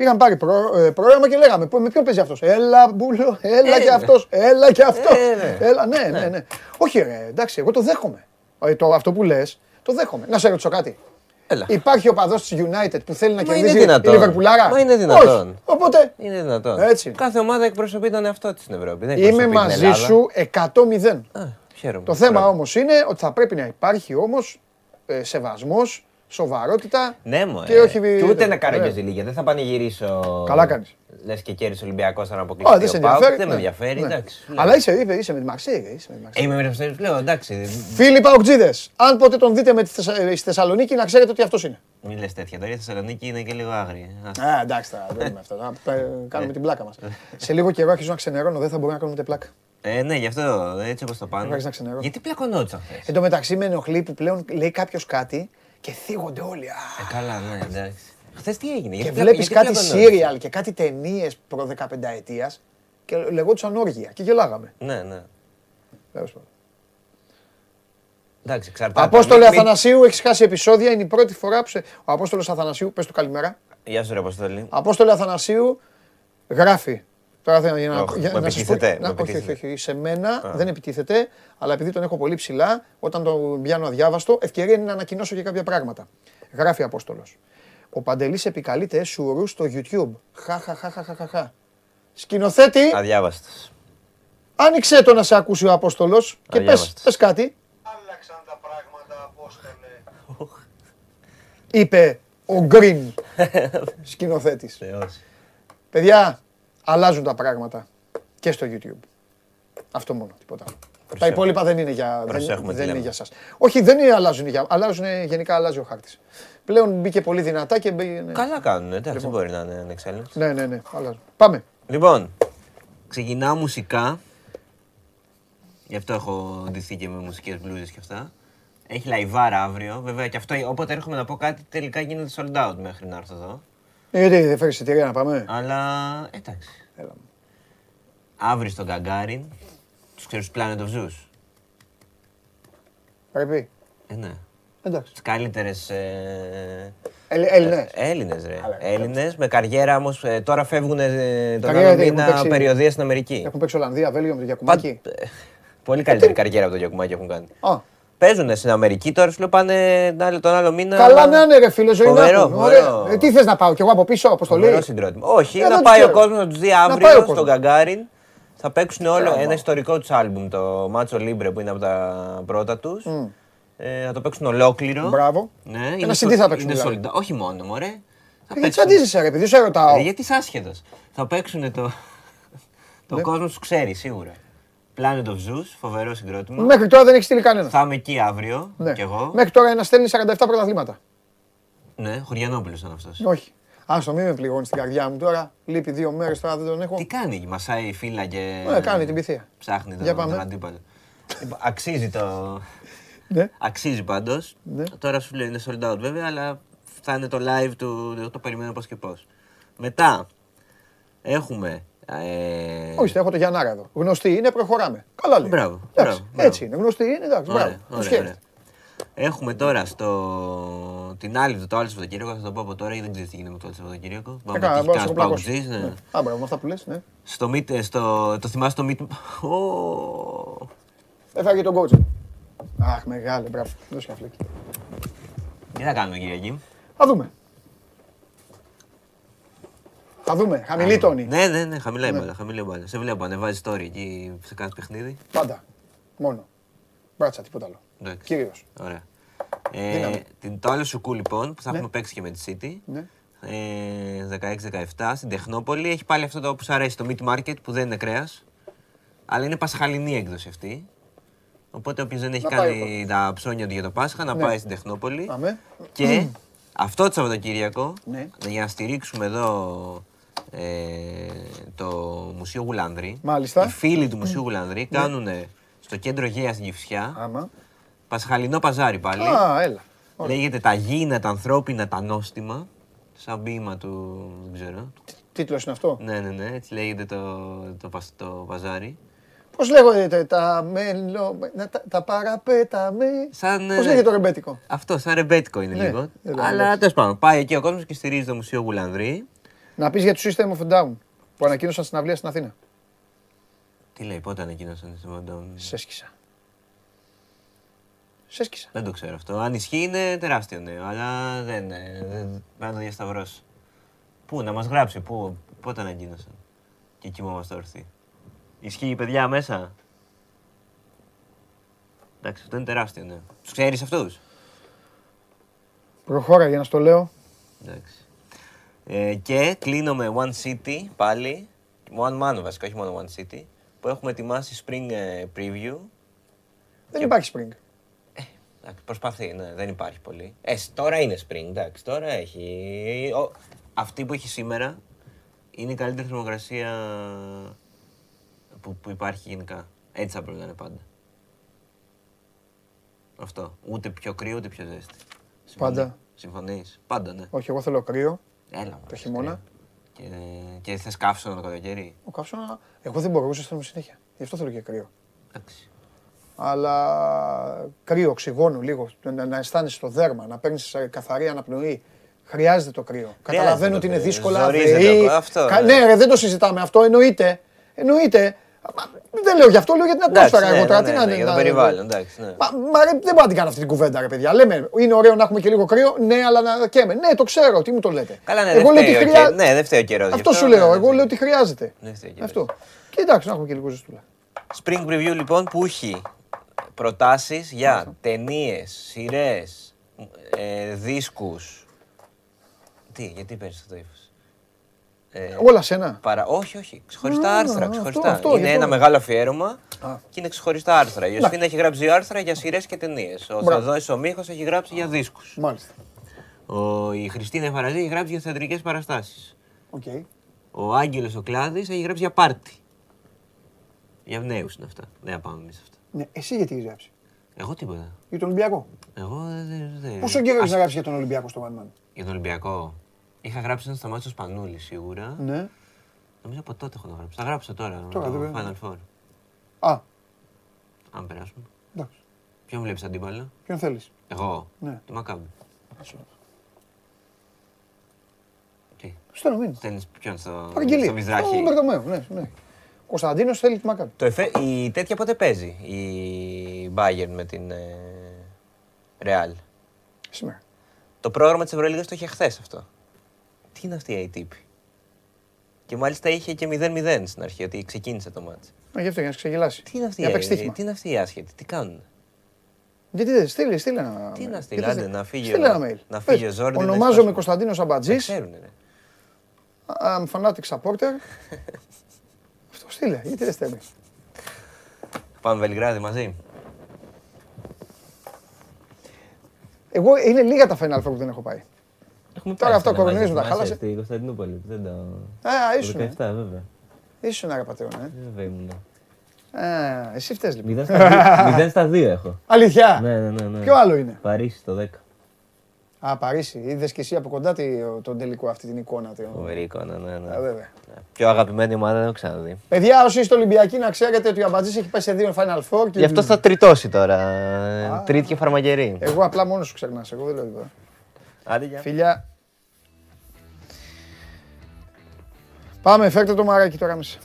Είχαμε πάρει προ- ε, πρόγραμμα και λέγαμε «Πού- με ποιον παίζει αυτός; Έλα, μπουλο, έλα Ε, και ναι. αυτός. Έλα και αυτός. Ε, ναι. Έλα, ναι, ναι, ναι. Όχι, ρε, εντάξει, εγώ το δέχομαι. Ε, το, αυτό που λες, το δέχομαι. Να σε ρωτήσω κάτι. Έλα. Υπάρχει ο παδός της United που θέλει να Μα είναι κερδίζει η δυνατόν. Λιβερπουλάρα; Μα είναι δυνατόν. Όχι. Οπότε Είναι δυνατόν. Έτσι. Κάθε ομάδα εκπροσωπεί τον εαυτό της στην Ευρώπη. Δεν είμαι εκπροσωπεί την μαζί Ελλάδα. σου 100-0. Α, χαίρομαι. Το θέμα Μπράβο. όμως είναι ότι θα πρέπει να υπάρχει όμως ε, σεβασμός, σοβαρότητα. Ναι, μου. Και όχι και ούτε δεν- να κάνω ναι. και ζηλίγια. Δεν θα πανηγυρίσω. Καλά κάνεις. Λες και κέρδισε ο Ολυμπιακό να Α, αποκλειστεί. δεν σε ο ΠΑΟΚ. ενδιαφέρει. Δεν με ναι. ενδιαφέρει. Ναι. Εντάξει. λέω. Αλλά είσαι, είσαι, είσαι με τη Μαρσέη. ρε, Είσαι με τη Ε, Μαρσέη. Είμαι με του λέω εντάξει. Φίλοι Παοκτζίδες, αν ποτέ τον δείτε με τη Θεσσα- ε, στη Θεσσαλονίκη, να ξέρετε ότι αυτός είναι. Μην λες τέτοια. Τώρα η Θεσσαλονίκη είναι και λίγο άγρια. Α, Α, εντάξει, τώρα δεν είναι αυτό. Να ε, κάνουμε την πλάκα μας. Σε λίγο καιρό αρχίζω να ξενερώνω, δεν θα μπορούμε να κάνουμε ούτε πλάκα. Ε, ναι, γι' αυτό έτσι όπως το πάνε. Υπάρχει να ξενερώ. Γιατί πλακωνόντουσαν χθες; Εν τω μεταξύ με ενοχλεί που πλέον λέει κάποιος κάτι και θίγονται όλοι. Α, Ε, καλά, ναι, εντάξει. Χθες τι έγινε. Και γιατί βλέπεις γιατί κάτι πλακωνόντουσαν; σύριαλ και κάτι ταινίες προ 15 ετία και λεγόντουσαν όργια και γελάγαμε. Ναι, ναι. Τέλος πάντων. Εντάξει, εξαρτάται. Απόστολε Μην- μην- Αθανασίου, έχεις χάσει επεισόδια. Είναι η πρώτη φορά που σε. Ο Απόστολος Αθανασίου, πες του καλημέρα. Γεια σου, ρε Αποστολή. Απόστολε Αθανασίου γράφει. Τώρα θέλω για να, Οχ, για μου να σας επιτίθεται, πω- να- μου όχι, όχι, επιτίθεται. όχι, σε μένα δεν επιτίθεται, αλλά επειδή τον έχω πολύ ψηλά, όταν τον πιάνω αδιάβαστο, ευκαιρία είναι να ανακοινώσω και κάποια πράγματα. Γράφει Απόστολος. Ο Παντελής επικαλείται σουρού στο YouTube. Χα, χα, χα, χα, χα, χα, χα. Σκηνοθέτη, Αδιάβαστος. άνοιξε το να σε ακούσει ο Απόστολος και πες, Αδιάβαστος. πες κάτι. Άλλαξαν τα πράγματα, Απόστολε. Είπε ο Γκριν, σκηνοθέτης. Θεός. Παιδιά, αλλάζουν τα πράγματα και στο YouTube. Αυτό μόνο, τίποτα. άλλο. Τα Προσέχουμε. υπόλοιπα δεν είναι για, δεν, Προσέχουμε τι δεν είναι λέμε. για σας. Όχι, δεν είναι αλλάζουν για, αλλάζουν γενικά αλλάζει ο χάρτης. Πλέον μπήκε πολύ δυνατά και μπήκε... Καλά κάνουν, εντάξει, Λοιπόν. δεν μπορεί να είναι ανεξέλεγκτος. Ναι, ναι, ναι, αλλάζουν. Πάμε. Λοιπόν, ξεκινάω μουσικά. Γι' αυτό έχω ντυθεί και με μουσικές μπλούζες και αυτά. Έχει λαϊβάρα αύριο. Βέβαια και αυτό, όποτε έρχομαι να πω κάτι, τελικά γίνεται sold out μέχρι να έρθω εδώ. Ε, Γιατί δεν φέρεις εταιρεία να πάμε; Αλλά εντάξει. Έλα μου. Αύριο στον Γκαγκάριν, τους ξέρεις Planet of Zeus; Πρέπει. Ε, ναι. Εντάξει. Τις καλύτερες ε, Έλλη- Έλληνες. Έλληνες ρε. Αλλά, Έλληνες με καριέρα όμως, ε, τώρα φεύγουν ε, τον Καριέρα άλλο δεν έχουν μήνα παίξει. περιοδία στην Αμερική. Έχουν παίξει Ολλανδία, Βέλγιο με το Γιακουμάκι. Πα- ε, Πολύ καλύτερη καριέρα από το Γιακουμάκι έχουν κάνει. Α, Παίζουν στην Αμερική τώρα, σου λέω πάνε τον άλλο, τον άλλο μήνα. καλά να είναι ρε φίλε, ζωή να Φοβερό, έχουν. Ωραία. φοβερό. Ε, τι θες να πάω κι εγώ από πίσω, αποστολή. Φοβερό συγκρότημα. Όχι, Ε, να δεν πάει ξέρω. ο κόσμος να τους δει πάει ο αύριο κόσμος. στον Γκαγκάριν. Θα παίξουν όλο Ξέρω. ένα ιστορικό τους άλμπουμ, το Macho Libre που είναι από τα πρώτα τους. Ε, θα το παίξουν ολόκληρο. Μπράβο. Ναι, Ένα είναι CD στο- θα παίξουν είναι δηλαδή. solid- Όχι μόνο, μωρέ. Θα Ε, Γιατί παίξουν- τσαντίζεσαι ρε, επειδή σε ρωτάω. Ε, γιατί είσαι άσχετος. Θα παίξουν το. Το Ναι. κόσμος σου ξέρεις σίγουρα. Planet of Zeus, φοβερό συγκρότημα. Μέχρι τώρα δεν έχει στείλει κανένας. Θα είμαι εκεί αύριο Ναι. κι εγώ. Μέχρι τώρα ένα στέλνει 47 πρωταθλήματα. Ναι, Χωριανόπουλος ήταν αυτός. Όχι. Άστο, μην με πληγώνεις στην καρδιά μου τώρα. Λείπει δύο μέρες τώρα δεν τον έχω. Τι κάνει, μασάει φύλλα και. Ναι, κάνει την πυθία. Ψάχνει τον, Για πάμε. τον αντίπαλο. Λοιπόν, Αξίζει το. Ναι. Αξίζει πάντως. Ναι. Τώρα σου λέω είναι sold out βέβαια, αλλά θα είναι το live του. Το περιμένω πώς και πώς. Μετά έχουμε Ε, Όχι, έχω το Γιαννάρα εδώ. Γνωστή είναι, προχωράμε. Καλά λέει. Μπράβο, Εντάξει, μπράβο, Έτσι είναι. Γνωστή είναι, εντάξει. Ωραία, Μπράβο. Το ωραία, σκέφτεται. ωραία. Έχουμε τώρα στο... την άλλη, το άλλο Σαββατοκύριακο, θα το πω από τώρα ή δεν ξέρεις τι γίνεται με το άλλο Σαββατοκύριακο. Πάμε Έκανα, εκεί, μπορώ να κάνεις σε πλακώσω. παγκοτζής, ναι. Ναι. Α, μπράβο, με αυτά που λες, ναι. Στο meet, ε, στο, το θυμάσαι το meet... Ω, Έφαγε τον κότσο. Αχ, μεγάλε, μπράβο. Δώσε ένα φλέκι. Τι θα κάνουμε Κυριακή; Θα δούμε. Θα δούμε. Χαμηλή τόνη. Ναι, ναι, ναι, χαμηλά η μπάλα, χαμηλά η μπάλα. Σε βλέπω, ανεβάζει story εκεί σε κάτι παιχνίδι. Πάντα. Μόνο. Μπράτσα, τίποτα άλλο. Εντάξει. Κύριος. Ωραία. Ε, Δύναμη. την, το άλλο σου κου λοιπόν που θα Ναι. έχουμε παίξει και με τη City. Ναι. Ε, 16-17 στην Τεχνόπολη. Έχει πάλι αυτό το που σου αρέσει, το meat market που δεν είναι κρέας. Αλλά είναι πασχαλινή έκδοση αυτή. Οπότε όποιος δεν έχει Να πάει κάνει τα ψώνια του για το Πάσχα να Ναι. πάει στην Τεχνόπολη. Αμέ. Και αυτό το Σαββατοκύριακο, Ναι. για να στηρίξουμε εδώ ε, το Μουσείο Γουλάνδρη, Μάλιστα. οι φίλοι του Μουσείου Γουλάνδρη κάνουν στο κέντρο Γέας στην Κηφισιά Άμα. Πασχαλινό παζάρι πάλι. Α, έλα. Ωραία. Λέγεται τα γήινα, τα ανθρώπινα, τα νόστιμα. Σαν ποίημα του, δεν ξέρω. Τίτλος είναι αυτό; Ναι, ναι, ναι, έτσι λέγεται το, το, πασ- το παζάρι. Πώς λέγονται τα μέλο... να Τα, τα παραπέτα με... Σαν, Πώς ε, λέγεται το ρεμπέτικο; Αυτό, σαν ρεμπέτικο είναι Ναι, λίγο. δεν Αλλά εντάξει. τέλος πάντων, πάει εκεί ο κόσμος και στηρίζει το Μουσείο Γουλανδρή. Να πεις για το System of a Down που ανακοίνωσαν στην αυλία στην Αθήνα. Τι λέει, πότε ανακοίνωσαν στο Μοντόν. Σε έσκησα. Σε έσκησα. Δεν το ξέρω αυτό. Αν ισχύει είναι τεράστιο νέο, αλλά δεν, ε, δεν πρέπει να το διασταυρώσει. Πού, να μας γράψει, πού, πότε ανακοίνωσαν. Και κοιμόμαστε όρθιοι. Ισχύει παιδιά μέσα; Εντάξει, αυτό είναι τεράστιο νέο. Τους ξέρεις αυτούς; Προχώρα για να στο λέω. Εντάξει. Ε, και κλείνω με One City πάλι. One Man βασικά, όχι μόνο One City. Που έχουμε ετοιμάσει Spring ε, Preview. Δεν υπάρχει spring. Εντάξει, προσπαθεί, ναι, δεν υπάρχει πολύ. Ε, σ- τώρα είναι Spring, εντάξει, τώρα έχει. Ο, αυτή που έχει σήμερα είναι η καλύτερη θερμοκρασία που, που υπάρχει γενικά. Έτσι θα πρέπει να είναι πάντα. Αυτό. Ούτε πιο κρύο, ούτε πιο ζέστη. Πάντα. Συμφωνείς; Πάντα, ναι. Όχι, εγώ θέλω κρύο. Έλα. Το μωρέ, χειμώνα. κρύο. Και, και θες καύσωνα το καλοκαίρι; Ο καύσωνα. Εγώ δεν μπορώ, εγώ ζεσταίνομαι συνέχεια. Γι' αυτό θέλω και κρύο. Εντάξει. Αλλά κρύο, οξυγόνο λίγο. Να, να αισθάνεσαι το δέρμα, να παίρνεις καθαρή αναπνοή. Χρειάζεται το κρύο. Καταλαβαίνω το ότι είναι κρύο. δύσκολα. Ζορίζεται ΔΕΗ. από αυτό, Κα- ναι. Ναι, ρε, δεν το συζητάμε αυτό. Εννοείται. Εννοείται. Μα, Δεν λέω γι' αυτό, λέω για την Εντάξει, ατμόσφαιρα. ναι, εγώ τώρα. ναι, Τι ναι, να- ναι, για το να- περιβάλλον, εντάξει, ναι. Μα, μα ρε, δεν μπορώ να την κάνω αυτή την κουβέντα, ρε παιδιά. Λέμε, είναι ωραίο να έχουμε και λίγο κρύο. Ναι, αλλά να καίμε. Ναι, το ξέρω, τι μου το λέτε. Καλά, ναι, εγώ δεν λέω ότι φταίει ο χρειά- και- ναι, δεν φταίει ο καιρός γι' Αυτό αυτό, σου ναι, λέω. ναι, Εγώ ναι. λέω ότι χρειάζεται. Δεν φταίει ο καιρός. Αυτό. Και εντάξει, να έχουμε και λίγο ζεστούλα. Spring Preview λοιπόν που έχει προτάσεις για ταινίες, σειρές, ε, δίσκους. Τι, γιατί παίρνεις αυτό το ύφος; Ε, Όλα σένα. παρα... Όχι, όχι. Ξεχωριστά Α, άρθρα. αυτό, Ξεχωριστά. αυτό, είναι γι' αυτό ένα λέω. μεγάλο αφιέρωμα Α. και είναι ξεχωριστά άρθρα. Η Ιωσήφινα έχει γράψει δύο άρθρα για σειρές και ταινίες. Ο Μπράβο. Θοδωρής ο Μίχος έχει γράψει για δίσκους. Μάλιστα. Ο... Η Χριστίνα Φαραζή έχει γράψει για θεατρικές παραστάσεις. Οκ. Ο Άγγελος ο Κλάδης έχει γράψει για πάρτι. Για νέους είναι αυτά. Δεν θα πάμε εμείς αυτά. Ναι, εσύ γιατί έχεις γράψει; Εγώ τίποτα. Για τον Ολυμπιακό. Εγώ δεν. δεν- Πόσο καιρό Ας- έχει να γράψεις για τον Ολυμπιακό στο One Man. Για τον Ολυμπιακό. Είχα γράψει ένα σταμάτησε στο Σπανούλη σίγουρα. Ναι. Νομίζω από τότε έχω να γράψει. Θα γράψω τώρα. Τώρα, το δεν Final Four. Α, Αν περάσουμε. εντάξει. Ποιον βλέπεις αντίπαλο; Ποιον θέλεις; Εγώ. Ναι. Το Μακάμπι. Τι. Στο μήνυμα. Στέλνεις ποιον στο, στο Παραγγελία. Μιζράχη. Ο Μπερτομέου, ναι, ναι. Κωνσταντίνος θέλει τη Μακάμπη. Το εφέ, η τέτοια πότε παίζει; Η Bayern με την ε, Real. Σήμερα. Το πρόγραμμα της Ευρωλίγας το είχε χθες αυτό. Τι είναι αυτή η ATP. Και μάλιστα είχε και 0-0 στην αρχή, ότι ξεκίνησε το μάτς. Α, γι' αυτό για να σε ξεγελάσει. Τι είναι αυτή, Για η, παίξει στοίχημα. τι είναι αυτή η άσχετη, τι κάνουν. Γιατί δεν στείλει, στείλε ένα. Τι mail. να στείλει, Τι θες άντε, να φύγει Στείλε ο- ένα mail. να φύγει Πες, ο Ζόρντι, να Ονομάζομαι σπάσουμε. Κωνσταντίνος Τα Αμπατζής. ξέρουν, ρε. I'm fanatic supporter. Αυτό στείλε, γιατί δεν στέλνεις. Πάμε Βελιγράδι μαζί. Εγώ είναι λίγα τα Final Four που δεν έχω πάει. Έχουμε Τώρα πάει αυτό στο κορονοϊός Λαμάζι, τα θυμάσαι, χάλασε. Στη Κωνσταντινούπολη, που δεν το... Α, Το ήσουν. 17 βέβαια. Ήσουν άρα πατεώνα, ε. Βέβαια ήμουν. Α, εσύ φταίς λοιπόν. 0 στα 2 μηδέν στα δύο έχω. Αλήθεια; Ναι, ναι, ναι, ναι. Ποιο άλλο είναι; Παρίσι το 10. Α, Παρίσι. Είδες και εσύ από κοντά τη- τον τελικό αυτή την εικόνα. τη- Φοβερή εικόνα, ναι, ναι. Α, βέβαια. Πιο αγαπημένη ομάδα δεν έχω ξαναδεί. Παιδιά, όσοι είστε Ολυμπιακοί, να ξέρετε ότι ο Αμπατζής έχει πάει σε δύο Final Four. Και... Γι' αυτό θα τριτώσει τώρα. Τρίτη και φαρμακερή. Εγώ απλά μόνος σου ξεχνά. Εγώ δεν λέω τίποτα. Άντε για. Φιλιά. Πάμε, φέρτε το μαράκι τώρα μέσα.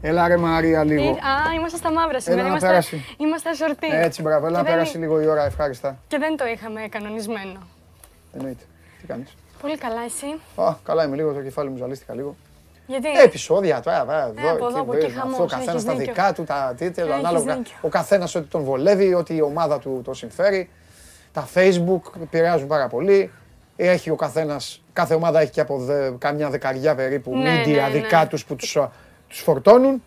Έλα ρε Μαρία λίγο. Α, είμαστε στα μαύρα σήμερα. να Είμαστε, πέρασε. είμαστε σορτή. Έτσι, μπράβο, έλα Και να δεν- πέρασε λίγο η ώρα, ευχάριστα. Και δεν το είχαμε κανονισμένο. Εννοείται. Τι κάνεις; Πολύ καλά, εσύ; Α, καλά είμαι λίγο, το κεφάλι μου ζαλίστηκα λίγο. Γιατί. Ε, επεισόδια τώρα, εδώ, Ε, από εδώ, από εκεί, αυτό, χαμός, ο καθένας έχεις τα δίκιο. δικά του, τα τέτοια, Έχεις ανάλογα. δίκιο. Ο καθένας ό,τι τον βολεύει, ό,τι η ομάδα του το συμφέρει. Τα Facebook επηρεάζουν πάρα πολύ. Έχει ο καθένας, κάθε ομάδα έχει και από δε, κάμια δεκαριά περίπου Ναι, media ναι, ναι. δικά τους που τους τους φορτώνουν.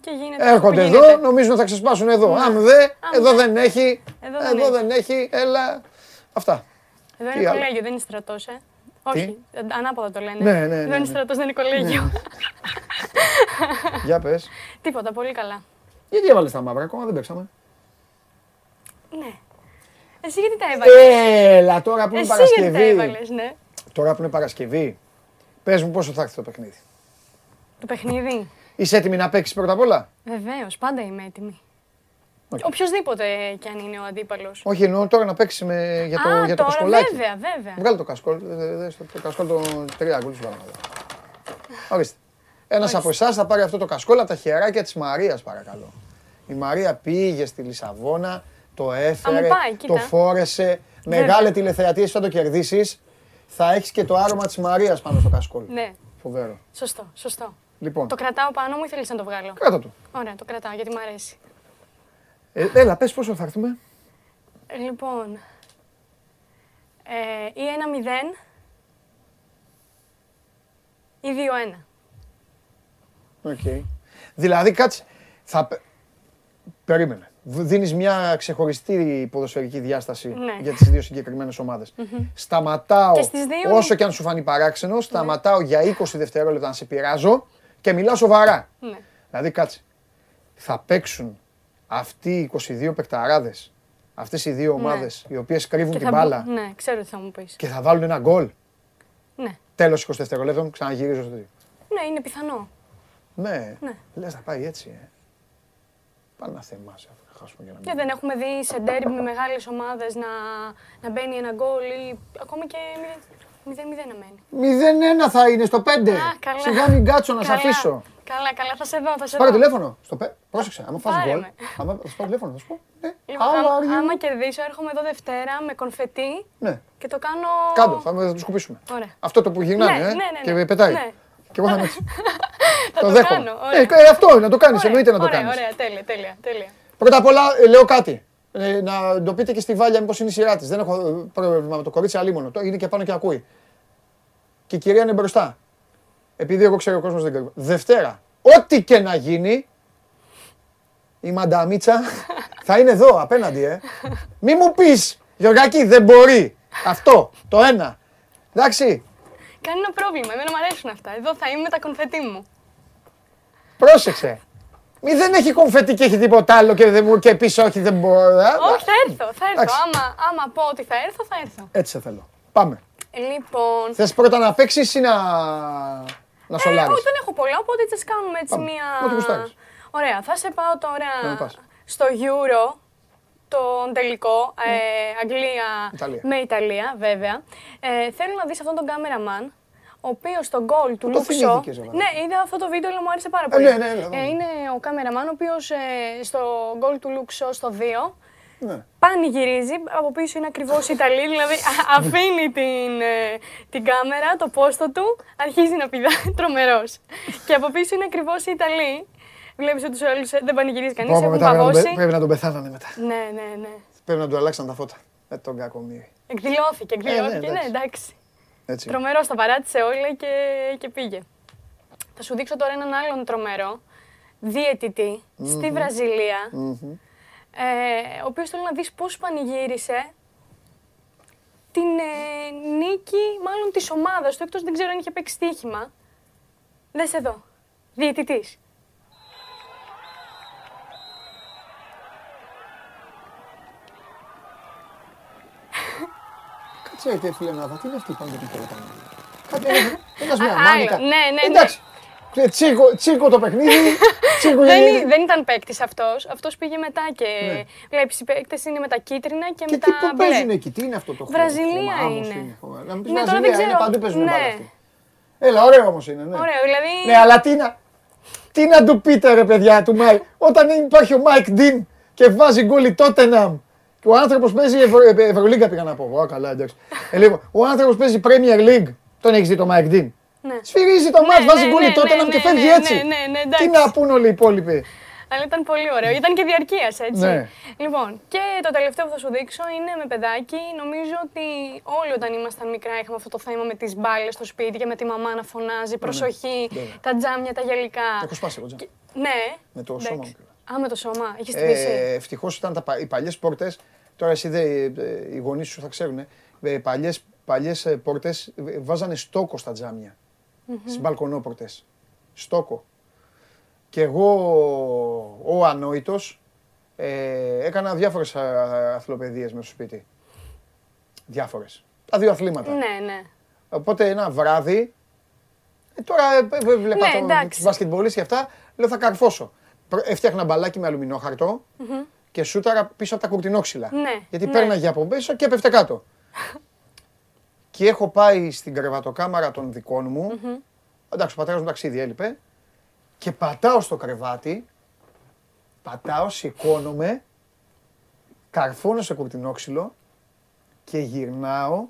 Και γίνεται αυτό Έρχονται που εδώ, γίνεται. νομίζουν θα ξεσπάσουν εδώ. Ναι. Αν δε, Αν εδώ δε. δεν έχει. Εδώ δεν Εδώ έχει. δεν έχει. Έλα. Αυτά. Εδώ Τι είναι άλλο; κολέγιο, δεν είναι στρατός, ε. Όχι, ε, ανάποδα το λένε. Ναι, ναι, ναι, Δεν ναι. είναι στρατός, δεν είναι κολέγιο. Για πες. Τίποτα, πολύ καλά. Γιατί έβαλες τα μαύρα, ακόμα δεν παίξαμε. Ναι. Εσύ γιατί τα έβαλες; Έλα τώρα που είναι Εσύ γιατί τα Παρασκευή. έβαλες, ναι. Τώρα που είναι Παρασκευή, πες μου πόσο θα έρθει το παιχνίδι. Το παιχνίδι; Είσαι έτοιμη να παίξεις πρώτα απ' όλα; Βεβαίως, πάντα είμαι έτοιμη. Οκ. Οποιοδήποτε κι αν είναι ο αντίπαλος. Όχι, εννοώ τώρα να παίξεις με... για το, Α, για το τώρα, κασκολάκι. βέβαια, βέβαια. Βγάλε το κασκόλ. δε- δε- στο- Το κασκόλ των τρία γκολ σου βάλαμε εδώ. Ορίστε. Ένας από εσάς θα πάρει αυτό το κασκόλ από τα χεράκια της Μαρίας, παρακαλώ. Η Μαρία πήγε στη Λισαβόνα, το έφερε, μου πάει, το κοίτα. φόρεσε. Μεγάλε τηλεθεατή, εσύ θα το κερδίσεις. Θα έχεις και το άρωμα της Μαρίας πάνω στο κασκόλ. Ναι, Φοβερό. σωστό, σωστό. Λοιπόν, Το κρατάω πάνω μου ή θέλεις να το βγάλω; κράτα το. Ωραία, το κρατάω γιατί μου αρέσει. Ε, έλα, πες πόσο θα έρθουμε. Ε, Λοιπόν, ε, ή ένα μηδέν ή δύο ένα. Οκ. Δηλαδή, κάτσε. Θα... πε- Περίμενε. Δίνεις μια ξεχωριστή ποδοσφαιρική διάσταση Ναι. για τις δύο συγκεκριμένες ομάδες. Σταματάω, Και στις δύο- όσο και αν σου φανεί παράξενο, σταματάω για 20 δευτερόλεπτα να σε πειράζω και μιλάω σοβαρά. Ναι. Δηλαδή, κάτσε. Θα παίξουν αυτοί οι 22 παικταράδες, αυτές οι δύο ομάδες, οι οποίες κρύβουν Και την θα μπάλα μπω- Ναι, ξέρω τι θα μου πεις. και θα βάλουν ένα γκολ. Ναι. Τέλος 20 δευτερολέπτων, ξαναγυρίζω στο δύο. Ναι, είναι πιθανό. Ναι, Ναι. λες να πάει έτσι, ε. Πάνε να θεμάσαι αφού να χάσουμε για να Και μην... δεν έχουμε δει σε ντέρμπι με μεγάλες ομάδες να, να μπαίνει ένα γκολ ή ακόμη και 0-0 να μένει. 0-1 θα είναι στο 5. Α, καλά. Σιγά μην κάτσω να σε Καλά. αφήσω. Καλά, καλά, θα σε δω, θα σε Πάρε δω. τηλέφωνο. Στο πέ... Πρόσεξε, άμα φας Πάρε γκολ. με. Άμα θα σου πάρω τηλέφωνο, θα σου πω. Ναι, Λοιπόν, how άμα, are you? άμα κερδίσω, έρχομαι εδώ Δευτέρα με κονφετί Ναι, και το κάνω. κάτω, θα, θα το σκουπίσουμε. Ωραία. Αυτό το που γυρνάνε, Ναι, ε, ναι, ναι, και ναι. πετάει. Ναι. Και εγώ θα είμαι έτσι. Θα το το δέχομαι. κάνω. Ε, Ωραία. ε, αυτό, να το κάνεις, Ωραία, εννοείται να το ωραία, κάνεις. Ωραία, τέλεια, τέλεια, τέλεια. Πρώτα απ' όλα, ε, λέω κάτι. Ε, να το πείτε και στη Βάλια, μήπως είναι η σειρά της. Δεν έχω ε, πρόβλημα με το κορίτσι αλίμονο. Το είναι και πάνω και ακούει. Και η κυρία είναι μπροστά. Επειδή εγώ ξέρω ο κόσμος δεν κρύβει. Δευτέρα, ό,τι και να γίνει, η μανταμίτσα θα είναι εδώ απέναντι, ε. Μη μου πεις, Γιωργάκη, δεν μπορεί. Αυτό, το ένα. Εντάξει, Κανένα πρόβλημα, εμένα μου αρέσουν αυτά. Εδώ θα είμαι με τα κονφετί μου. πρόσεξε. Μη δεν έχει κομφετή και έχει τίποτα άλλο και, δεν, μου- και πίσω όχι δεν μπορώ. ε. Όχι, θα έρθω, θα έρθω. Εντάξει. Άμα, άμα πω ότι θα έρθω, θα έρθω. Έτσι σε θέλω. Πάμε. Λοιπόν. Θες πρώτα να παίξεις ή να, να Ε, σολάρεις. όχι, δεν έχω πολλά, οπότε έτσι κάνουμε έτσι Πάμε. μία. Ό,τι γουστάρεις. Ωραία, θα σε πάω τώρα Να με πας. στο Euro, τον τελικό, ε, Αγγλία Ιταλία. με Ιταλία, βέβαια. Ε, θέλω να δεις αυτόν τον κάμεραμαν, ο οποίος στο γκολ του το Λούξο... θυμήθηκες, ρε, Ναι, είδα αυτό το βίντεο, αλλά μου άρεσε πάρα Ε, πολύ. ναι, ναι, ναι, ναι. είναι ο κάμεραμαν, ο οποίος ε, στο γκολ του Λούξο στο 2, Ναι. πανηγυρίζει, από πίσω είναι ακριβώς η Ιταλή, δηλαδή α- αφήνει την, ε, την κάμερα, το πόστο του, αρχίζει να πηδάει, τρομερός. και από πίσω είναι ακριβώς η Ιταλή. Βλέπεις ότι τους άλλους ε, δεν πανηγυρίζει κανείς, Πω, πω, έχουν μετά πρέπει να, τον, παγώσει. πε- πρέπει να τον πεθάνανε μετά. Ναι, ναι, ναι. Πρέπει να του αλλάξαν τα φώτα. Ε, τον κακομύρι. Εκδηλώθηκε, εκδηλώθηκε, ναι, εντάξει. εντάξει. Έτσι. Τρομερός, τα παράτησε όλα και, και πήγε. Θα σου δείξω τώρα έναν άλλον τρομερό, διαιτητή, στη βραζιλια ε, ο οποίος θέλει να δεις πώς πανηγύρισε την ε, νίκη, μάλλον της ομάδας του, εκτός δεν ξέρω αν είχε παίξει στοίχημα. Δες εδώ, διαιτητής. Κάτσε ρε φίλε να δω, τι είναι αυτή η παγκοσμία δεν ένας μια μάνικα Ναι, ναι, ναι. Εντάξει, ε, Τσίρκο, τσίρκο το παιχνίδι. Τσίρκο Δεν, είναι- ή- δεν ήταν παίκτης αυτός. Αυτός πήγε μετά και Ναι. βλέπεις οι παίκτες είναι με τα κίτρινα και, Και με τι τα που μπλε. παίζουν εκεί, τι είναι αυτό το χώρο. Βραζιλία Χωμάμος είναι. χωμά- Να μου πεις Ναι, τώρα δεν Βραζιλία, είναι ξέρω. παντού παίζουν Ναι. μπάλα αυτοί. Έλα, ωραίο όμως είναι, ναι. Ωραίο, δηλαδή. Ναι, αλλά τι να, τι να του πείτε ρε παιδιά του Μάικ. Όταν υπάρχει ο Μάικ Ντιν και βάζει γκολ η Τότεναμ και ο άνθρωπος παίζει Ευρω, ε, Ευρωλίγκα πήγα να πω. Α, καλά, εντάξει. Ε, λοιπόν, ο άνθρωπος παίζει Premier League. Τον έχεις δει το Μάικ Ντιν; Ναι. Σφυρίζει το Ναι, ματς, βάζει ναι, γκολ η ναι, Τότεναμ ναι, και ναι, φεύγει ναι, έτσι. ναι, ναι, ναι, Τι εντάξει. να πούν όλοι οι υπόλοιποι. Αλλά ήταν πολύ ωραίο. Ήταν και διαρκείας, έτσι. Ναι. Λοιπόν, και το τελευταίο που θα σου δείξω είναι με παιδάκι. Νομίζω ότι όλοι όταν ήμασταν μικρά είχαμε αυτό το θέμα με τις μπάλες στο σπίτι και με τη μαμά να φωνάζει προσοχή, Βέβαια. τα τζάμια, τα γυαλικά. Το έχω σπάσει εγώ. τζαμ. Και- Ναι. Με το Εντάξει. σώμα μου. Α, με το σώμα. Έχεις στήσει. Ε, Ευτυχώς ήταν τα, πα- οι παλιές πόρτες. Τώρα εσύ δεν, ε, οι γονείς σου θα ξέρουν. Ε, παλιές, παλιές ε, πόρτες ε, βάζανε στόκο στα τζάμια. Στις μπαλκονόπορτες. Στόκο. Και εγώ, ο ανόητος, ε, έκανα διάφορες α, αθλοπαιδείες μέσα στο σπίτι. Διάφορες. Τα δύο αθλήματα. Ναι, ναι. Οπότε ένα βράδυ, ε, τώρα ε, ε, βλέπα Ναι, το, εντάξει. τους μπασκετμπολίστες και αυτά, λέω θα καρφώσω. Προ- Έφτιαχνα μπαλάκι με αλουμινόχαρτο και σούταρα πίσω από τα κουρτινόξυλα. Ναι, Γιατί ναι. πέρναγε από πίσω και έπεφτε κάτω. και έχω πάει στην κρεβατοκάμαρα των δικών μου. Εντάξει, ο πατέρας μου ταξίδι έλειπε. Και πατάω στο κρεβάτι, πατάω, σηκώνομαι, καρφώνω σε κουρτινόξυλο και γυρνάω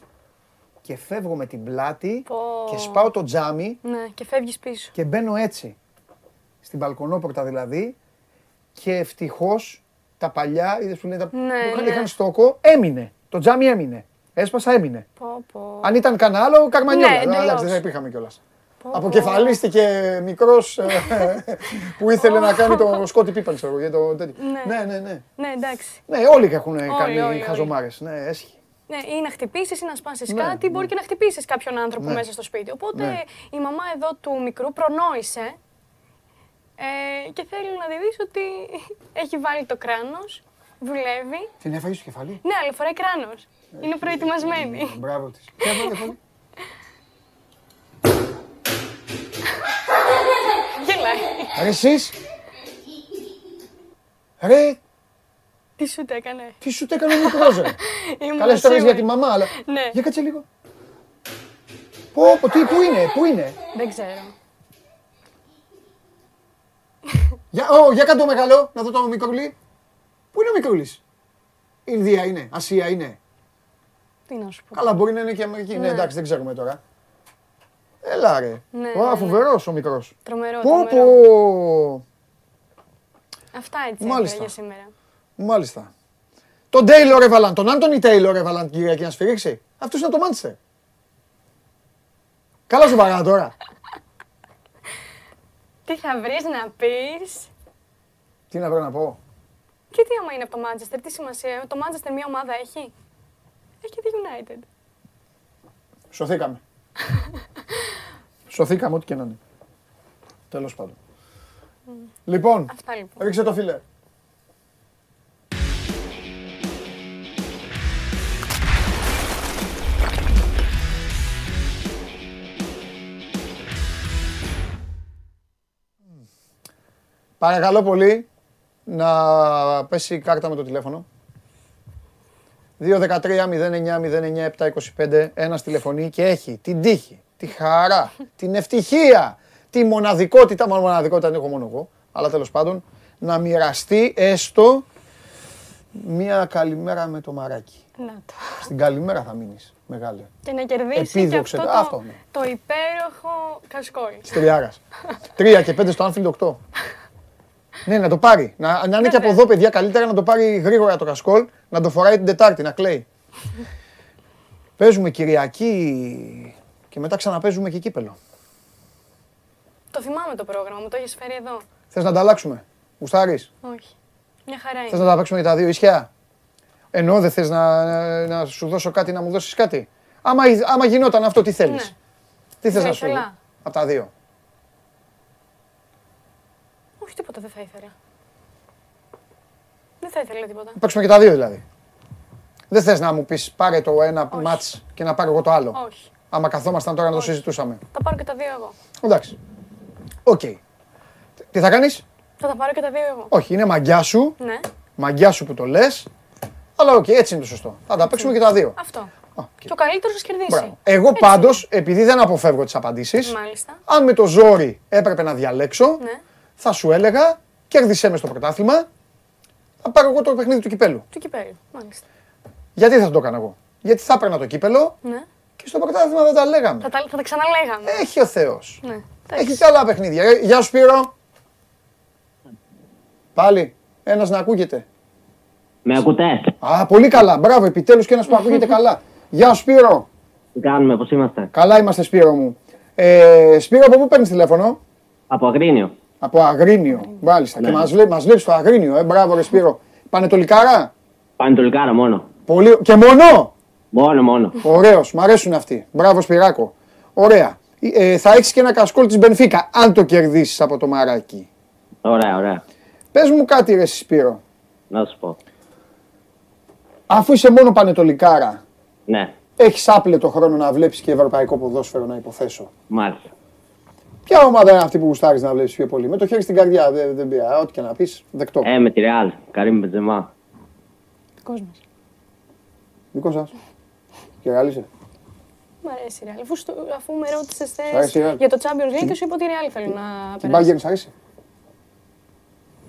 και φεύγω με την πλάτη Πω. και σπάω το τζάμι Ναι, και φεύγεις πίσω. και μπαίνω έτσι. Στην μπαλκονόπορτα δηλαδή. Και ευτυχώς τα παλιά, είδες που λένε τα Ναι, που είχαν, ναι. είχαν στόκο, έμεινε. Το τζάμι έμεινε. Έσπασα, έμεινε. Πω, πω. Αν ήταν κανένα άλλο, καρμανιόλα. Ναι, Ναι, εντελώς. εντάξει, δεν θα υπήρχαμε κιόλας. Πω, Αποκεφαλίστηκε μικρός που ήθελε να κάνει το Σκότι Πίπαν, ξέρω εγώ. για το τέτοιο. Ναι. Ναι, ναι, ναι. Ναι, εντάξει. Ναι, όλοι έχουν όλοι, κάνει όλοι. χαζομάρες. Ναι, έσχυ. Ναι, ή να χτυπήσεις ή να σπάσεις Ναι, κάτι, μπορεί ναι. και να χτυπήσεις κάποιον άνθρωπο Ναι. μέσα στο σπίτι. Οπότε Ναι. η μαμά εδώ του μικρού προνόησε ε, και θέλει να τη δεις ότι έχει βάλει το κράνος, δουλεύει. Την έφαγε στο κεφάλι; Ναι, αλλά φοράει κράνος. Είναι προετοιμασμένη. Μπράβο της. Τι έφαγε, έφαγε. Γελάει. Ρε εσείς; Ρε, Τι σου το έκανε; τι σου το έκανε ο μικρός ρε; Ήμουν Καλά ιστορίες σίγουρη. για τη μαμά, αλλά... Ναι. Για κάτσε λίγο. Πω, πω, τι, πού είναι, πού είναι; Δεν ξέρω. Για, ω, για κάτω το μεγαλό, να δω το μικρούλι. Πού είναι ο μικρούλης; Ινδία είναι, Ασία είναι. Τι να σου πω. Καλά, μπορεί να είναι και Αμερική. Ναι, Ναι. εντάξει, δεν ξέρουμε τώρα. Έλα ρε. Ναι, Ω, ναι, ναι. φοβερός ο μικρός. Τρομερό, Πω, τρομερό. πω. Αυτά έτσι Μάλιστα. έφερα για σήμερα. Μάλιστα. Τον Τέιλορ έβαλαν, τον Άντωνι Τέιλορ έβαλαν την Κυριακή να σφυρίξει. Αυτός είναι το Μάντσεστερ. Καλά σου παρά τώρα. Τι θα βρεις να πεις; Τι να βρω να πω; Και τι άμα είναι από το Manchester, τι σημασία. Το Manchester μια ομάδα έχει; Έχει τη United. Σωθήκαμε. Σωθήκαμε ό,τι και να είναι. Τέλος πάντων. Λοιπόν, Αυτά λοιπόν. ρίξε το φίλε. Παρακαλώ πολύ να πέσει η κάρτα με το τηλέφωνο. 2-13-09-09-725 ένας τηλεφωνεί και έχει την τύχη, τη χαρά, την ευτυχία, τη μοναδικότητα, μάλλον μοναδικότητα δεν έχω μόνο εγώ, αλλά τέλος πάντων, να μοιραστεί έστω μία καλημέρα με το μαράκι. Να το. Στην καλημέρα θα μείνεις, μεγάλε. Και να κερδίσει και Επίδοξε αυτό, το- το, αυτό, ναι. το υπέροχο κασκόλ. Της τριάρας. Τρία και πέντε στο Anfield 8. Ναι, να το πάρει. Να, να είναι και από Βέβαια. εδώ, παιδιά, καλύτερα να το πάρει γρήγορα το κασκόλ, να το φοράει την Τετάρτη, να κλαίει. Παίζουμε Κυριακή και μετά ξαναπέζουμε και κύπελο. Το θυμάμαι το πρόγραμμα, μου το έχεις φέρει εδώ. Θες να ανταλλάξουμε. Γουστάρεις; Όχι. Μια χαρά Θες είναι. να τα παίξουμε για τα δύο ίσια. Ενώ δεν θες να, να, να σου δώσω κάτι, να μου δώσεις κάτι; Άμα, άμα γινόταν αυτό, τι θέλεις; Ναι. Τι θες Θα να σου ήθελα. Από τα δύο. Όχι, τίποτα δεν θα ήθελα. Δεν θα ήθελα τίποτα. Να παίξουμε και τα δύο δηλαδή. Δεν θες να μου πεις πάρε το ένα μάτς και να πάρω εγώ το άλλο. Όχι. Άμα καθόμασταν τώρα να το Όχι. συζητούσαμε. Θα πάρω και τα δύο εγώ. Εντάξει. Οκ. Τι θα κάνεις, Θα τα πάρω και τα δύο εγώ. Όχι, είναι μαγκιά σου. Ναι, Μαγκιά σου που το λες. Αλλά οκ, έτσι είναι το σωστό. Θα τα παίξουμε και τα δύο. αυτό. οκ. Και ο καλύτερος θα κερδίσει. Μπράβο. Εγώ πάντως, επειδή δεν αποφεύγω τις απαντήσεις, Μάλιστα. αν με το ζόρι έπρεπε να διαλέξω, Ναι. Θα σου έλεγα κέρδισέ μες στο πρωτάθλημα. Θα πάρω εγώ το παιχνίδι του κυπέλου. Του κυπέλου. Μάλιστα. Γιατί θα το έκανα εγώ; Γιατί θα έπαιρνα το κύπελο Ναι. και στο πρωτάθλημα δεν τα λέγαμε. Θα τα, θα τα ξαναλέγαμε. Έχει ο Θεός. Ναι. Έχει Εντάξει. και άλλα παιχνίδια. Ε, Γεια σου Σπύρο. Πάλι. Ένας να ακούγεται. Με ακούτε; Α, πολύ καλά. Μπράβο, επιτέλους και ένας που ακούγεται καλά. Γεια σου Σπύρο. Τι κάνουμε, πώς είμαστε; Καλά είμαστε Σπύρο μου. Ε, Σπύρο, από πού παίρνεις τηλέφωνο; Από Αγρίνιο. Από Αγρίνιο. Μάλιστα. Ναι. Και μας, βλέ, μας βλέπεις στο Αγρίνιο. Ε, μπράβο ρε Σπύρο. Πανετολικάρα; Πανετολικάρα μόνο. Πολύ... Και μόνο; Μόνο, μόνο. Ωραίος. Μ' αρέσουν αυτοί. Μπράβο Σπυράκο. Ωραία. Ε, θα έχεις και ένα κασκόλ της Μπενφίκα, αν το κερδίσεις από το μαράκι. Ωραία, ωραία. Πες μου κάτι ρε Σπύρο. Να σου πω. Αφού είσαι μόνο πανετολικάρα, Ναι, έχεις άπλετο χρόνο να βλέπεις και ευρωπαϊκό ποδόσφαιρο να υποθέσω. μάλιστα. Ποια ομάδα είναι αυτή που γουστάρεις να βλέπεις πιο πολύ; Με το χέρι στην καρδιά, δεν, δεν πειράζει. Ό,τι και να πεις, δεκτό. Ε, με τη Ρεάλ. Καρύμ Μπετζεμά. Δικός μας. Δικός σας. Και γάλισε. Μ' αρέσει η Real. Αφού, στο- αφού με ρώτησες Σ' αρέσει η Real? για το Champions League και σου είπα ότι η Real θέλω να Την περάσει. Bayern σ' αρέσει.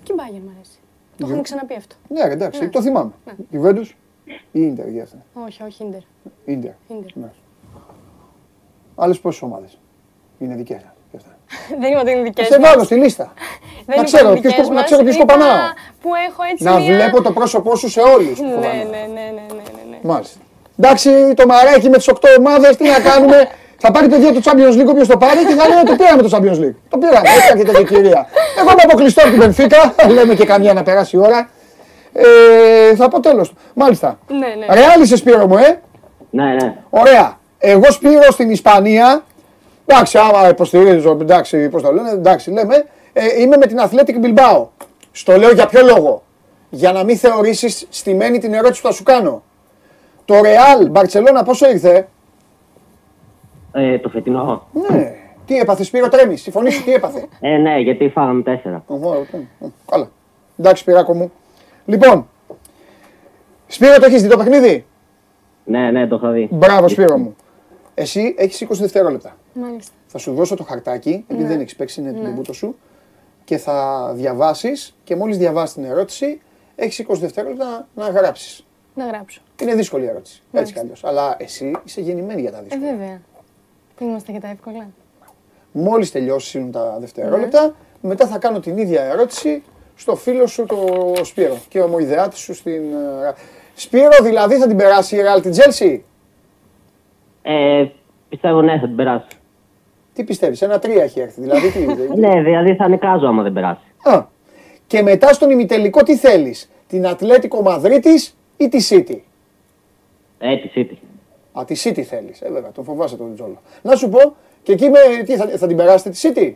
Και η Bayern μ' αρέσει. Το είχαμε ξαναπεί αυτό. Ναι, ρε, εντάξει, Ναι. το θυμάμαι. Juventus ή Ίντερ για αυτά. Όχι, όχι, Ίντερ. Ίντερ. Ίντερ. Ναι. Άλλες πόσες ομάδες είναι δικές σας; Και αυτά. Δεν είπα ότι είναι δικές Σε μας. βάλω στη λίστα. Δεν να είπα ξέρω ότι είναι ποιος δικές το- να μας. ξέρω ποιος το Είπα πανάω. Που έχω έτσι Να μια... βλέπω το πρόσωπό σου σε όλους. που Ναι, φοβάμαι. ναι, ναι, ναι, ναι, ναι, ναι. Μάλιστα. Εντάξει, το μαράκι με τις 8 ομάδες, τι να κάνουμε; θα πάρει παιδιά του Champions League όποιος το πάρει και θα λέει το πήραμε το Champions League. Το πήραμε, έτσι έρχεται και η κυρία. Εγώ είμαι αποκλειστό από την Μπενφίκα, λέμε και καμιά να περάσει η ώρα. Ε, θα πω τέλος. Μάλιστα. Ναι, ναι. Ρεάλ είσαι Σπύρο μου, ε; Ναι, ναι. Ωραία. Εγώ Σπύρο στην Ισπανία. Εντάξει, άμα υποστηρίζω, εντάξει, πώς το λένε, εντάξει, λέμε. Ε, είμαι με την Athletic Bilbao. Στο λέω για ποιο λόγο; Για να μην θεωρήσεις στημένη την ερώτηση που θα σου κάνω. Το Real Barcelona πόσο ήρθε; Ε, το φετινό. Ναι. Τι έπαθε, Σπύρο, τρέμεις. Στη φωνή σου τι έπαθε; Ε, ναι, γιατί φάγαμε τέσσερα. Ω, ε, ε, Καλά. Εντάξει, Σπυράκο μου. Λοιπόν, Σπύρο, το έχεις δει το παιχνίδι; Ναι, ναι, το είχα δει. Μπράβο, Σπύρο μου. Εσύ έχεις 20 δευτερόλεπτα. Μάλιστα. Θα σου δώσω το χαρτάκι, επειδή δεν έχεις παίξει, είναι την τεμπούτο σου, και θα διαβάσεις και μόλις διαβάσεις την ερώτηση, έχεις 20 δευτερόλεπτα να, να γράψεις. Να γράψω. Είναι δύσκολη η ερώτηση. Έτσι Μάλιστα. κι αλλιώς. Αλλά εσύ είσαι γεννημένη για τα Ε, δύσκολα. βέβαια. Που είμαστε για τα εύκολα. Μόλις τελειώσουν τα δευτερόλεπτα, μετά θα κάνω την ίδια ερώτηση στο φίλο σου το Σπύρο και ομοειδεάτης σου στην. ε, Σπύρο, δηλαδή θα την περάσει η Real την Chelsea; Ε, πιστεύω ναι, θα την περάσει. Τι πιστεύεις, ένα τρία έχει έρθει. Δηλαδή, τι, Ναι, δηλαδή θα νικάζω άμα δεν περάσει. Α, και μετά στον ημιτελικό τι θέλεις, την Ατλέτικο Μαδρίτης ή τη City; Ε, τη City. Α, τη City θέλεις, ε βέβαια, τον φοβάσαι τον Τζόλο. Να σου πω, και εκεί με, τι, θα, θα την περάσετε τη City;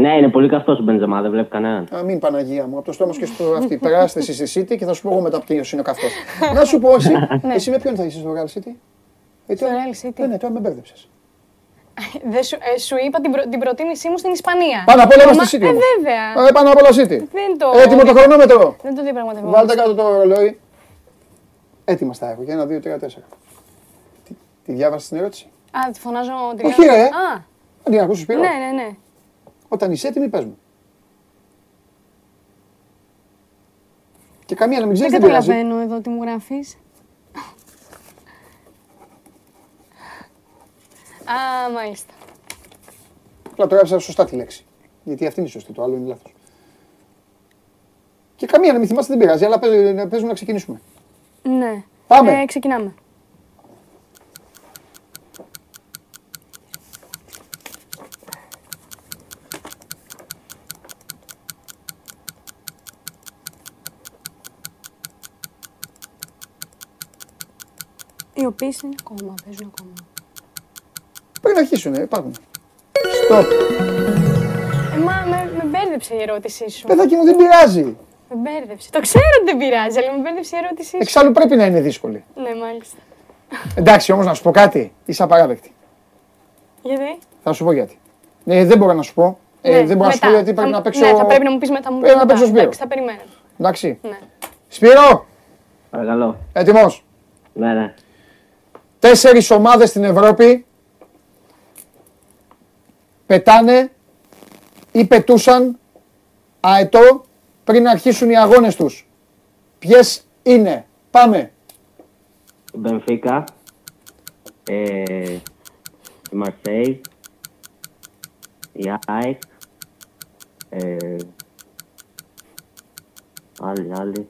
Ναι, είναι πολύ καυτό ο Μπεντζεμά, δεν βλέπει κανέναν. Α, μην Παναγία μου, από το στόμα σου και στο αυτή. Περάστε εσείς στη City και θα σου πω εγώ μετά ποιος είναι ο καυτός. Να σου πω εσύ, εσύ με ποιον θα είσαι στο Real City; Ε, Στο τώρα- Real City. Ναι, ναι, τώρα με μπέρδεψες. Δεν σου, ε, σου είπα την, προ, την προτίμησή μου στην Ισπανία. Πάνω απ' όλα Μα- είμαστε στη City Ε, όμως. βέβαια. Ε, πάνω απ' όλα City. Δεν το... Έτοιμο το χρονόμετρο. Δεν το διαπραγματευόμαστε. Βάλτε κάτω το ρολόι. Έτοιμα στα έχω. Για ένα, δύο, τρία, τέσσερα. Τι, τη διάβασες την ερώτηση; Α, τη φωνάζω την Όχι, ρε. Α, Αν την ακούσει Σπύρο. ναι, ναι, ναι. Όταν είσαι έτοιμη, πες μου. Και καμία να μην Δεν ξέρει δεν πειράζει. καταλαβαίνω εδώ τι μου γράφεις. Α, μάλιστα. Απλά το έγραψα σωστά τη λέξη. Γιατί αυτή είναι η σωστή, το άλλο είναι λάθος. Και καμία να μην θυμάστε δεν πειράζει, αλλά παίζουμε παίζουμε να ξεκινήσουμε. Ναι. Πάμε. Ε, ξεκινάμε. Οι οποίες είναι ακόμα, παίζουν ακόμα. Πριν αρχίσουν, ε, υπάρχουν. Stop. Ε, μα με, με μπέρδεψε η ερώτησή σου. Παιδάκι μου δεν πειράζει. Με μπέρδεψε. Το ξέρω ότι δεν πειράζει, αλλά με μπέρδεψε η ερώτησή σου. Εξάλλου πρέπει να είναι δύσκολη. Ναι, μάλιστα. Εντάξει, όμως να σου πω κάτι. Είσαι απαράδεκτη. Γιατί; Θα σου πω γιατί. Ε, δεν μπορώ να σου πω. Ε, Ναι, δεν μπορώ να σου πω μετά. γιατί πρέπει Θα- να παίξω. Ναι, θα πρέπει να μου πεις μετά. Μου Πρέπει να μετά. παίξω Σπύρο. Εντάξει, θα περιμένω. Εντάξει. Ναι. Σπύρο, Παρακαλώ. έτοιμος; Ναι, ναι. Τέσσερις ομάδες στην Ευρώπη πετάνε ή πετούσαν αετό πριν αρχίσουν οι αγώνες τους. Ποιες είναι; Πάμε. Η Μπενφίκα. Ε, η Μαρσέη. Η ΑΕΚ. Ε, άλλη, άλλη.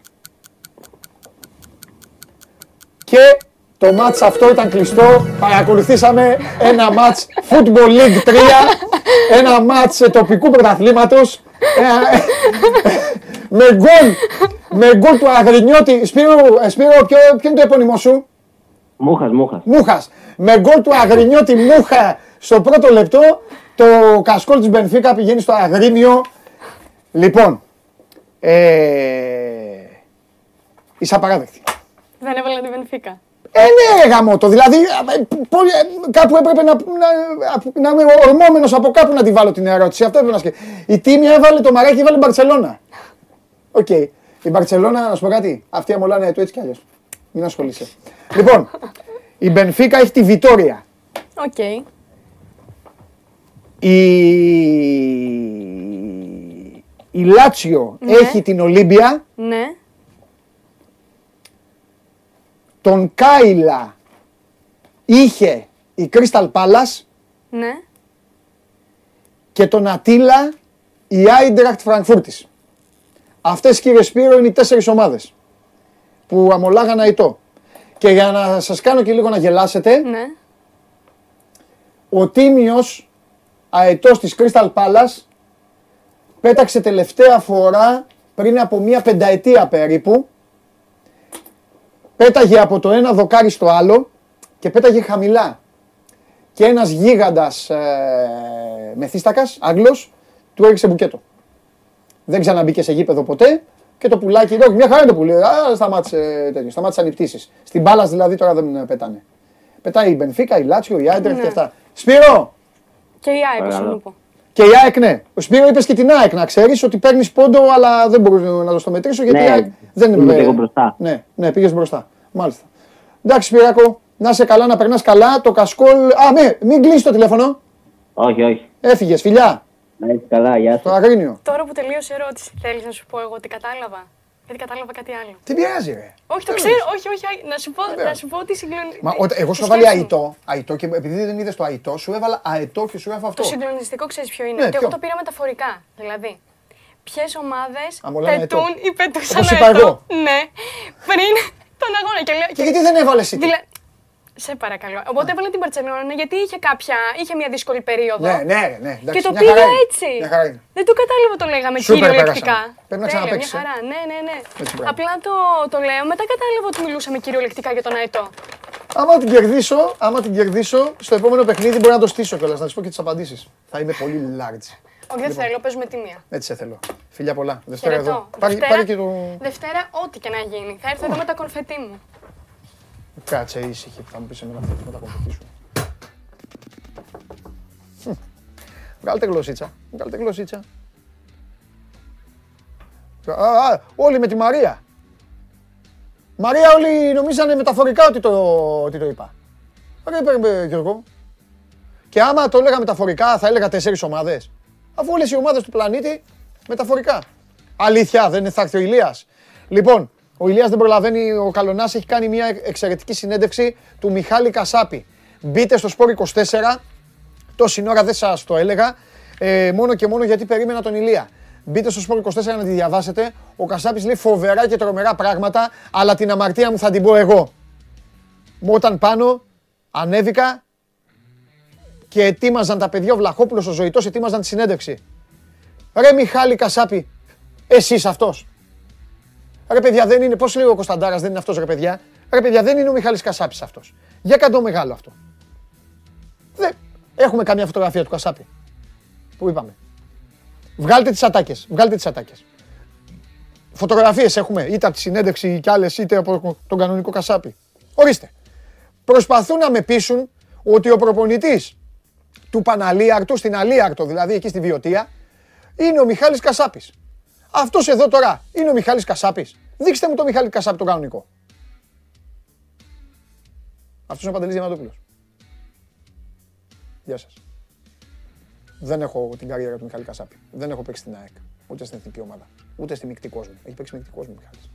Και το μάτς αυτό ήταν κλειστό. Παρακολουθήσαμε ένα μάτς Football League 3. Ένα μάτς ε, τοπικού πρωταθλήματος. Ε, με γκολ. Με γκολ του Αγρινιώτη. Σπύρο, ε, Σπύρο ποιο, ποιο είναι το επώνυμό σου; Μούχας, μούχας. Μούχας. Με γκολ του Αγρινιώτη Μούχα στο πρώτο λεπτό. Το κασκόλ της Μπενφίκα πηγαίνει στο Αγρίνιο. Λοιπόν. Ε, είσαι απαράδεκτη. Δεν έβαλα την Βενφίκα. Ε, ναι, ρε γαμώτο. Δηλαδή, ε, πο- ε, κάπου έπρεπε να, να, να είμαι ορμώμενος από κάπου να τη βάλω την ερώτηση. Αυτό έπρεπε να σκεφτεί. Η Τίμια έβαλε το μαράκι, έβαλε Μπαρτσελώνα. Οκ. Η Μπαρτσελώνα, να σου πω κάτι, αυτοί αμολάνε αετό έτσι κι αλλιώς. Μην ασχολείσαι. λοιπόν, η Μπενφίκα έχει τη Βιτόρια. Οκ. Η, η Λάτσιο Ναι. έχει την Ολύμπια. Ναι. Τον Κάιλα είχε η Crystal Palace. Ναι. και τον Ατήλα η Άιντραχτ Φραγκφούρτης. Αυτές κύριε Σπύρο είναι οι τέσσερις ομάδες που αμολάγαν αητό. Και για να σας κάνω και λίγο να γελάσετε, Ναι. ο Τίμιος αετός της Crystal Palace πέταξε τελευταία φορά πριν από μία πενταετία περίπου. Πέταγε από το ένα δοκάρι στο άλλο και πέταγε χαμηλά. Και ένας γίγαντας ε, μεθύστακας, Άγγλος, του έριξε μπουκέτο. Δεν ξαναμπήκε σε γήπεδο ποτέ και το πουλάκι, όχι, μια χαρά είναι το πουλί, α, σταμάτησε, τέτοιο, σταμάτησαν οι πτήσεις. Στην μπάλας δηλαδή τώρα δεν πετάνε. Πετάει η Μπενφίκα, η Λάτσιο, η Άιντρεχτ Ναι. και αυτά. Σπύρο, Και η ΑΕΚ, Παρακαλώ. σου πω. Και η ΑΕΚ, ναι. Ο Σπύρο είπες και την ΑΕΚ να ξέρεις ότι παίρνεις πόντο, αλλά δεν μπορώ να το στο μετρήσω γιατί Ναι, η ΑΕΚ δεν είμαι ε, και εγώ μπροστά. Ναι, ναι, πήγες μπροστά. Μάλιστα. Εντάξει, Σπυράκο, να είσαι καλά, να περνάς καλά. Το κασκόλ. Α, ναι, μην κλείσει το τηλέφωνο. Όχι, όχι. Έφυγες, φιλιά. Να είσαι καλά, γεια Το σας. Αγρίνιο. Τώρα που τελείωσε η ερώτηση, θέλεις να σου πω εγώ τι κατάλαβα; Γιατί κατάλαβα κάτι άλλο. Τι πειράζει, ρε. Όχι, το Τι ξέρω, λες. όχι, όχι, όχι, να σου πω, να σου πω ότι συγκλονιστικό. Μα όταν- εγώ σου έβαλε αητό, αητό και επειδή δεν είδες το αητό, σου έβαλα αετό και σου έβαλα αυτό. Το συγκλονιστικό ξέρεις ποιο είναι. Ναι, ότι εγώ ποιο; το πήρα μεταφορικά. Δηλαδή, ποιες ομάδες Αμολάνε αετό. πετούν ή πετούσαν Όπως είπα αετό, εγώ. Ναι, πριν τον αγώνα. Και, λέω, Και γιατί δεν έβαλες εσύ. Δηλα- Σε παρακαλώ. Οπότε έβαλα την Παρσελόνα γιατί είχε κάποια, είχε μια δύσκολη περίοδο. Ναι, ναι, ρε, ναι. εντάξει, και το μια πήγα χαρά είναι. έτσι. Μια χαρά είναι. Δεν το κατάλαβα το λέγαμε Σούπερ κυριολεκτικά. πέρασαμε. Πρέπει να Τέλεια, ξαναπαίξεις, Μια ε. χαρά, ναι, ναι, ναι. Έτσι, μπράβο. Απλά το, το λέω, μετά κατάλαβα ότι μιλούσαμε κυριολεκτικά για τον αετό. Άμα την κερδίσω, άμα την κερδίσω, στο επόμενο παιχνίδι μπορεί να το στήσω κιόλας, να της πω και τις απαντήσεις. Θα είμαι πολύ large. Όχι, δεν θέλω, παίζουμε τιμία. Έτσι σε θέλω. Φιλιά πολλά. Δευτέρα Χαιρετώ. εδώ. Πάρε, Δευτέρα, πάρε και το. Δευτέρα, ό,τι και να γίνει. Θα έρθω εδώ με τα κονφετί μου. Κάτσε ήσυχη που θα μου πεις εμένα αυτό με τα κομπλετή σου. Χμ. Βγάλτε γλωσσίτσα. Βγάλτε γλωσσίτσα. Α, α, όλοι με τη Μαρία. Μαρία όλοι νομίζανε μεταφορικά ότι το, ότι το είπα. Ρε είπε, Γιώργο. Και άμα το έλεγα μεταφορικά θα έλεγα τέσσερις ομάδες. Αφού όλες οι ομάδες του πλανήτη μεταφορικά. Αλήθεια, δεν θα έρθει ο Ηλίας. Λοιπόν, ο Ηλίας δεν προλαβαίνει, ο Καλονάς έχει κάνει μια εξαιρετική συνέντευξη του Μιχάλη Κασάπη. Μπείτε στο Σπόρ 24, τόση ώρα δεν σας το έλεγα, ε, μόνο και μόνο γιατί περίμενα τον Ηλία. Μπείτε στο Σπόρ 24 να τη διαβάσετε. Ο Κασάπης λέει φοβερά και τρομερά πράγματα, αλλά την αμαρτία μου θα την πω εγώ. Μου Όταν πάνω ανέβηκα και ετοίμαζαν τα παιδιά, ο Βλαχόπουλος, ο Ζωητός, ετοίμαζαν τη συνέντευξη. Ρε Μιχάλη Κασάπη, εσείς αυτός. Ρε παιδιά δεν είναι, πώς λέει ο Κωνσταντάρας δεν είναι αυτός ρε παιδιά; Ρε παιδιά δεν είναι ο Μιχάλης Κασάπης αυτός. Για καντό μεγάλο αυτό. Δεν... Έχουμε καμία φωτογραφία του Κασάπη. Που είπαμε. Βγάλτε τις ατάκες, βγάλτε τις ατάκες. Φωτογραφίες έχουμε, είτε από τη συνέντευξη κι άλλες, είτε από τον κανονικό Κασάπη. Ορίστε. Προσπαθούν να με πείσουν ότι ο προπονητής του Παναλίαρτου, στην Αλίαρτο, δηλαδή εκεί στη Βιωτία, είναι ο Μιχάλης Κασάπης. Αυτός εδώ τώρα είναι ο Μιχάλης Κασάπης. Δείξτε μου τον Μιχάλη Κασάπη τον κανονικό. Αυτός είναι ο Παντελής Διαμαντόπουλος. Γεια σας. Δεν έχω την καριέρα του Μιχάλη Κασάπη. Δεν έχω παίξει στην ΑΕΚ. Ούτε στην εθνική ομάδα. Ούτε στη μεικτή κόσμο. Έχει παίξει μεικτή κόσμο ο Μιχάλης.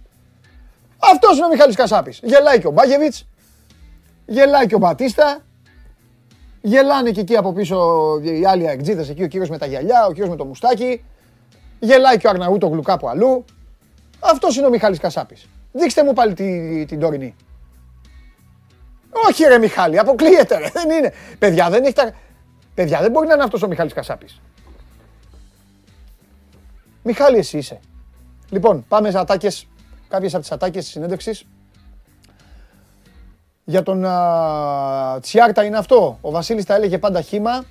Αυτός είναι ο Μιχάλης Κασάπης. Γελάει και ο Μπάγεβιτς. Γελάει και ο Μπατίστα. Γελάνε και εκεί από πίσω οι άλλοι αεκτζίδες, εκεί ο κύριος με τα γυαλιά, ο κύριος με το μουστάκι. Γελάει και ο Αρναούτογλου κάπου αλλού. Αυτός είναι ο Μιχάλης Κασάπης. Δείξτε μου πάλι τη- την τωρινή. Όχι ρε Μιχάλη, αποκλείεται ρε. Δεν είναι. Παιδιά, δεν έχει τα... Παιδιά, δεν μπορεί να είναι αυτός ο Μιχάλης Κασάπης. Μιχάλη, εσύ είσαι. Λοιπόν, πάμε σε ατάκες, κάποιες από τις ατάκες της συνέντευξης. Για τον α, Τσιάρτα είναι αυτό. Ο Βασίλης τα έλεγε πάντα χήμα.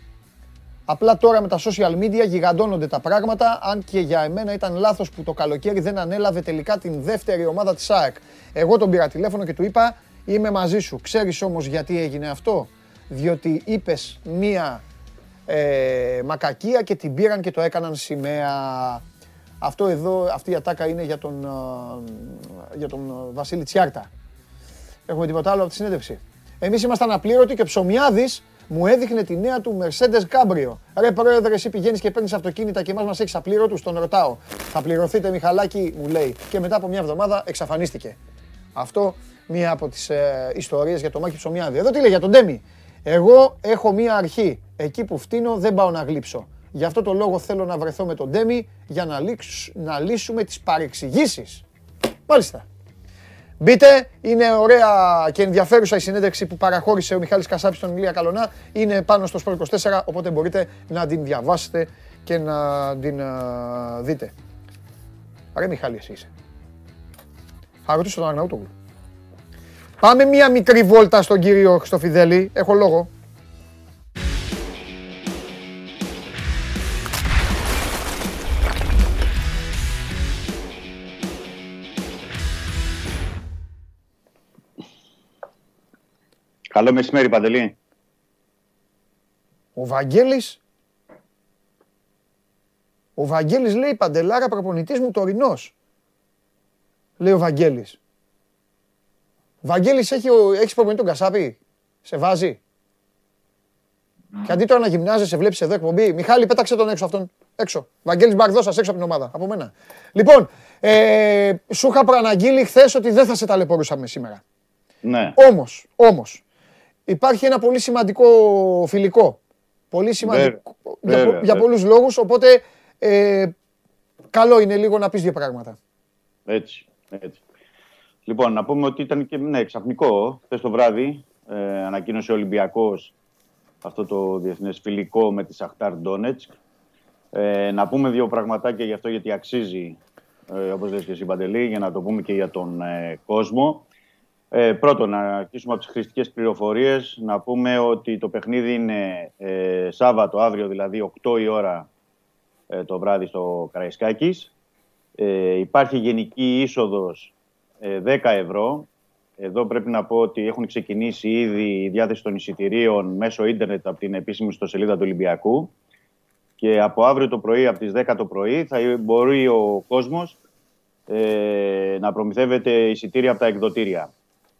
Απλά τώρα με τα social media γιγαντώνονται τα πράγματα, αν και για εμένα ήταν λάθος που το καλοκαίρι δεν ανέλαβε τελικά την δεύτερη ομάδα της ΑΕΚ. Εγώ τον πήρα τηλέφωνο και του είπα, είμαι μαζί σου. Ξέρεις όμως γιατί έγινε αυτό; Διότι είπες μία ε, μακακία και την πήραν και το έκαναν σημαία. Αυτό εδώ, αυτή η ατάκα είναι για τον, α, για τον α, Βασίλη Τσιάρτα. Έχουμε τίποτα άλλο από τη συνέντευξη. Εμείς ήμασταν απλήρωτοι και ο Ψωμιάδης μου έδειχνε τη νέα του Mercedes Cabrio. Ρε πρόεδρε, εσύ πηγαίνεις και παίρνεις αυτοκίνητα και εμάς μας έχεις απλήρωτους. Τον ρωτάω. Θα πληρωθείτε, Μιχαλάκη, μου λέει. Και μετά από μια εβδομάδα εξαφανίστηκε. Αυτό μία από τις ε, ιστορίες για το Μάκη Ψωμιάδη. Εδώ τι λέει για τον Ντέμι. Εγώ έχω μία αρχή. Εκεί που φτύνω δεν πάω να γλύψω. Γι' αυτό το λόγο θέλω να βρεθώ με τον Ντέμι για να, λήξ- να λύσουμε τις παρεξηγήσεις. Μάλιστα. Μπείτε, είναι ωραία και ενδιαφέρουσα η συνέντευξη που παραχώρησε ο Μιχάλης Κασάπης στον Ηλία Καλονά. Είναι πάνω στο Sport 24, οπότε μπορείτε να την διαβάσετε και να την α, δείτε. Ρε Μιχάλη, εσύ είσαι. Θα ρωτήσω τον Αρναούτογλου. Πάμε μία μικρή βόλτα στον κύριο Χριστοφιδέλη. Έχω λόγο. Καλό μεσημέρι, Παντελή. Ο Βαγγέλης Ο Βαγγέλης λέει Παντελάρα προπονητής μου τωρινός. Λέει ο Βαγγέλης. Βαγγέλης έχει, ο- έχεις προπονητή τον Κασάπη; Σε βάζει; Και αντί τώρα να γυμνάζεσαι, βλέπεις εδώ εκπομπή. Μιχάλη, πέταξε τον έξω αυτόν. Έξω. Βαγγέλης Μπαρδώσας έξω από την ομάδα. Από μένα. Λοιπόν, ε, σου είχα προαναγγείλει χθες ότι δεν θα σε ταλαιπωρούσαμε σήμερα. Ναι. Όμως, όμως, υπάρχει ένα πολύ σημαντικό φιλικό. Πολύ σημαντικό για, βέβαια, πο- για βέβαια. πολλούς λόγους, οπότε ε, καλό είναι λίγο να πεις δύο πράγματα. Έτσι, έτσι. Λοιπόν, να πούμε ότι ήταν και ναι, ξαφνικό. Χθες το βράδυ ε, ανακοίνωσε ο Ολυμπιακός αυτό το διεθνές φιλικό με τη Σαχτάρ Ντόνετσκ. Ε, να πούμε δύο πραγματάκια γι' αυτό γιατί αξίζει, ε, όπως λες και εσύ Παντελή, για να το πούμε και για τον ε, κόσμο. Ε, πρώτον, να αρχίσουμε από τις χρηστικές πληροφορίες. Να πούμε ότι το παιχνίδι είναι ε, Σάββατο, αύριο δηλαδή 8 η ώρα ε, το βράδυ στο Καραϊσκάκης. Ε, υπάρχει γενική είσοδος ε, 10 ευρώ. Εδώ πρέπει να πω ότι έχουν ξεκινήσει ήδη η διάθεση των εισιτηρίων μέσω ίντερνετ από την επίσημη ιστοσελίδα του Ολυμπιακού. Και από αύριο το πρωί, από τις 10 το πρωί, θα μπορεί ο κόσμος ε, να προμηθεύεται εισιτήρια από τα εκδοτήρια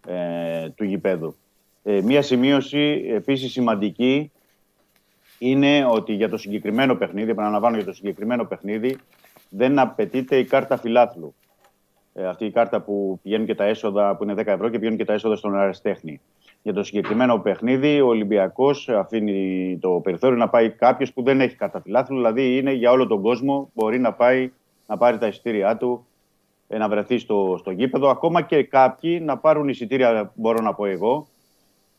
ε, του γηπέδου. Ε, μία σημείωση επίσης σημαντική είναι ότι για το συγκεκριμένο παιχνίδι, επαναλαμβάνω για το συγκεκριμένο παιχνίδι, δεν απαιτείται η κάρτα φιλάθλου. Ε, αυτή η κάρτα που πηγαίνουν και τα έσοδα, που είναι 10 ευρώ και πηγαίνουν και τα έσοδα στον αεραστέχνη. Για το συγκεκριμένο παιχνίδι, ο Ολυμπιακός αφήνει το περιθώριο να πάει κάποιος που δεν έχει κάρτα φιλάθλου, δηλαδή είναι για όλο τον κόσμο, μπορεί να πάει να πάρει τα εισιτήριά του, ε, να βρεθεί στο, στο γήπεδο. Ακόμα και κάποιοι να πάρουν εισιτήρια, μπορώ να πω εγώ,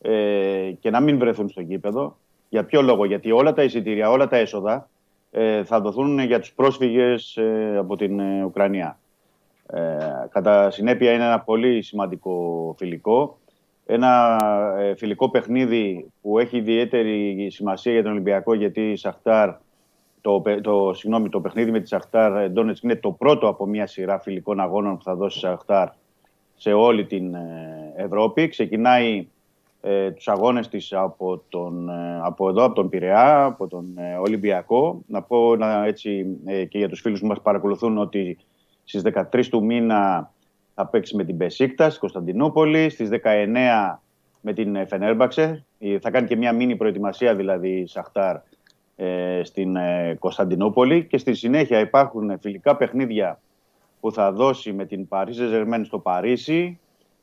ε, και να μην βρεθούν στο γήπεδο. Για ποιο λόγο, γιατί όλα τα εισιτήρια, όλα τα έσοδα ε, θα δοθούν για τους πρόσφυγες ε, από την ε, Ουκρανία. Ε, κατά συνέπεια είναι ένα πολύ σημαντικό φιλικό. Ένα ε, φιλικό παιχνίδι που έχει ιδιαίτερη σημασία για τον Ολυμπιακό γιατί η Σαχτάρ το, πε- το, συγγνώμη, το παιχνίδι με τη Σαχτάρ Ντόνετσκ είναι το πρώτο από μια σειρά φιλικών αγώνων που θα δώσει η Σαχτάρ σε όλη την ε, Ευρώπη. Ξεκινάει ε, τους αγώνες της από, τον, ε, από εδώ, από τον Πειραιά, από τον ε, Ολυμπιακό. Να πω να, έτσι, ε, και για τους φίλους που μας παρακολουθούν ότι στις 13 του μήνα θα παίξει με την Μπεσίκτας στη Κωνσταντινούπολη, στις 19 με την ε, Φενέρμπαξε. Ε, Θα κάνει και μια μίνι προετοιμασία δηλαδή η Σαχτάρ ε, στην ε, Κωνσταντινούπολη και στη συνέχεια υπάρχουν φιλικά παιχνίδια που θα δώσει με την Παρίζε Ζερμέν στο Παρίσι,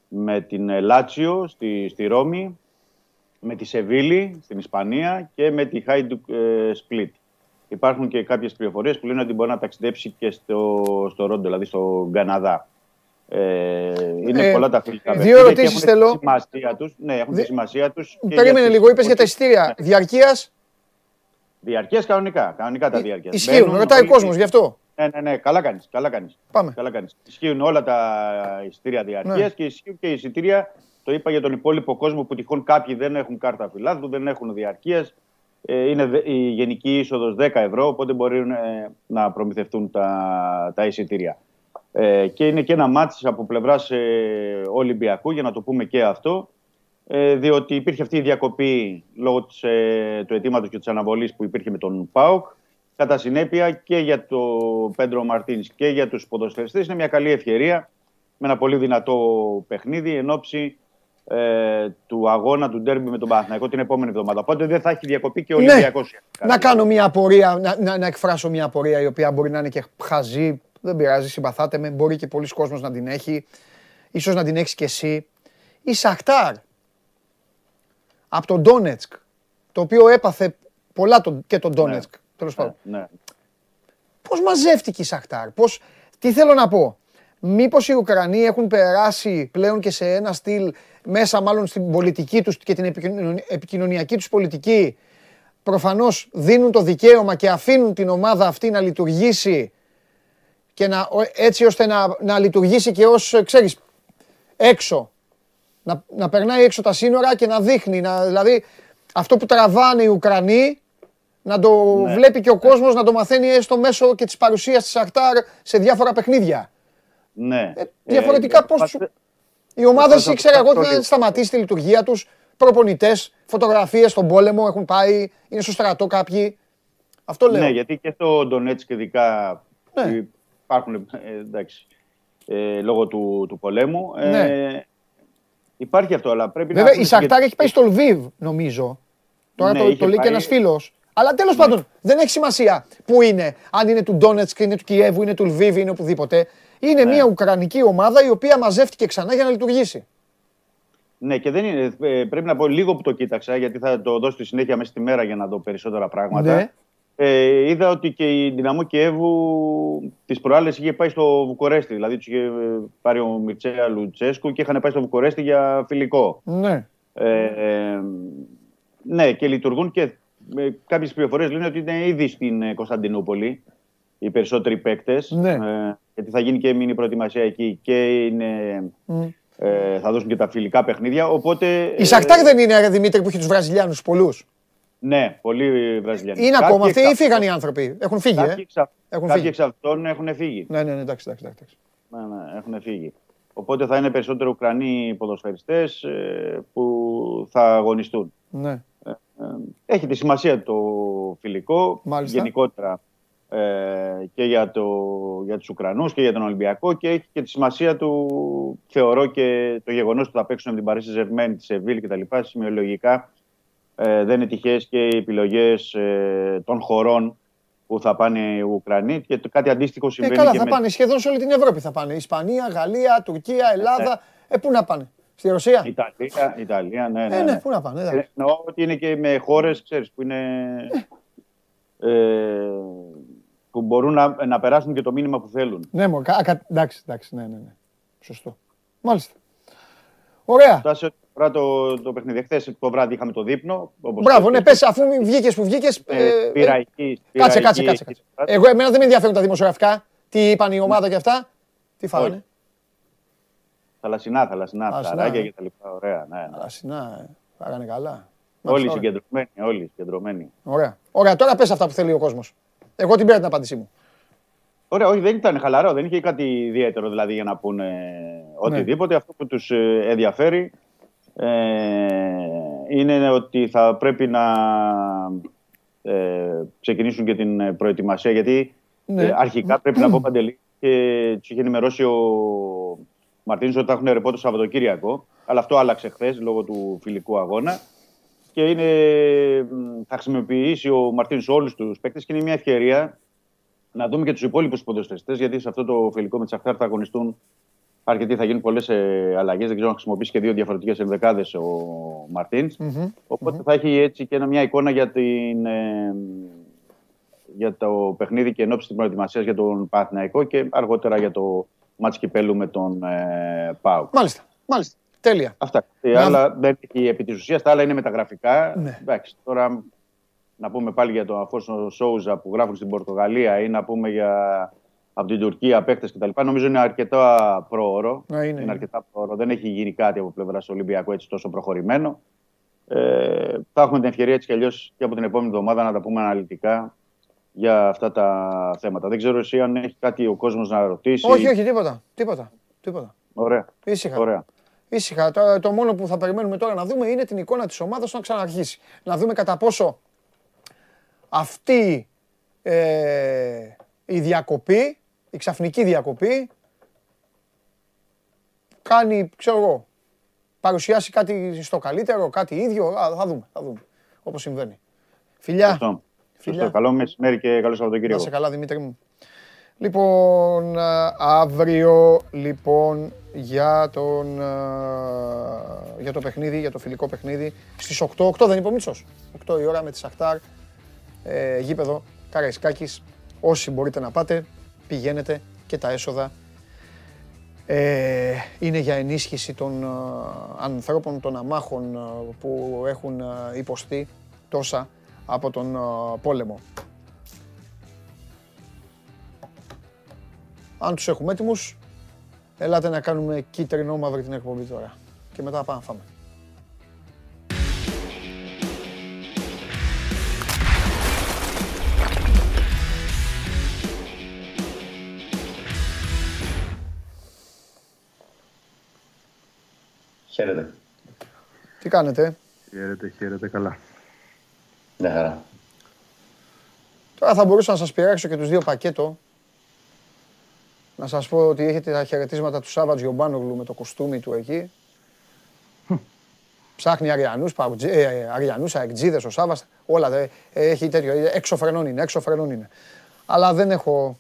με την ε, Λάτσιο στη, στη Ρώμη, με τη Σεβίλη στην Ισπανία και με τη Χάιντουκ ε, Σπλίτ. Υπάρχουν και κάποιες πληροφορίες που λένε ότι μπορεί να ταξιδέψει και στο, στο Ρόντο, δηλαδή στο Καναδά. Ε, είναι Ε, πολλά τα φιλικά δύο παιχνίδια και ερωτήσεις έχουν τη θέλω. σημασία τους. Ναι, έχουν τη Δι- σημασία τους. και Περίμενε τις- λίγο, είπες για τα εισιτήρια. Διαρκείας. Διαρκείας κανονικά, κανονικά τα διαρκείας. Ισχύουν. Μπαίνουν Ρωτάει ο όλοι- κόσμος γι' αυτό. Ναι, ναι, ναι, καλά κάνεις, καλά κάνεις. Πάμε. Καλά κάνεις. Ισχύουν όλα τα εισιτήρια διαρκείας Ναι. και ισχύουν και οι εισιτήρια, το είπα για τον υπόλοιπο κόσμο που τυχόν κάποιοι δεν έχουν κάρτα φιλάθλου, δεν έχουν διαρκείας. Ε, είναι δε- η γενική είσοδος 10 ευρώ, οπότε μπορεί ε, να προμηθευτούν τα, τα εισιτήρια. Ε, και είναι και ένα μάτς από πλευράς ε, Ολυμπιακού, για να το πούμε και αυτό, ε, διότι υπήρχε αυτή η διακοπή λόγω της, ε, του αιτήματος και της αναβολής που υπήρχε με τον ΠΑΟΚ. Κατά συνέπεια και για τον Πέντρο Μαρτίνς και για τους ποδοσφαιριστές είναι μια καλή ευκαιρία με ένα πολύ δυνατό παιχνίδι εν ώψη ε, του αγώνα του ντέρμπι με τον Παναθηναϊκό την επόμενη εβδομάδα. Οπότε δεν θα έχει διακοπή και ο Ναι. Ολυμπιακός. Να κάνω μια απορία, να, να, να εκφράσω μια απορία η οποία μπορεί να είναι και χαζή. Δεν πειράζει, συμπαθάτε με. Μπορεί και πολλοί κόσμος να την έχει. Ίσως να την έχεις και εσύ. Η Σαχτάρ από τον Ντόνετσκ, το οποίο έπαθε πολλά τον, και τον Ντόνετσκ. Τέλος πάντων. Ναι. Πώς μαζεύτηκε η Σαχτάρ, πώς, τι θέλω να πω. Μήπως οι Ουκρανοί έχουν περάσει πλέον και σε ένα στυλ μέσα μάλλον στην πολιτική τους και την επικοινωνι- επικοινωνιακή τους πολιτική προφανώς δίνουν το δικαίωμα και αφήνουν την ομάδα αυτή να λειτουργήσει και να, ο- έτσι ώστε να, να λειτουργήσει και ως, ε, ξέρεις, έξω. Να, να περνάει έξω τα σύνορα και να δείχνει, να, δηλαδή αυτό που τραβάνε οι Ουκρανοί να το Ναι. βλέπει και ο κόσμος, να το μαθαίνει έστω μέσω και της παρουσίας της Αχτάρ σε διάφορα παιχνίδια. ναι. Ε, διαφορετικά Ε, πώς πάτε- σου- Οι ομάδες πάτε- ήξερα εγώ ότι πάτε- θα σταματήσει τη λειτουργία τους, προπονητές, φωτογραφίες στον πόλεμο έχουν πάει, είναι στο στρατό κάποιοι. Αυτό λέω. Ναι, γιατί και στο Ντονέτσκ ειδικά Ναι. υπάρχουν, ε, εντάξει, ε, λόγω του, του πολέμου. Ε, Ναι. Υπάρχει αυτό, αλλά πρέπει να... Βέβαια η πούμε Σαχτάρ και- έχει πάει στο Λβίβ, νομίζω. Τώρα Ναι, το, είχε το λέει και πάει- ένας φίλος. Αλλά τέλος πάντων δεν έχει σημασία πού είναι. Αν είναι του Ντόνετσκ, είναι του Κιέβου, είναι του Λβίβ, είναι οπουδήποτε. Είναι Ναι. μια Ουκρανική ομάδα η οποία μαζεύτηκε ξανά για να λειτουργήσει. Ναι, και δεν είναι, ε, πρέπει να πω λίγο που το κοίταξα, γιατί θα το δώσω στη συνέχεια μέσα στη μέρα για να δω περισσότερα πράγματα. Ναι. Ε, είδα ότι και η Δυναμό Κιέβου τις προάλλες είχε πάει στο Βουκουρέστι. Δηλαδή τους είχε ε, πάρει ο Μιρτσέα Λουτσέσκου και είχαν πάει στο Βουκουρέστι για φιλικό. Ναι. Ε, ε, ναι, και λειτουργούν και ε, κάποιες πληροφορίες λένε ότι είναι ήδη στην ε, Κωνσταντινούπολη οι περισσότεροι παίκτες. Ναι. Ε, γιατί θα γίνει και μήνυ προετοιμασία εκεί και είναι, Μμ. ε, θα δώσουν και τα φιλικά παιχνίδια. Οπότε, Η Σαχτάρ δεν είναι, ρε Δημήτρη, που έχει τους Βραζιλιάνους πολλούς. Ναι, πολύ Βραζιλιανοί. Είναι Κάποιοι ακόμα αυτοί εξ ή φύγαν αυτών- οι άνθρωποι. Έχουν φύγει, ε. Κάποιοι εξ, αυ- Έχουν κάποιοι φύγει. εξ αυτών έχουν φύγει. Ναι, ναι, ναι, εντάξει, εντάξει. εντάξει. Ναι, ναι, έχουν φύγει. Οπότε θα είναι περισσότερο Ουκρανοί ποδοσφαιριστές ε, που θα αγωνιστούν. Ναι. Ε, έχει τη σημασία το φιλικό Μάλιστα. γενικότερα ε, και για, το, για τους Ουκρανούς και για τον Ολυμπιακό και έχει και τη σημασία του, θεωρώ και το γεγονός ότι θα παίξουν με την Παρίσι Ζερμένη, τη Σεβίλ και τα λοιπά, σημειολογικά ε, δεν είναι τυχαίες και οι επιλογές ε, των χωρών που θα πάνε οι Ουκρανοί και το, κάτι αντίστοιχο Ε, συμβαίνει καλά, και θα με... πάνε σχεδόν σε όλη την Ευρώπη. Θα πάνε. Ισπανία, Γαλλία, Τουρκία, Ελλάδα. Ε, πού να πάνε; Στη Ρωσία; Ιταλία, Ιταλία, ναι, ναι. Ε, ναι. ναι, πού να πάνε. Ε, εντάξει. Εννοώ ότι είναι και με χώρες, ξέρεις, που είναι... Ε, που μπορούν να, να περάσουν και το μήνυμα που θέλουν. Ναι, μωρέ, κα- κα- εντάξει, εντάξει, ναι, ναι, ναι. Σωστό. Μάλιστα. Ωραία. Φτάσει ό,τι αφορά το, το παιχνίδι. Χθε το βράδυ είχαμε το δείπνο. όπως Μπράβο, το ναι, πες, αφού βγήκες που βγήκες. Ε, πειραϊκή, Κάτσε, πειραϊκή κάτσε, κάτσε. κάτσε. Εγώ, εμένα δεν με ενδιαφέρουν τα δημοσιογραφικά. Τι είπαν η ομάδα και αυτά. Τι φάγανε. Θαλασσινά, θαλασσινά, Θαλασσινά, ψαράκια ε. και τα λοιπά. Ωραία, ναι, ναι. Ασυνά, ε, φάγανε καλά. Όλοι Μάλιστα, ωραία. συγκεντρωμένοι, όλοι συγκεντρωμένοι. Ωραία. Ωραία, τώρα πες αυτά που θέλει ο κόσμος. Εγώ την πήρα την απάντησή μου. Ωραία, όχι, δεν ήταν χαλαρό, δεν είχε κάτι ιδιαίτερο δηλαδή για να πούνε οτιδήποτε. Αυτό που τους ε, ενδιαφέρει ε, είναι ότι θα πρέπει να ε, ξεκινήσουν και την ε, προετοιμασία γιατί Ναι. ε, αρχικά πρέπει να πω Παντελή και τους είχε ενημερώσει ο Μαρτίνς ότι θα έχουν ρεπό το Σαββατοκύριακο αλλά αυτό άλλαξε χθες λόγω του φιλικού αγώνα και είναι, μ, θα χρησιμοποιήσει ο Μαρτίνς όλους τους παίκτες και είναι μια ευκαιρία να δούμε και τους υπόλοιπους ποδοσφαιριστές, γιατί σε αυτό το φιλικό με τη Σαχτάρ θα αγωνιστούν αρκετοί. Θα γίνουν πολλές ε, αλλαγές. Δεν ξέρω αν χρησιμοποιήσει και δύο διαφορετικές ενδεκάδες ο μαρτιν οποτε θα έχει έτσι και ένα- μια εικόνα για, την, ε, για το παιχνίδι και ενόψη της προετοιμασίας για τον Παναθηναϊκό και αργότερα για το μάτς κυπέλου με τον ε, ΠΑΟΚ. Μάλιστα. Μάλιστα. Τέλεια. Αυτά. Ε, Να- άλλα δεν έχει επί της ουσίας, τα άλλα είναι μεταγραφικά. Ναι. Εντάξει, τώρα να πούμε πάλι για τον Αφώσο Σόουζα που γράφουν στην Πορτογαλία ή να πούμε για από την Τουρκία παίχτε κτλ. Νομίζω είναι αρκετά πρόωρο. Ναι, είναι, είναι. αρκετά πρόωρο. Δεν έχει γίνει κάτι από πλευράς Ολυμπιακού έτσι τόσο προχωρημένο. Ε, θα έχουμε την ευκαιρία έτσι κι αλλιώς και από την επόμενη εβδομάδα να τα πούμε αναλυτικά για αυτά τα θέματα. Δεν ξέρω εσύ αν έχει κάτι ο κόσμος να ρωτήσει. Όχι, όχι, τίποτα. Τίποτα. τίποτα. Ωραία. Ήσυχα. Ωραία. Ήσυχα. Το, το μόνο που θα περιμένουμε τώρα να δούμε είναι την εικόνα της ομάδας να ξαναρχίσει. Να δούμε κατά πόσο αυτή ε, η διακοπή, η ξαφνική διακοπή, κάνει, ξέρω εγώ, παρουσιάσει κάτι στο καλύτερο, κάτι ίδιο. Α, θα δούμε, θα δούμε, όπως συμβαίνει. Φιλιά. Σωστό. Φιλιά. Σωστό. Καλό μεσημέρι και καλό Να Σαββατοκύριακο. σε καλά, Δημήτρη μου. Λοιπόν, α, αύριο, λοιπόν, για, τον, α, για το παιχνίδι, για το φιλικό παιχνίδι, στις 8, 8 δεν είπε ο Μίτσος, 8 η ώρα με τη Σαχτάρ, ε, γήπεδο Καραϊσκάκης. Όσοι μπορείτε να πάτε, πηγαίνετε και τα έσοδα ε, είναι για ενίσχυση των α, ανθρώπων, των αμάχων α, που έχουν α, υποστεί τόσα από τον α, πόλεμο. Αν τους έχουμε έτοιμους, ελάτε να κάνουμε κίτρινο μαύρο την εκπομπή τώρα. Και μετά πάμε να φάμε. Χαίρετε. Τι κάνετε, Χαίρετε, χαίρετε καλά. Μια χαρά. Τώρα θα μπορούσα να σας πειράξω και τους δύο πακέτο. Να σας πω ότι έχετε τα χαιρετίσματα του Σάββατ Γιομπάνογλου με το κοστούμι του εκεί. Ψάχνει Αριανούς, Παουτζί- ε, ε, Αριανούς, Αεκτζίδες, ο Σάββας, όλα. δε- ε, έχει τέτοιο, ε, έξω φρενών είναι, έξω φρενών είναι. Αλλά δεν έχω,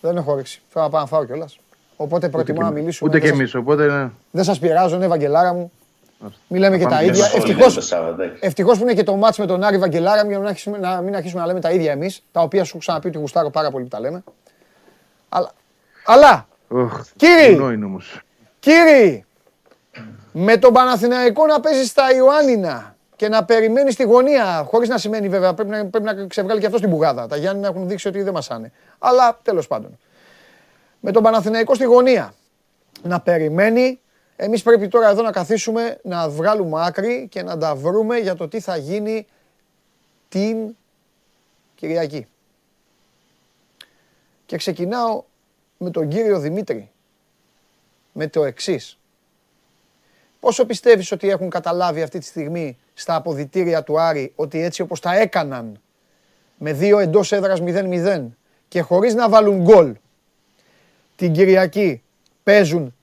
δεν έχω όρεξη. Θέλω να πάω να φάω κιόλας. Οπότε προτιμώ να μιλήσουμε. Ούτε Δεν και σας- εμείς, οπότε. ναι. Δεν σας πειράζω, ναι, Βαγγελάρα μου. Μιλάμε και πάμε τα και ίδια. εμείς. Ευτυχώς, Το Σάββατο, εντάξει. Ευτυχώς που είναι και το μάτς με τον Άρη Βαγγελάρα μου, για να, αρχίσουμε- να μην αρχίσουμε να λέμε τα ίδια εμείς, τα οποία σου ξαναπεί ότι γουστάρω πάρα πολύ που τα λέμε. Αλλά, αλλά Οχ, Κύριοι! κοινό είναι όμως. κύριοι, με τον Παναθηναϊκό να παίζεις στα Ιωάννινα και να περιμένεις στη γωνία, χωρίς να σημαίνει βέβαια, πρέπει να, πρέπει να ξεβγάλει και αυτός στην πουγάδα. Τα Γιάννη έχουν δείξει ότι δεν μασάνε. Αλλά τέλος πάντων. Με τον Παναθηναϊκό στη γωνία να περιμένει. Εμείς πρέπει τώρα εδώ να καθίσουμε, να βγάλουμε άκρη και να τα βρούμε για το τι θα γίνει την Κυριακή. Και ξεκινάω με τον κύριο Δημήτρη. Με το εξής. Πόσο πιστεύεις ότι έχουν καταλάβει αυτή τη στιγμή στα αποδητήρια του Άρη ότι έτσι όπως τα έκαναν με δύο εντός έδρας 0-0 και χωρίς να βάλουν γκολ την Κυριακή παίζουν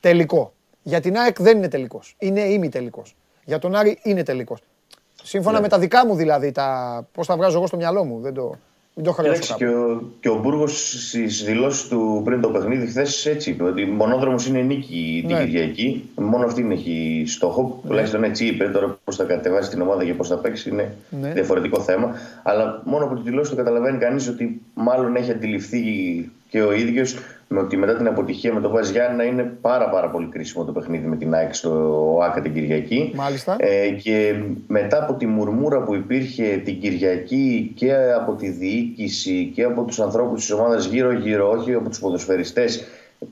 τελικό. Για την ΑΕΚ δεν είναι τελικός. Είναι ημιτελικός. Για τον Άρη είναι τελικός. Σύμφωνα Ναι. με τα δικά μου δηλαδή, τα... πώς τα βγάζω εγώ στο μυαλό μου. Δεν το, μην το χρεώσω Κοίταξε, κάπου. και ο, και ο Μπούργος στις δηλώσεις του πριν το παιχνίδι χθες έτσι είπε ότι μονόδρομος είναι η νίκη την Ναι. Κυριακή. Μόνο αυτήν έχει στόχο. Τουλάχιστον έτσι είπε. Τώρα πώς θα κατεβάσει την ομάδα και πώς θα παίξει είναι Ναι. διαφορετικό θέμα. Αλλά μόνο από τη δηλώση του καταλαβαίνει κανείς ότι μάλλον έχει αντιληφθεί και ο ίδιος με ότι μετά την αποτυχία με τον Βάζ Γιάννη είναι πάρα, πάρα πολύ κρίσιμο το παιχνίδι με την ΑΕΚ στο ΆΚΑ την Κυριακή. Μάλιστα. Ε, και μετά από τη μουρμούρα που υπήρχε την Κυριακή και από τη διοίκηση και από τους ανθρώπους της ομάδας γύρω-γύρω, όχι από τους ποδοσφαιριστές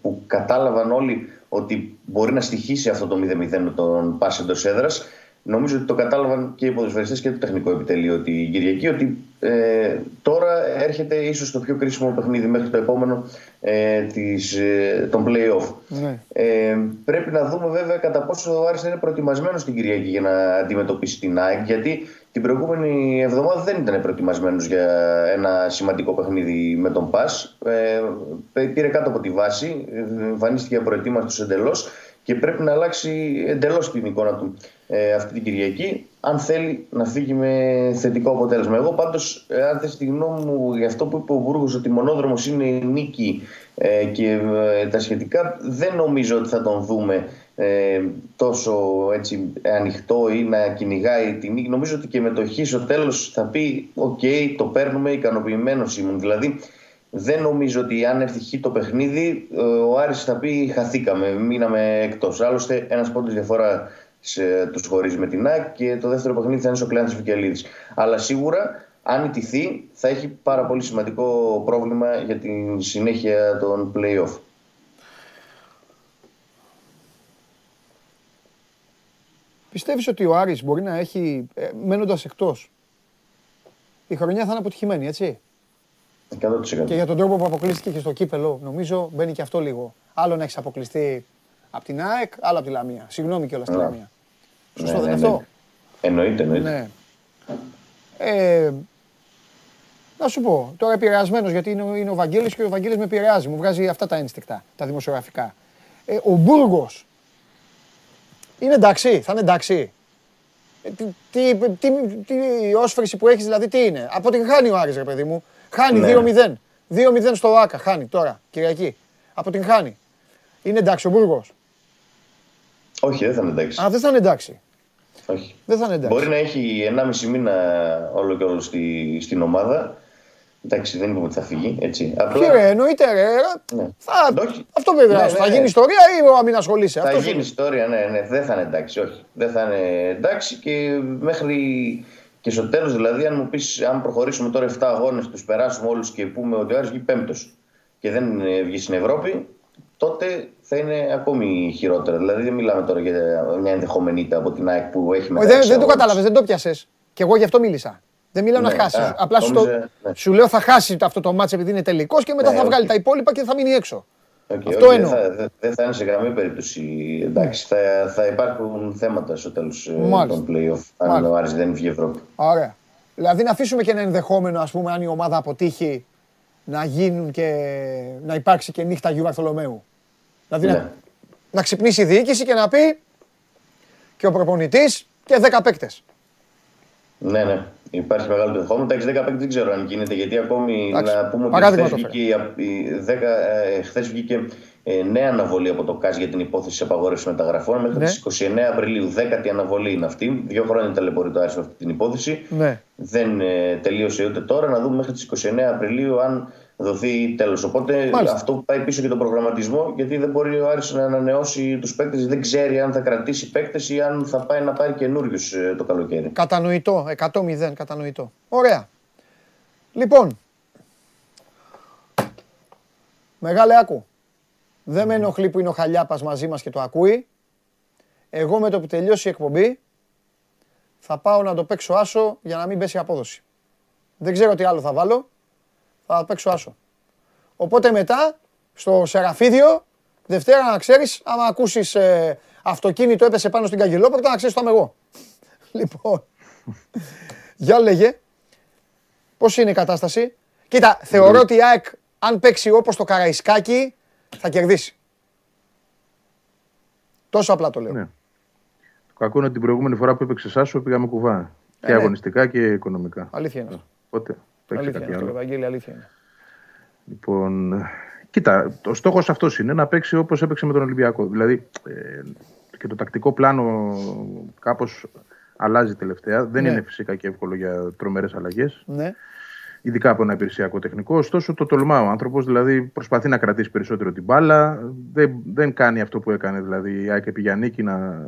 που κατάλαβαν όλοι ότι μπορεί να στοιχήσει αυτό το 0-0 με τον πάση εντός έδρας, νομίζω ότι το κατάλαβαν και οι ποδοσφαιριστές και το τεχνικό επιτελείο την Κυριακή ότι ε, τώρα έρχεται ίσως το πιο κρίσιμο παιχνίδι μέχρι το επόμενο ε, της, ε, των play-off. Ναι. Ε, πρέπει να δούμε βέβαια κατά πόσο ο Άρης θα είναι προετοιμασμένος την Κυριακή για να αντιμετωπίσει την ΑΕΚ γιατί την προηγούμενη εβδομάδα δεν ήταν προετοιμασμένος για ένα σημαντικό παιχνίδι με τον ΠΑΣ. Ε, πήρε κάτω από τη βάση, εμφανίστηκε απροετοίμαστος εντελώς και πρέπει να αλλάξει εντελώς την εικόνα του ε, αυτή την Κυριακή αν θέλει να φύγει με θετικό αποτέλεσμα. Εγώ πάντως, ε, αν θες τη γνώμη μου για αυτό που είπε ο Βούργος ότι μονόδρομος είναι η νίκη ε, και ε, τα σχετικά, δεν νομίζω ότι θα τον δούμε ε, τόσο έτσι, ανοιχτό ή να κυνηγάει τη νίκη. Νομίζω ότι και με το χ στο τέλος θα πει «ΟΚ, το παίρνουμε, ικανοποιημένος ήμουν». Δηλαδή, δεν νομίζω ότι αν έρθει χ το παιχνίδι, ε, ο Άρης θα πει χαθήκαμε, μείναμε εκτός. Άλλωστε, ένας πόντος διαφορά σε, τους χωρίζει με την ΑΕΚ και το δεύτερο παιχνίδι θα είναι στο Κλάνης Βικελίδης. Αλλά σίγουρα, αν ιτηθεί, θα έχει πάρα πολύ σημαντικό πρόβλημα για τη συνέχεια των play-off. Πιστεύεις ότι ο Άρης μπορεί να έχει, ε, μένοντας εκτός, η χρονιά θα είναι αποτυχημένη, έτσι; 100%. Και για τον τρόπο που αποκλείστηκε και στο κύπελο, νομίζω μπαίνει και αυτό λίγο. Άλλο να έχεις αποκλειστεί από την ΑΕΚ, άλλο από τη Λαμία. Συγγνώμη κιόλας τη Ναι. Λαμία. Σωστό Ναι, δεν είναι ναι, αυτό; Εννοείται, εννοείται. Ναι. Ε, να σου πω, τώρα επηρεασμένος γιατί είναι, ο- είναι ο Βαγγέλης και ο Βαγγέλης με επηρεάζει. Μου βγάζει αυτά τα ένστικτα, τα δημοσιογραφικά. Ε, ο Μπούργος είναι εντάξει, θα είναι εντάξει. Ε, τι, τι, τι, τι όσφρηση που έχεις, δηλαδή τι είναι; Από την χάνει ο Άρης, ρε παιδί μου. Χάνει Ναι. 2-0. 2-0 στο ΆΚΑ, χάνει τώρα, Κυριακή. Από την χάνει. Είναι εντάξει ο Μπούργος; Όχι, δεν θα είναι εντάξει. Α, δεν θα είναι εντάξει. Όχι. Δεν θα είναι εντάξει. Μπορεί να έχει 1,5 μήνα όλο και όλο στη, στην ομάδα. Εντάξει, δεν είπαμε ότι θα φύγει. Έτσι. Απλά Ποιο ρε, εννοείται ρε. Ναι. Θα, Όχι. αυτό βέβαια. Ναι, θα ναι. γίνει ιστορία ή μην ασχολείσαι; θα Αυτό γίνει είναι. ιστορία, ναι, ναι. Δεν θα είναι εντάξει, όχι. Δεν θα είναι εντάξει και μέχρι και στο τέλος, δηλαδή, αν μου πεις, αν προχωρήσουμε τώρα 7 αγώνες, τους περάσουμε όλους και πούμε ότι ο Άρης βγει πέμπτος και δεν ε, βγει στην Ευρώπη, τότε θα είναι ακόμη χειρότερα. Δηλαδή, δεν μιλάμε τώρα για μια ενδεχόμενη ήττα από την ΑΕΚ που έχει Όχι, μετά. δεν, έξι δεν το αγώνες. κατάλαβες, δεν το πιασε. Και εγώ γι' αυτό μίλησα. Δεν μιλάω Ναι, να χάσεις. α, Απλά σου, το- νόμιζα, ναι. σου λέω θα χάσεις αυτό το μάτς επειδή είναι τελικός και μετά Ναι, θα όχι. βγάλει τα υπόλοιπα και θα μείνει έξω. Οκ, Αυτό όχι, εννοώ. Δεν θα, δεν- δεν θα είναι σε καμία περίπτωση εντάξει. Θα, θα υπάρχουν θέματα στο τέλος Μάλιστα. των playoff. Αν Μάλιστα. ο Άρης δεν βγει Ευρώπη. Ωραία. Δηλαδή να αφήσουμε και ένα ενδεχόμενο, ας πούμε, αν η ομάδα αποτύχει, να γίνουν και να υπάρξει και νύχτα Αγίου Βαρθολομαίου. Δηλαδή Ναι. να, να ξυπνήσει η διοίκηση και να πει και ο προπονητής και 10 παίκτες. Ναι, ναι. Υπάρχει μεγάλο το ενδεχόμενο. Εντάξει, 15 δεν ξέρω αν γίνεται γιατί ακόμη Εντάξει, να πούμε ότι παράδειγμα χθες το βγήκε, η- η 10, ε, χθες βγήκε ε, νέα αναβολή από το ΚΑΣ για την υπόθεση απαγόρευσης μεταγραφών μέχρι Ναι. τις 29 Απριλίου. Δέκατη αναβολή είναι αυτή. Δύο χρόνια ταλαιπωρεί το Άρης με αυτή την υπόθεση. Ναι. Δεν ε, τελείωσε ούτε τώρα. Να δούμε μέχρι τις 29 Απριλίου αν δοθεί τέλος. Οπότε Μάλιστα. αυτό πάει πίσω και τον προγραμματισμό γιατί δεν μπορεί ο Άρης να ανανεώσει τους παίκτες. Δεν ξέρει αν θα κρατήσει παίκτες ή αν θα πάει να πάρει καινούριους το καλοκαίρι. Κατανοητό, 100-0, κατανοητό. Ωραία. Λοιπόν, μεγάλε άκου. Δεν με ενοχλεί που είναι ο Χαλιάπας μαζί μας και το ακούει. Εγώ με το που τελειώσει η εκπομπή θα πάω να το παίξω άσο για να μην πέσει η απόδοση. Δεν ξέρω τι άλλο θα βάλω. Θα παίξω άσο. Οπότε μετά, στο Σεραφίδιο, Δευτέρα να ξέρεις, άμα ακούσεις ε, αυτοκίνητο έπεσε πάνω στην καγκελόπορτα, να ξέρεις το είμαι εγώ. Λοιπόν, για λέγε, πώς είναι η κατάσταση; Κοίτα, θεωρώ ότι η ΑΕΚ, αν παίξει όπως το Καραϊσκάκι, θα κερδίσει. Τόσο απλά το λέω. Ναι. Το κακό είναι ότι την προηγούμενη φορά που έπαιξε Σάσο πήγαμε κουβά. και ναι. αγωνιστικά και οικονομικά. Αλήθεια είναι αυτό. Οπότε παίξει Αλήθεια κάτι είναι αυτό, άλλο. Ευαγγέλη, αλήθεια είναι. Λοιπόν, κοίτα, ο στόχος αυτός είναι να παίξει όπως έπαιξε με τον Ολυμπιακό. Δηλαδή ε, και το τακτικό πλάνο κάπως αλλάζει τελευταία. Δεν Ναι. είναι φυσικά και εύκολο για τρομερές αλλαγές. Ναι. Ειδικά από ένα υπηρεσιακό τεχνικό. Ωστόσο, το τολμά ο άνθρωπος. Δηλαδή, προσπαθεί να κρατήσει περισσότερο την μπάλα. Δεν, δεν κάνει αυτό που έκανε δηλαδή η ΑΕΚ επί Γιαννίκη να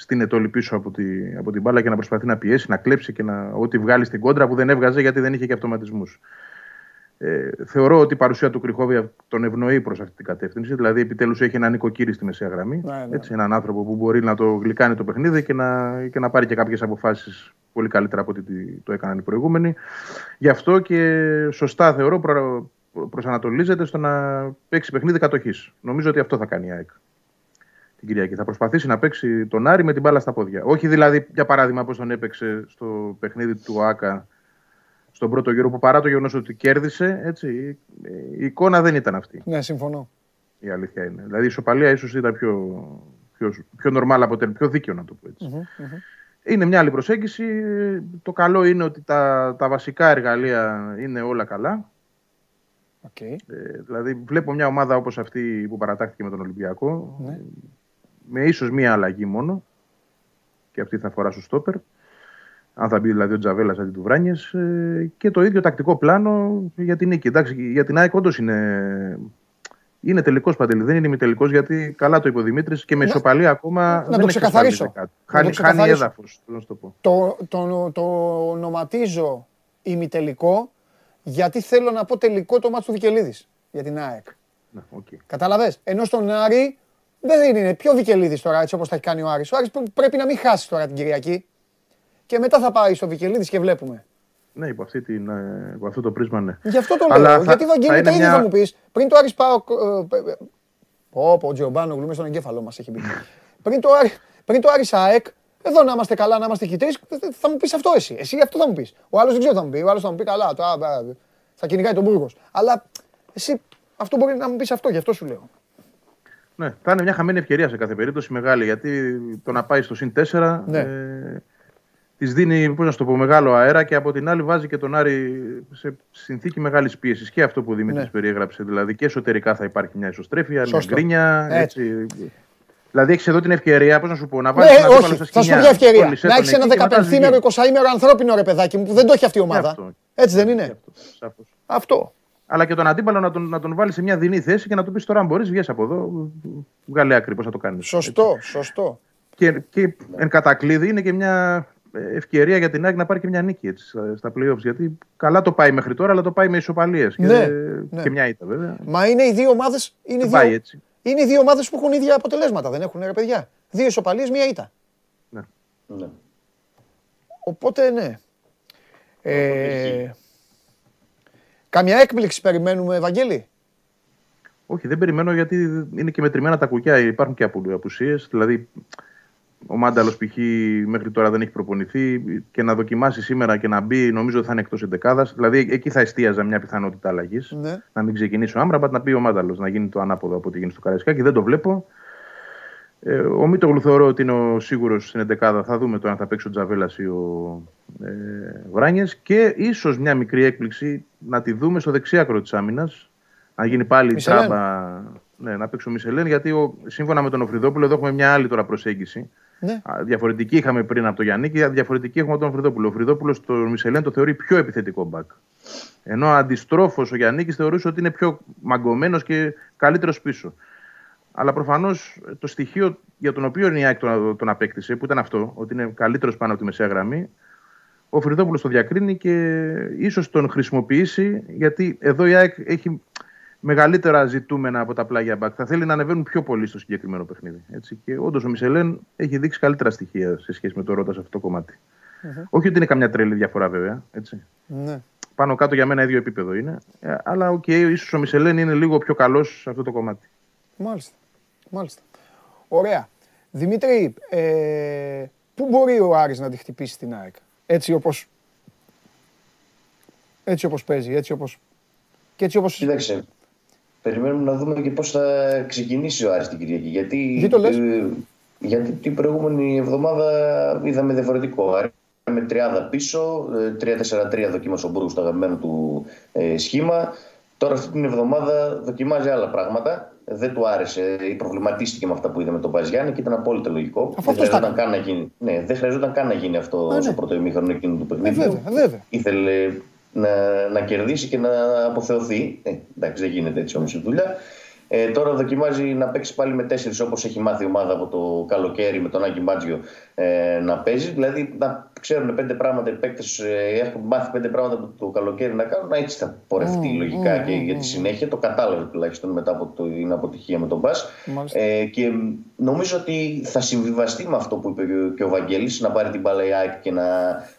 στείνεται όλη πίσω από, τη, από την μπάλα και να προσπαθεί να πιέσει, να κλέψει και να, ό,τι βγάλει στην κόντρα που δεν έβγαζε γιατί δεν είχε και αυτοματισμούς. Ε, θεωρώ ότι η παρουσία του Κρυχόβια τον ευνοεί προς αυτή την κατεύθυνση. Δηλαδή, επιτέλους έχει έναν νοικοκύρη στη μεσαία γραμμή. Ναι, ναι. Έτσι, έναν άνθρωπο που μπορεί να το γλυκάνει το παιχνίδι και να, και να πάρει και κάποιες αποφάσεις πολύ καλύτερα από ό,τι τι- το έκαναν οι προηγούμενοι. Γι' αυτό και σωστά θεωρώ προ, προσανατολίζεται στο να παίξει παιχνίδι κατοχής. Νομίζω ότι αυτό θα κάνει η ΑΕΚ την Κυριακή. Θα προσπαθήσει να παίξει τον Άρη με την μπάλα στα πόδια. Όχι δηλαδή, για παράδειγμα, πώς τον έπαιξε στο παιχνίδι του ΟΑΚΑ στον πρώτο γύρο, που παρά το γεγονός ότι κέρδισε, έτσι, η εικόνα δεν ήταν αυτή. Ναι, συμφωνώ. Η αλήθεια είναι. Δηλαδή η ισοπαλία ίσως ήταν πιο, πιο, πιο normal αποτέλεσμα, πιο δίκαιο να το πω έτσι. Μμμ, μμμ. Είναι μια άλλη προσέγγιση. Το καλό είναι ότι τα, τα βασικά εργαλεία είναι όλα καλά. Οκ. Ε, δηλαδή βλέπω μια ομάδα όπως αυτή που παρατάχθηκε με τον Ολυμπιακό Ναι. Με ίσως μία αλλαγή μόνο και αυτή θα αφορά στο στόπερ αν θα μπει δηλαδή ο Τζαβέλας αντί του Βράνιες ε, και το ίδιο τακτικό πλάνο για την νίκη. Εντάξει, για την ΑΕΚ όντως είναι, είναι τελικός παντελή, δεν είναι ημιτελικός γιατί καλά το είπε ο Δημήτρης και με Να- ισοπαλία ακόμα να το δεν ξεκαθαρίσω. εξασφαλίζει κάτι. Να το Χάνει, χάνει ξεκαθαρίσω. έδαφος, θέλω να σου το πω. Το, το, το ονοματίζω ημιτελικό γιατί θέλω να πω τελικό το ματς του Βικελίδης για την ΑΕΚ. Ναι, οκ. Καταλαβες; Ενώ στον Άρη δεν είναι. Πιο Βικελίδης τώρα έτσι όπως τα έχει κάνει ο Άρης. Ο Άρης πρέ- πρέπει να μην χάσει τώρα την Κυριακή. Και μετά θα πάει στο Βικελίδης και βλέπουμε. Ναι, υπό, αυτή την, ε, υπό αυτό το πρίσμα ναι. Γι' αυτό το λέω. Αλλά θα- γιατί Βαγγέλη θα τα είναι ίδια μια- θα μου πεις; Πριν το Άρης πάω... ε, ε, Πω, πω, ο Τζιομπάνογλου μες στον εγκέφαλό μας έχει μπει. πριν, το Άρη, πριν το Άρης ΑΕΚ, εδώ να είμαστε καλά, να είμαστε χιτρείς, θα μου πεις αυτό εσύ. Εσύ αυτό θα μου πεις. Ο άλλος δεν ξέρω τι θα μου πει. Ο άλλος θα μου πει καλά, το, α, α, θα κυνηγάει τον Μπούργος. Αλλά εσύ αυτό μπορεί να μου πεις αυτό, γι' αυτό σου λέω. Ναι, θα είναι μια χαμένη ευκαιρία σε κάθε περίπτωση μεγάλη γιατί το να πάει στο συν 4 Ναι. ε, της δίνει πώς να σου το πω, μεγάλο αέρα και από την άλλη βάζει και τον Άρη σε συνθήκη μεγάλης πίεσης. Και αυτό που ο Δημήτρης Ναι. περιέγραψε. Δηλαδή και εσωτερικά θα υπάρχει μια ισοστρέφεια, μια Σωστό. γκρίνια. Έτσι. Έτσι. Δηλαδή έχεις εδώ την ευκαιρία, πώς να σου πω, να Ναι, βάλει ένα όχι, θα σου πω μια ευκαιρία. Να έχεις ένα 15ήμερο, 20ήμερο ανθρώπινο ρε παιδάκι μου που δεν το έχει αυτή η ομάδα. αυτό. Έτσι δεν είναι. Σαφώς. Αυτό. Αλλά και τον αντίπαλο να τον, να τον βάλεις σε μια δινή θέση και να του πεις τώρα, αν μπορείς, βγει από εδώ, βγάλε άκρη, πώς θα το κάνεις. Σωστό, σωστό. Και, και εν κατακλείδη είναι και μια ε, ευκαιρία για την ΑΕΚ να πάρει και μια νίκη έτσι, στα- στα playoffs. Γιατί καλά το πάει μέχρι τώρα, αλλά το πάει με ισοπαλίες. Και, Ναι, και ναι. μια ήττα βέβαια. Μα είναι οι δύο ομάδες, είναι οι Δεν πάει δύο, έτσι. είναι οι δύο ομάδες που έχουν ίδια αποτελέσματα, δεν έχουν ρε παιδιά. Δύο ισοπαλίες, μία ήττα. Ναι. Οπότε ναι. Ε, καμιά έκπληξη περιμένουμε, Ευαγγέλη; Όχι, δεν περιμένω γιατί είναι και μετρημένα τα κουκιά. Υπάρχουν και απουσίες. Δηλαδή, ο Μάνταλος π.χ. μέχρι τώρα δεν έχει προπονηθεί και να δοκιμάσει σήμερα και να μπει, νομίζω ότι θα είναι εκτός εντεκάδας. Δηλαδή, εκεί θα εστίαζα μια πιθανότητα αλλαγής. Ναι. Να μην ξεκινήσει ο Άμραμπατ, να πει ο Μάνταλος, να γίνει το ανάποδο από ό,τι γίνει στο Καραϊσκάκι. Δεν το βλέπω. Ε, ο Μίτογλου θεωρώ ότι είναι ο σίγουρος στην εντεκάδα. Θα δούμε τώρα αν θα παίξει ο Τζαβέλας ή ο ε, Βράνιες. Και ίσως μια μικρή έκπληξη να τη δούμε στο δεξιάκρο της άμυνας. Να γίνει πάλι Μισελέν. τράμπα. Ναι, να παίξει ο Μισελέν. Γιατί ο, σύμφωνα με τον Οφριδόπουλο, εδώ έχουμε μια άλλη τώρα προσέγγιση. Ναι. Α, Διαφορετική είχαμε πριν από το Γιάννη και διαφορετική έχουμε από τον Φρυδόπουλο. Ο Φρυδόπουλο το Μισελέν το θεωρεί πιο επιθετικό μπακ. Ενώ αντιστρόφως ο Γιάννης θεωρούσε ότι είναι πιο μαγκωμένος και καλύτερος πίσω. Αλλά προφανώς το στοιχείο για τον οποίο η ΑΕΚ τον, τον απέκτησε, που ήταν αυτό, ότι είναι καλύτερος πάνω από τη μεσαία γραμμή, ο Οφρυδόπουλος το διακρίνει και ίσως τον χρησιμοποιήσει, γιατί εδώ η ΑΕΚ έχει μεγαλύτερα ζητούμενα από τα πλάγια μπακ. Θα θέλει να ανεβαίνουν πιο πολύ στο συγκεκριμένο παιχνίδι. Έτσι. Και όντως ο Μισελέν έχει δείξει καλύτερα στοιχεία σε σχέση με το Ρότα σε αυτό το κομματι Όχι ότι είναι καμιά τρελή διαφορά βέβαια. Έτσι. Ναι. Πάνω κάτω για μένα ίδιο επίπεδο είναι. Ε, αλλά οκ, ίσως ο Μισελέν είναι λίγο πιο καλός σε αυτό το κομμάτι. Μάλιστα. Μάλιστα. Ωραία. Δημήτρη, ε, πού μπορεί ο Άρης να τη χτυπήσει την ΑΕΚ; Έτσι όπως, έτσι όπως παίζει, έτσι όπως... Και έτσι όπως... Κοίταξε. Περιμένουμε να δούμε και πώς θα ξεκινήσει ο Άρης την Κυριακή. Γιατί, Γιατί το λες; ε, γιατί την προηγούμενη εβδομάδα είδαμε διαφορετικό. Άρη με τριάδα πίσω, ε, 3-4-3 δοκίμασε ο Μπρούγκ στο αγαπημένο του ε, σχήμα. Τώρα αυτή την εβδομάδα δοκιμάζει άλλα πράγματα. Δεν του άρεσε ή προβληματίστηκε με αυτά που είδε με τον Παζιάννη και ήταν απόλυτα λογικό. Αφού δεν, αυτός χρειαζόταν καν να γίνει, ναι, δεν χρειαζόταν καν να γίνει αυτό Α, ναι. στο πρώτο ημίχρονο εκείνου του Ε, παιχνιδιού. βέβαια, βέβαια. ήθελε να, να κερδίσει και να αποθεωθεί. Ε, εντάξει, δεν γίνεται έτσι όμως η δουλειά. Ε, τώρα δοκιμάζει να παίξει πάλι με τέσσερις όπως έχει μάθει η ομάδα από το καλοκαίρι με τον Άκη Μπάτζιο ε, να παίζει. Δηλαδή να ξέρουν πέντε πράγματα οι παίκτες, ε, έχουν μάθει πέντε πράγματα από το καλοκαίρι να κάνουν. Έτσι θα πορευτεί Μμμ, λογικά μμμ, και για τη μμμ. συνέχεια. Το κατάλαβε τουλάχιστον μετά από το- την αποτυχία με τον Μπα. Μάλιστα. Ε, και νομίζω ότι θα συμβιβαστεί με αυτό που είπε και ο- και ο Βαγγέλης να πάρει την μπάλα η ΑΕΚ και να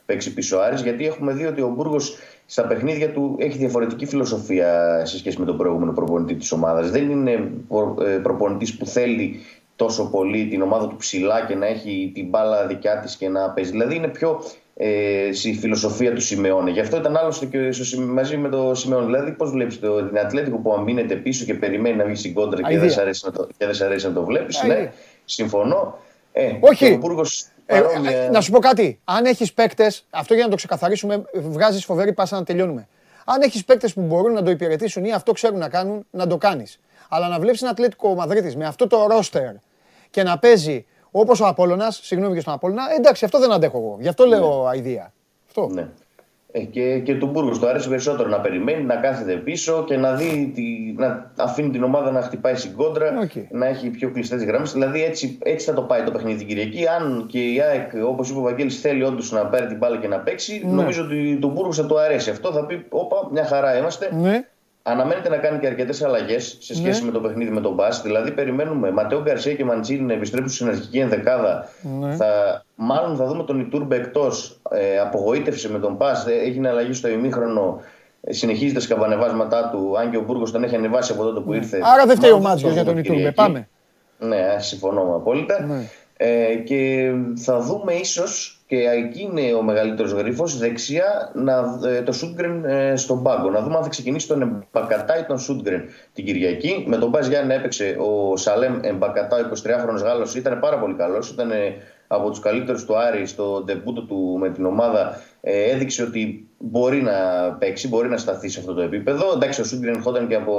παίξει πίσω ο Άρης, γιατί έχουμε δει ότι ο Μπούργος στα παιχνίδια του έχει διαφορετική φιλοσοφία σε σχέση με τον προηγούμενο προπονητή της ομάδας. Δεν είναι προ- ε, προπονητής που θέλει τόσο πολύ την ομάδα του ψηλά και να έχει την μπάλα δικιά της και να παίζει. Δηλαδή είναι πιο ε, στη φιλοσοφία του Σιμεώνε. Γι' αυτό ήταν άλλωστε και στο, Σι- μαζί με το Σιμεώνε. Δηλαδή, πώς βλέπεις την Ατλέτικο που αμήνεται πίσω και περιμένει να βγει στην κόντρα και Αηδία. δεν, σ' αρέσει να το, και δεν σ' αρέσει να το βλέπεις. Αηδία. Ναι, συμφωνώ. Ε, Όχι. και ο Μπούργος Ε, παρόμοια- ε, να σου πω κάτι. Αν έχεις παίκτες, αυτό για να το ξεκαθαρίσουμε, βγάζεις φοβερή πάσα να τελειώνουμε. Αν έχεις παίκτες που μπορούν να το υπηρετήσουν ή αυτό ξέρουν να κάνουν, να το κάνεις. Αλλά να βλέπεις ένα Ατλέτικο Μαδρίτης με αυτό το ρόστερ και να παίζει όπως ο Απόλλωνας, συγγνώμη και στον Απόλλωνα, εντάξει, αυτό δεν αντέχω εγώ. Γι' αυτό λέω αηδία. Αυτό. Ναι. Ε, και, και του Μπούργος του αρέσει περισσότερο να περιμένει, να κάθεται πίσω και να, δει τη, να αφήνει την ομάδα να χτυπάει στην κόντρα, να έχει πιο κλειστές γραμμές. Δηλαδή έτσι, έτσι θα το πάει το παιχνίδι την Κυριακή. Αν και η ΑΕΚ, όπως είπε ο Βαγγέλης, θέλει όντως να πάρει την μπάλα και να παίξει, Ναι. νομίζω ότι τον Μπούργος θα του αρέσει αυτό. Θα πει: Όπα, μια χαρά είμαστε. Ναι. Αναμένεται να κάνει και αρκετές αλλαγές σε σχέση Ναι. με το παιχνίδι με τον Μπα. Δηλαδή, περιμένουμε Ματέο Γκαρσία και Μαντσίνη να επιστρέψουν στην αρχική ενδεκάδα. Ναι. Θα, μάλλον θα δούμε τον Ιτούρμπε εκτός. Ε, απογοήτευσε με τον Πα. Έγινε αλλαγή στο ημίχρονο. Ε, συνεχίζει τα σκαμπανεβάσματά του. Αν και ο Μπούργος τον έχει ανεβάσει από τότε που ήρθε. Άρα δεν φταίει ο Μάλλον Μάτζιο θα για δούμε τον Ιτούρμπε. Κυριακή. Πάμε. Ναι, συμφωνώ απόλυτα. Ναι. Ε, και θα δούμε ίσως και εκεί είναι ο μεγαλύτερος γρήφο δεξιά να, ε, το Σούντγκρεν ε, στον πάγκο. Να δούμε αν θα ξεκινήσει τον Εμπακατά ή τον Σούντγκρεν την Κυριακή. Με τον Μπάζ Γιάννη να έπαιξε ο Σαλέμ Εμπακατά, ο 23χρονος Γάλλος. Ήταν πάρα πολύ καλός. Ήταν ε, από τους καλύτερους του Άρη στο ντεμπούτο του με την ομάδα. Ε, έδειξε ότι μπορεί να παίξει, μπορεί να σταθεί σε αυτό το επίπεδο. Εντάξει, ο Σούντγκρεν ερχόταν και από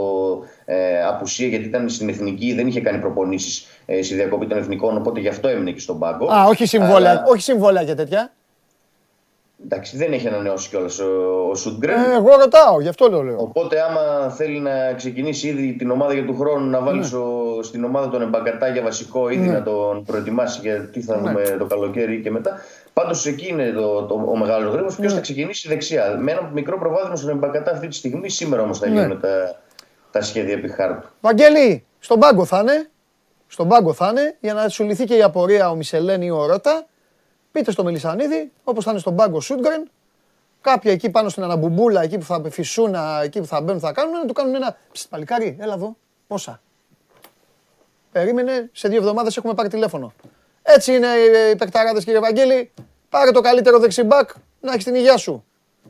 ε, απουσία γιατί ήταν στην εθνική, δεν είχε κάνει προπονήσεις ε, στη διακοπή των εθνικών, οπότε γι' αυτό έμεινε και στον πάγκο. Α, όχι συμβόλαια, Αλλά, όχι συμβόλαια και τέτοια. Εντάξει, δεν έχει ανανεώσει κιόλας ο, ο Σούντγκρεν. Ε, εγώ ρωτάω, γι' αυτό λέω. λέω. Οπότε, άμα θέλει να ξεκινήσει ήδη την ομάδα για του χρόνου, να βάλει στο- στην ομάδα τον Εμπακατά για βασικό, ήδη Ναι. να τον προετοιμάσει για τι θα Ναι. δούμε το καλοκαίρι και μετά. Πάντως εκεί είναι το, το, ο μεγάλος γρήγορος. Ποιος θα ξεκινήσει δεξιά. Με ένα μικρό προβάδισμα στον Εμπακατά αυτή τη στιγμή. Σήμερα όμως θα Ναι. γίνουν τα, τα σχέδια επί χάρτου. Βαγγέλη, στον πάγκο θα είναι. Στον πάγκο θα είναι για να σου λυθεί και η απορία ο Μισελέν ή ο Ρώτα. Πείτε στο Μελισανίδη, όπως θα είναι στον πάγκο Σούντγκρεν. Κάποια εκεί πάνω στην αναμπουμπούλα, εκεί που θα φυσούνα, εκεί που θα μπαίνουν, θα κάνουν, να του κάνουν ένα. Ψ, παλικάρι, έλα εδώ. Πόσα. Περίμενε, σε δύο εβδομάδες έχουμε πάρει τηλέφωνο. Έτσι είναι οι- οι παικταράδες, κύριε Βαγγέλη. Πάρε το καλύτερο δεξιμπάκ να έχεις την υγεία σου.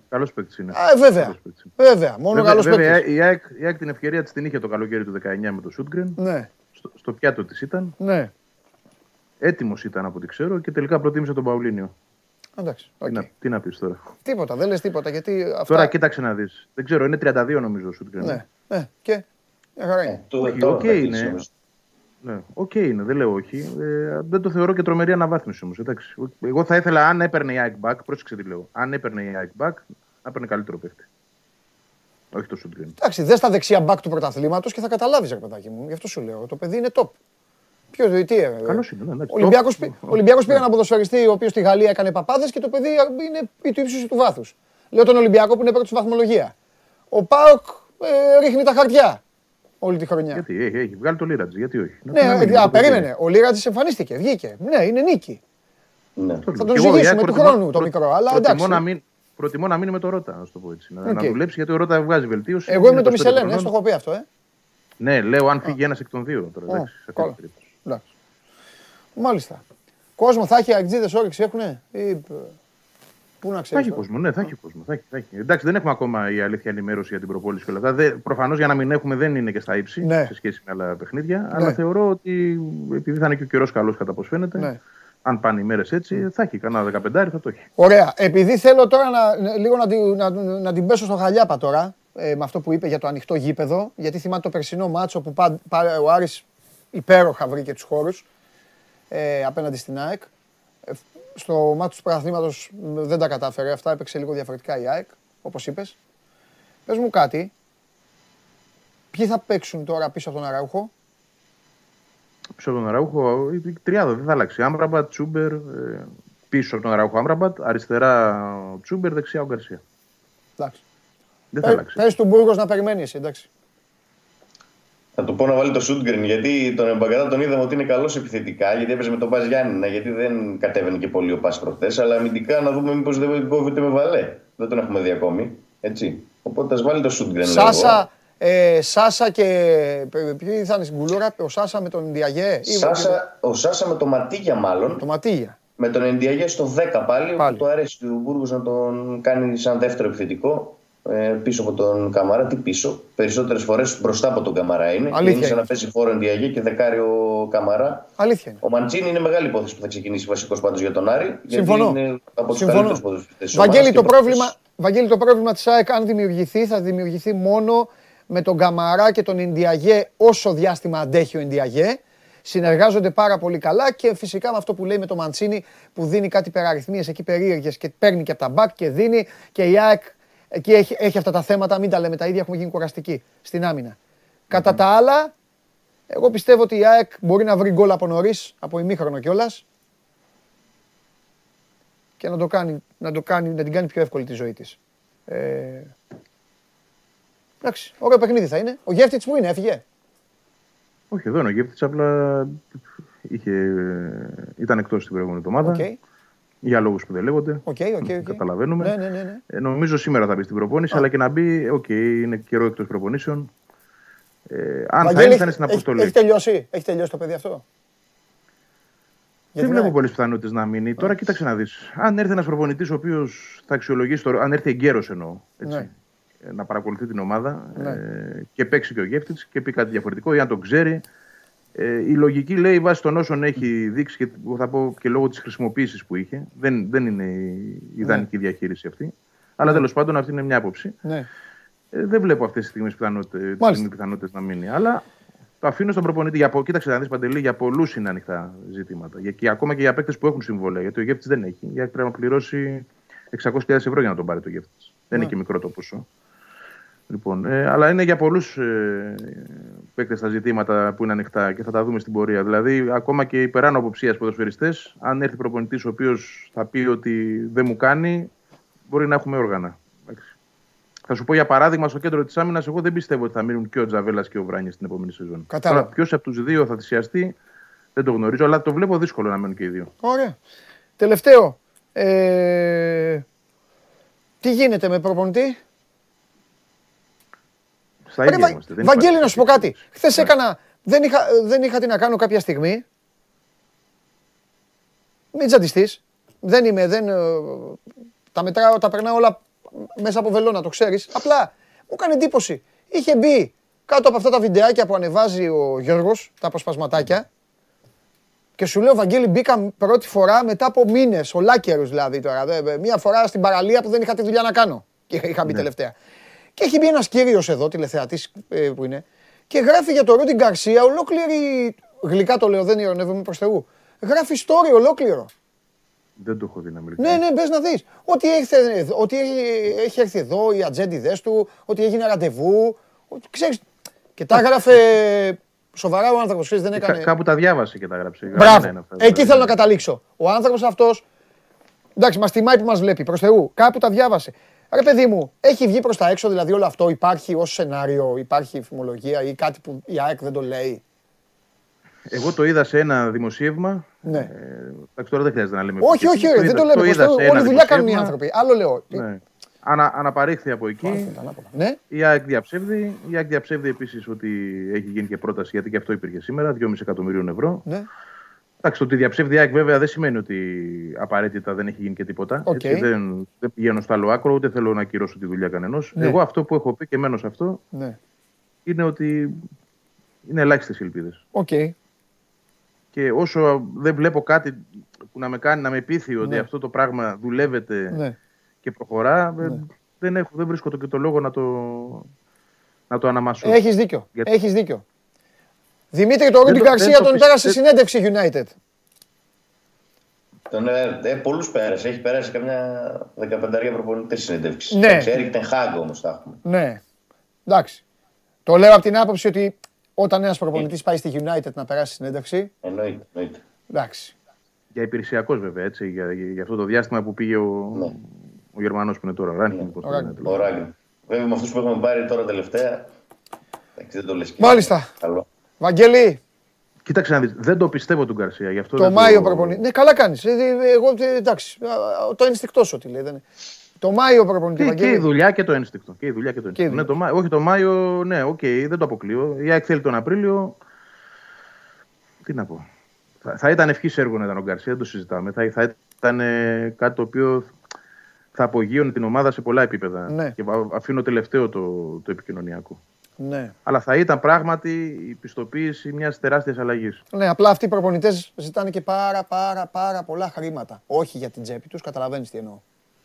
Καλός παίκτης είναι. Α, ε, βέβαια. Βέβαια, μόνο Βέβαια, καλός βέβαια, παίκτης. η ΑΕΚ, η ΑΕΚ την ευκαιρία της την είχε το καλοκαίρι του 19 με το Σούτγκρεν. Ναι, Στο, στο πιάτο της ήταν. ναι. Έτοιμος ήταν από ό,τι ξέρω και τελικά προτίμησε τον Παουλίνιο. Εντάξει. Τι, να, τι να πεις τώρα. Τίποτα, δεν λες τίποτα γιατί αυτά. Τώρα κοίταξε να δεις. Δεν ξέρω, είναι 32 νομίζω ο Σούτγκρεν. Ναι, ναι, και. Μια χαρά είναι. Όχι, οκ είναι. Ναι, οκ είναι, δεν λέω όχι. Ε, δεν το θεωρώ και τρομερή αναβάθμιση όμως. Εγώ θα ήθελα αν έπαιρνε η ΑΕΚ back, πρόσεξε τι λέω. Αν έπαιρνε η ΑΕΚ back, να έπαιρνε καλύτερο παίχτη. Όχι το Σούτγκρεν. Εντάξει, δες στα δεξιά μπακ του πρωταθλήματος και θα καταλάβεις, ρε παιδάκι μου. Γι' αυτό σου λέω. Το παιδί είναι top. Ποιος, τι, ε, Καλός είναι, ναι, εντάξει. Ο Ολυμπιακός, Top. πή- ο Ολυμπιακός πήρε ένα ποδοσφαιριστή ο οποίος στη Γαλλία έκανε παπάδες και το παιδί είναι ή του ύψους ή του βάθους. Λέω τον Ολυμπιακό που είναι πρώτος στη βαθμολογία. Ο Πάοκ ε, ρίχνει τα χαρτιά όλη τη χρονιά. Γιατί έχει, έχει βγάλει το Λίρατζ, γιατί όχι. Ναι, Να μην ε, είναι α, το παιδί. περίμενε. Ο Λίρατζη εμφανίστηκε, βγήκε. Ναι, είναι νίκη. Ναι. Θα Και τον εγώ, η ΑΕΚ ζυγίσουμε του προτιμώ- χρόνου το προ- μικρό. Αλλά προτιμώ εντάξει. να μην, προτιμώ να μείνει με το Ρότα, να σου το πω έτσι. Να, Οκ. να δουλέψει γιατί ο Ρότα βγάζει βελτίωση. Εγώ είμαι είναι το 25 Μισελέν, ε, χρονών. στο έχω πει αυτό, ε. Ναι, λέω αν φύγει ένας εκ των δύο τώρα. Α, εντάξει, σε αυτή καλά. την περίπτωση. Εντάξει. Μάλιστα. Κόσμο θα έχει αγκτζίδε όρεξη έχουνε; Ή... ε, Πού να Θα ξέρεις. έχει κόσμο, ναι, θα έχει κόσμο. Θα έχει, θα έχει. Εντάξει, δεν έχουμε ακόμα η αλήθεια ενημέρωση για την προπόληση και όλα αυτά. Προφανώς για να μην έχουμε δεν είναι και στα ύψη Ναι. σε σχέση με άλλα παιχνίδια. Αλλά θεωρώ ότι επειδή θα είναι και ο καιρός καλός κατά πώς φαίνεται, Ναι. αν πάνε οι μέρες έτσι, θα έχει κανένα 15 θα το έχει. Ωραία. Επειδή θέλω τώρα να, λίγο να, την- να, να την πέσω στο χαλιάπα τώρα, ε, με αυτό που είπε για το ανοιχτό γήπεδο, γιατί θυμάται το περσινό μάτσο που πα, πα- ο Άρης υπέροχα βρήκε τους χώρους ε, απέναντι στην ΑΕΚ. Ε, στο μάτσο του πρωταθλήματος μ, δεν τα κατάφερε αυτά, έπαιξε λίγο διαφορετικά η ΑΕΚ, όπως είπες. Πες μου κάτι, Ποιοι θα παίξουν τώρα πίσω από τον Αραούχο; Πίσω από τον Αραούχο, η τριάδα δεν θα αλλάξει. Άμραμπατ, Τσούμπερ, ε, πίσω από τον Αραούχο Άμραμπατ, αριστερά ο Τσούμπερ, δεξιά ο Γκαρσία. Εντάξει. Δεν θα Πε- αλλάξει. Πες του Μπούργος να περιμένει εσύ, εντάξει. Θα του πω να βάλει το Σούντγκριν γιατί τον Εμπαγκατά τον είδαμε ότι είναι καλός επιθετικά γιατί έπαιζε με τον Πας Γιάννηνα γιατί δεν κατέβαινε και πολύ ο Πας προχθές. Αλλά αμυντικά να δούμε μήπως δεν κόβεται με βαλέ. Δεν τον έχουμε δει ακόμη. Έτσι. Οπότε ας βάλει το Σούντγκριν. Σάσα, ε, Σάσα και. ε, Ποιοι θα είναι στην κουλούρα, ο Σάσα με τον Διαγέ. ή- Σάσα, ο Σάσα με το Ματίγια μάλλον. Το Ματίγια. Με τον Ενδιαγέ στο 10 πάλι. πάλι. Του αρέσει του Μπούργου να τον κάνει σαν δεύτερο επιθετικό. Ε, πίσω από τον Καμαρά, τι πίσω. Περισσότερες φορές μπροστά από τον Καμαρά είναι. Αλήθεια είναι σαν είναι. να παίζει φόρο Ενδιαγέ και δεκάρι ο Καμαρά. Αλήθεια είναι. Ο Μαντσίνη είναι μεγάλη υπόθεση που θα ξεκινήσει βασικός πάντως για τον Άρη. Συμφωνώ. Γιατί είναι από τους Συμφωνώ. καλύτερους ποδοσφαιριστές. Βαγγέλη, το πρόβλημα, Βαγγέλη, το πρόβλημα της ΑΕΚ αν δημιουργηθεί, θα δημιουργηθεί μόνο με τον Καμαρά και τον Ινδιαγέ όσο διάστημα αντέχει ο Ινδιαγέ. Συνεργάζονται πάρα πολύ καλά και φυσικά με αυτό που λέει με το Μαντσίνη που δίνει κάτι υπεραριθμίες εκεί περίεργες και παίρνει και από τα μπακ και δίνει και η ΑΕΚ εκεί έχει, έχει αυτά τα θέματα, μην τα λέμε τα ίδια, έχουμε γίνει κουραστικοί στην άμυνα. Κατά τα άλλα, εγώ πιστεύω ότι η ΑΕΚ μπορεί να βρει γκολ από νωρίς, από ημίχρονο κιόλας. Και να, το κάνει, να, το κάνει, να την κάνει πιο εύκολη τη ζωή της. Ε, εντάξει, ωραίο παιχνίδι θα είναι. Ο Γεύτιτς που είναι, έφυγε. Όχι, εδώ είναι ο Γεύτης, απλά είχε, ήταν εκτός την προηγούμενη εβδομάδα. Οκ. Για λόγους που δεν λέγονται. OK, OK, OK. Καταλαβαίνουμε. Ναι, ναι, ναι, ναι. Ε, νομίζω σήμερα θα μπει στην προπόνηση, αλλά και να μπει, οκ, είναι καιρό εκτός προπονήσεων. Ε, αν θα Βαγγέλη, είναι, θα είναι στην έχει- αποστολή. Έχει τελειώσει, έχει τελειώσει το παιδί αυτό; Δεν Γιατί βλέπω ναι. πολλές πιθανότητες να μείνει. Τώρα κοίταξε να δεις. Αν έρθει ένας προπονητής ο οποίος θα αξιολογήσει, το, αν έρθει εγκαίρως εννοώ, έτσι, Ναι. ε, να παρακολουθεί την ομάδα Ναι. ε, και παίξει και ο Γέβτιτς και πει κάτι διαφορετικό ή αν το ξέρει. Ε, η λογική λέει βάσει των όσων έχει δείξει και εγώ θα πω και λόγω της χρησιμοποίησης που είχε. Δεν, δεν είναι η ιδανική διαχείριση αυτή. Αλλά Ναι. τέλος πάντων αυτή είναι μια άποψη. Ναι. Ε, δεν βλέπω αυτές τις στιγμές πιθανότητε πιθανότητες να μείνει. Αλλά το αφήνω στον προπονητή. Για, πο- κοίταξε να δεις παντελή, για πολλούς είναι ανοιχτά ζητήματα. Για, και ακόμα και για παίκτες που έχουν συμβόλαια. Γιατί ο Γεύτη δεν έχει. Γιατί πρέπει να πληρώσει 600.000 ευρώ για να τον πάρει το Γεύτη. Δεν Ναι. είναι και μικρό το ποσό. Λοιπόν, ε, αλλά είναι για πολλούς ε, παίκτες τα ζητήματα που είναι ανοιχτά και θα τα δούμε στην πορεία. Δηλαδή, ακόμα και υπεράνω αποψία ποδοσφαιριστές, αν έρθει προπονητής ο οποίος θα πει ότι δεν μου κάνει, μπορεί να έχουμε όργανα. Εντάξει. Θα σου πω για παράδειγμα, στο κέντρο της άμυνας, εγώ δεν πιστεύω ότι θα μείνουν και ο Τζαβέλας και ο Βράνια στην επόμενη σεζόν. Κατάλαβα. Ποιος από τους δύο θα θυσιαστεί, δεν το γνωρίζω, αλλά το βλέπω δύσκολο να μένουν και οι δύο. Ωραία. Τελευταίο. Ε, τι γίνεται με προπονητή; Στα Ρε, ίδια Βα- είμαστε. δεν Βαγγέλη, υπάρχει να σου πω κάτι. Χθες Ναι. έκανα. Δεν είχα, δεν είχα τι να κάνω κάποια στιγμή. Μην τζαντιστείς. Δεν είμαι, δεν. ε, τα μετράω, τα περνάω όλα μέσα από βελόνα, το ξέρεις. Απλά μου έκανε εντύπωση. Είχε μπει κάτω από αυτά τα βιντεάκια που ανεβάζει ο Γιώργος, τα αποσπασματάκια. Και σου λέω, Βαγγέλη, μπήκα πρώτη φορά μετά από μήνες, ολάκερου δηλαδή τώρα. δε- Μία φορά στην παραλία που δεν είχα τη δουλειά να κάνω. Και είχα μπει τελευταία. Και έχει μπει ένας κύριος εδώ, τηλεθεατής που είναι, και γράφει για το Ρούντιν Γκαρσία ολόκληρη. Γλυκά το λέω, δεν ειρωνεύομαι προς Θεού. Γράφει story ολόκληρο. Δεν το έχω δει να μιλήσω. Ναι, ναι, μπες να δεις. Ότι, έχει, εδώ- ότι έχει, έχει έρθει εδώ οι ατζέντιδες του, ότι έγινε ραντεβού. ότι Ξέρεις, και τα έγραφε σοβαρά ο άνθρωπος. Δεν Κα- έκανε. κάπου τα διάβασε και τα γράψε. Μπράβο. Γραμμένα είναι αυτά. Εκεί θέλω να καταλήξω. Ο άνθρωπος αυτός. Εντάξει, μας τιμάει που μας βλέπει. Προς Θεού. Κάπου τα διάβασε. Ρε παιδί μου, έχει βγει προς τα έξω δηλαδή όλο αυτό. Υπάρχει ως σενάριο, υπάρχει φημολογία ή κάτι που η ΑΕΚ δεν το λέει; Εγώ το είδα σε ένα δημοσίευμα. Ναι. Ε, εντάξει, τώρα δεν χρειάζεται να λέμε. όχι, ποιο. όχι, ρε, δεν είδα- το λέμε. προς είδα Θεού. σε ένα Όλη δουλειά κάνουν οι δημοσίευμα. άνθρωποι. Άλλο λέω. Ναι. Ανα, αναπαρήχθη από εκεί. Ναι. Η ΑΕΚ διαψεύδει. Η ΑΕΚ διαψεύδει επίσης ότι έχει γίνει και πρόταση, γιατί και αυτό υπήρχε σήμερα, 2,5 εκατομμυρίων ευρώ. Ναι. Εντάξει, το ότι διαψεύδει η ΑΕΚ βέβαια δεν σημαίνει ότι απαραίτητα δεν έχει γίνει και τίποτα. Οκ. Έτσι, δεν, δεν πηγαίνω στο άλλο άκρο, ούτε θέλω να ακυρώσω τη δουλειά κανενός. Ναι. Εγώ αυτό που έχω πει και μένω σε αυτό Ναι. είναι ότι είναι ελάχιστες ελπίδες. Οκ. Και όσο δεν βλέπω κάτι που να με κάνει να με πείθει ότι Ναι. αυτό το πράγμα δουλεύεται Ναι. και προχωρά, ε, δεν, έχω, δεν βρίσκω το, και το λόγο να το, να το αναμασώ. Έχεις δίκιο. Γιατί- Έχεις δίκιο. Δημήτρη, το Δεν Ρούντι το- δεν Γκαρσία το τον πιστε- πέρασε συνέντευξη United. Τον, ε, ε, πολλούς πέρασε. Έχει περάσει καμιά δεκαπενταρία προπονητές συνέντευξης. Ναι. Ξέρει Ten Hag όμως τα έχουμε. Ναι. Εντάξει. Το λέω από την άποψη ότι όταν ένας προπονητής πάει στη United να περάσει συνέντευξη. Εννοείται. εννοείται. Εντάξει. Για υπηρεσιακός βέβαια, έτσι, για, για, για αυτό το διάστημα που πήγε ο, Ναι. ο Γερμανός που είναι τώρα. Ράνκιν, πώς το λένε, Ο Ράγκεν. Βέβαια με αυτούς που έχουμε πάρει τώρα τελευταία. Εντάξει, δεν το λες. Μάλιστα. Καλό. Βαγγέλη, Κοίταξε να δεις, δεν το πιστεύω τον Γκαρσία. Γι αυτό το δεν Μάιο προπονητή. Ναι, καλά κάνεις. Εγώ ε, εντάξει. α, α, Το ενστικτός σου τι λέει. δεν είναι. Το Μάιο προπονητή. Και, και η Βαγγέλη. δουλειά και το ένστικτο. Και η δουλειά και το ένστικτο. Ναι, το, Μάιο- όχι το Μάιο, ναι, οκ, δεν το αποκλείω. Η ΑΕΚ θέλει τον Απρίλιο. Τι να πω. Θα, θα ήταν ευχής έργο να ήταν ο Γκαρσία, δεν το συζητάμε. Θα, θα ήταν ε, κάτι το οποίο θα απογείωνε την ομάδα σε πολλά επίπεδα. Ναι. Και βα- αφήνω τελευταίο το, το επικοινωνιακό. Ναι. Αλλά θα ήταν πράγματι η πιστοποίηση μιας τεράστιας αλλαγής. ναι, απλά αυτοί οι προπονητές ζητάνε και πάρα πάρα πάρα πολλά χρήματα. Όχι για την τσέπη τους, καταλαβαίνεις τι εννοώ.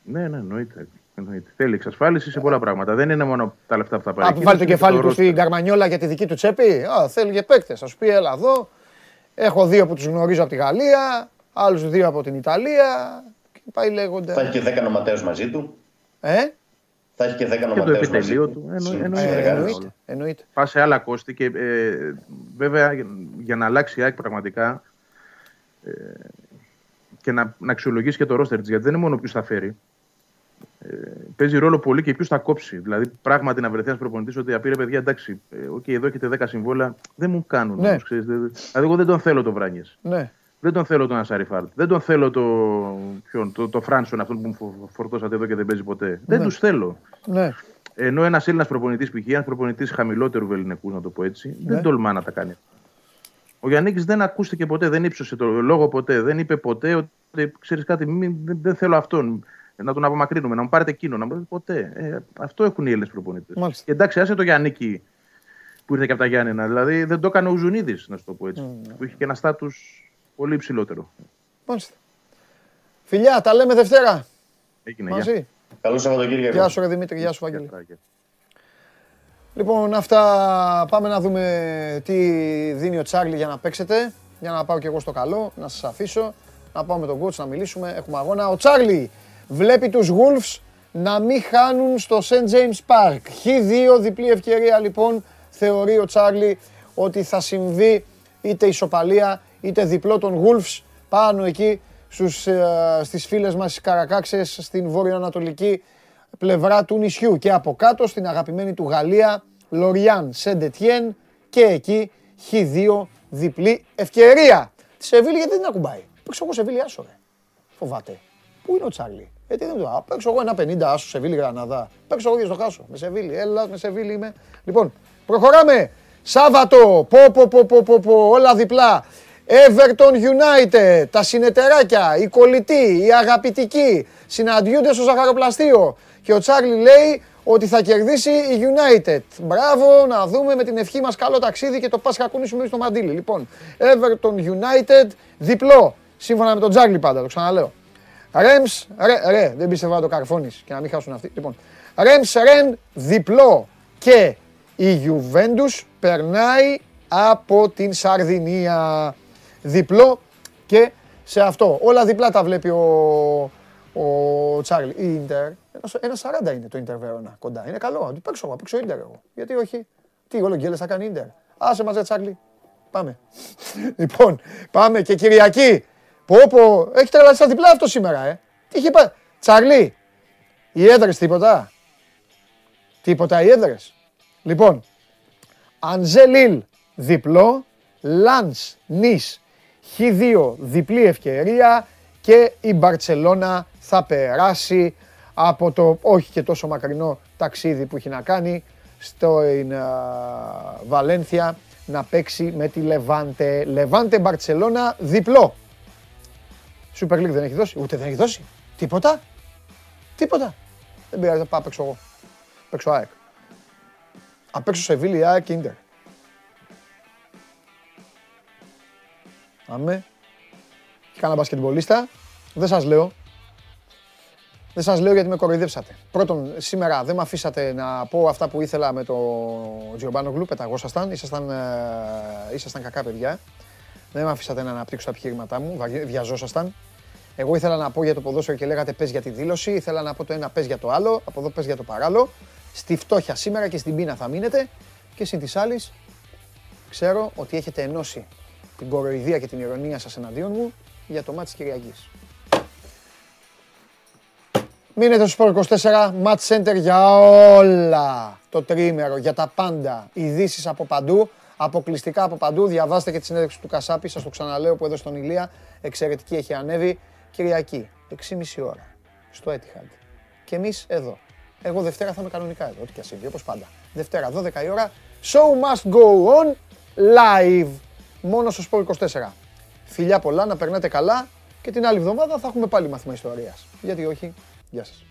Ναι, ναι, εννοείται. εννοείται. Θέλει εξασφάλιση σε πολλά πράγματα. Δεν είναι μόνο τα λεφτά που θα πάρει. Α, που βάλει το κεφάλι του στην καρμανιόλα για τη δική του τσέπη. Α, θέλει και παίκτες. Θα σου πει, έλα εδώ. Έχω δύο που τους γνωρίζω από τη Γαλλία, άλλους δύο από την Ιταλία. Και πάει λέγοντας. Θα έχει και 10 νοματαίους μαζί του. Ε, Θα έχει και 10 Και το νοματαίους μαζί επιτελείο του. του. Εννο, Συ- εννοείται. συνεργάτες. εννοείται. εννοείται. Πας σε άλλα κόστη και ε, βέβαια για- για να αλλάξει η ΑΕΚ πραγματικά ε, και να, να αξιολογήσει και το ρόστερ της, γιατί δεν είναι μόνο ποιος θα φέρει. Ε, παίζει ρόλο πολύ και ποιος θα κόψει. Δηλαδή, πράγματι να βρεθεί ένας προπονητής ότι θα πει ρε παιδιά, εντάξει, ε, οκ, εδώ έχετε 10 συμβόλαια, δεν μου κάνουν. Ναι. όμως, ξέρεις, δεν- δηλαδή, εγώ δεν τον θέλω το Βράνιες. Ναι. Δεν τον θέλω τον Ασαριφάρτ. Δεν τον θέλω το, ποιον, το, το Φράνσον, αυτόν που μου φο- φορτώσατε εδώ και δεν παίζει ποτέ. Δεν Ναι. τους θέλω. Ναι. Ενώ ένας Έλληνας προπονητής, π.χ., ένας προπονητής χαμηλότερου βεληνικού, να το πω έτσι, Ναι. δεν τολμά να τα κάνει. Ο Γιάννη δεν ακούστηκε ποτέ, δεν ύψωσε το λόγο ποτέ, δεν είπε ποτέ ότι ξέρεις κάτι, μην, δεν, δεν θέλω αυτόν. Να τον απομακρύνουμε, να μου πάρετε εκείνο. Να μου πείτε ποτέ. Ε, αυτό έχουν οι Έλληνες προπονητές. Μάλιστα. Και εντάξει, άσε το Γιάννη που ήρθε και από τα Γιάννενα. Δηλαδή δεν το έκανε ο Ζουνίδης, να σου το πω έτσι. Ναι. Που είχε και ένα στάτους πολύ υψηλότερο. Μάλιστα. Φιλιά, τα λέμε Δευτέρα. Έγινε, Μαζί. Καλό Σαββατοκύριακο. Γεια σου, ρε Δημήτρη, γεια σου, Βαγγέλη. Λοιπόν, αυτά πάμε να δούμε τι δίνει ο Τσάρλι για να παίξετε. Για να πάω και εγώ στο καλό, να σας αφήσω. Να πάω με τον coach να μιλήσουμε. Έχουμε αγώνα. Ο Τσάρλι βλέπει τους Wolves να μην χάνουν στο St. James Park. Χ2, διπλή ευκαιρία λοιπόν. Θεωρεί ο Τσάρλι ότι θα συμβεί είτε ισοπαλία είτε διπλό των Wolves πάνω εκεί στους, ε, στις φίλες μας στις Καρακάξες στην βόρειο-ανατολική πλευρά του νησιού και από κάτω στην αγαπημένη του Γαλλία Λοριάν Σεντετιέν και εκεί Χ2 διπλή ευκαιρία. Τη Σεβίλη γιατί δεν ακουμπάει; Παίξω εγώ Σεβίλη άσο ρε. Φοβάται. Πού είναι ο Τσάρλι; Γιατί δεν το. Α, Παίξω εγώ ένα 50 άσο Σεβίλη Γραναδά. Παίξω εγώ και στο χάσω. Με Σεβίλη. Έλα, με Σεβίλη είμαι. Λοιπόν, προχωράμε. Σάββατο. Πω, πω, πω, πω, πω, πω, όλα διπλά. Everton United, τα συνεταιράκια, οι κολλητοί, οι αγαπητικοί συναντιούνται στο ζαχαροπλαστείο και ο Τσάρλι λέει ότι θα κερδίσει η United. Μπράβο, να δούμε με την ευχή μας καλό ταξίδι και το Πάσχα κουνήσουμε στο μαντίλι. Λοιπόν, Everton United, διπλό, σύμφωνα με τον Τσάρλι πάντα, το ξαναλέω. Ρέμς, ρε, ρε, δεν πίστευα να το καρφώνεις και να μην χάσουν αυτοί. Λοιπόν, Ρέμς, Ρεν, διπλό και η Juventus περνάει από την Σαρδινία. Διπλό και σε αυτό. Όλα διπλά τα βλέπει ο, ο Τσάρλι. Η Ίντερ, ένα, ένα 40 είναι το Ίντερ Βέρονα κοντά. Είναι καλό, να του παίξω εγώ, να παίξω Ίντερ εγώ. Γιατί όχι; Τι όλο θα κάνει Ίντερ. Άσε μαζί Τσάρλι. Πάμε. λοιπόν, πάμε και Κυριακή. Πω πω, έχει τρελαθεί στα διπλά αυτό σήμερα, ε. Τι είχε πάει. Τσάρλι, οι έδρες τίποτα; Τίποτα οι έδρες. Λοιπόν, Αντζελίλ διπλό, Λαντς Νις Χ2 διπλή ευκαιρία και η Μπαρτσελώνα θα περάσει από το όχι και τόσο μακρινό ταξίδι που έχει να κάνει στο Βαλένθια να παίξει με τη Λεβάντε. Λεβάντε Μπαρτσελώνα διπλό. Super League δεν έχει δώσει, ούτε δεν έχει δώσει. Τίποτα. Τίποτα. Δεν πειράζει, θα πάω παίξω εγώ. Παίξω ΑΕΚ. Αν παίξω Σεβίλη, ΑΕΚ, Ίντερ. Αμέ. Και κάνα μπασκετμπολίστα. Δεν σας λέω. Δεν σας λέω γιατί με κοροϊδέψατε. Πρώτον, σήμερα δεν με αφήσατε να πω αυτά που ήθελα με το Τζιομπάνογλου. Πεταγόσασταν. Ήσασταν, ε, ήσασταν κακά παιδιά. Δεν με αφήσατε να αναπτύξω τα επιχείρηματά μου. βαγε- Βιαζόσασταν. Εγώ ήθελα να πω για το ποδόσφαιρο και λέγατε πες για τη δήλωση. Ήθελα να πω το ένα πες για το άλλο. Από εδώ πες για το παράλληλο. Στη φτώχεια σήμερα και στην πείνα θα μείνετε. Και συν της άλλης, ξέρω ότι έχετε ενώσει την κοροϊδία και την ηρωνία σας εναντίον μου για το μάτι της Κυριακής. Μείνετε στο Sport 24, Match Center για όλα το τρίμερο, για τα πάντα. Ειδήσεις από παντού, αποκλειστικά από παντού. Διαβάστε και τη συνέντευξη του Κασάπη, σας το ξαναλέω που εδώ στον Ηλία, εξαιρετική έχει ανέβει. Κυριακή, 6.30 ώρα, στο Etihad. Και εμείς εδώ. Εγώ Δευτέρα θα είμαι κανονικά εδώ, ό,τι και ας συμβεί, όπως πάντα. Δευτέρα, 12 η ώρα, show must go on live, μόνο στο Sport 24. Φιλιά πολλά, να περνάτε καλά και την άλλη εβδομάδα θα έχουμε πάλι μάθημα ιστορίας. Γιατί όχι, γεια σας.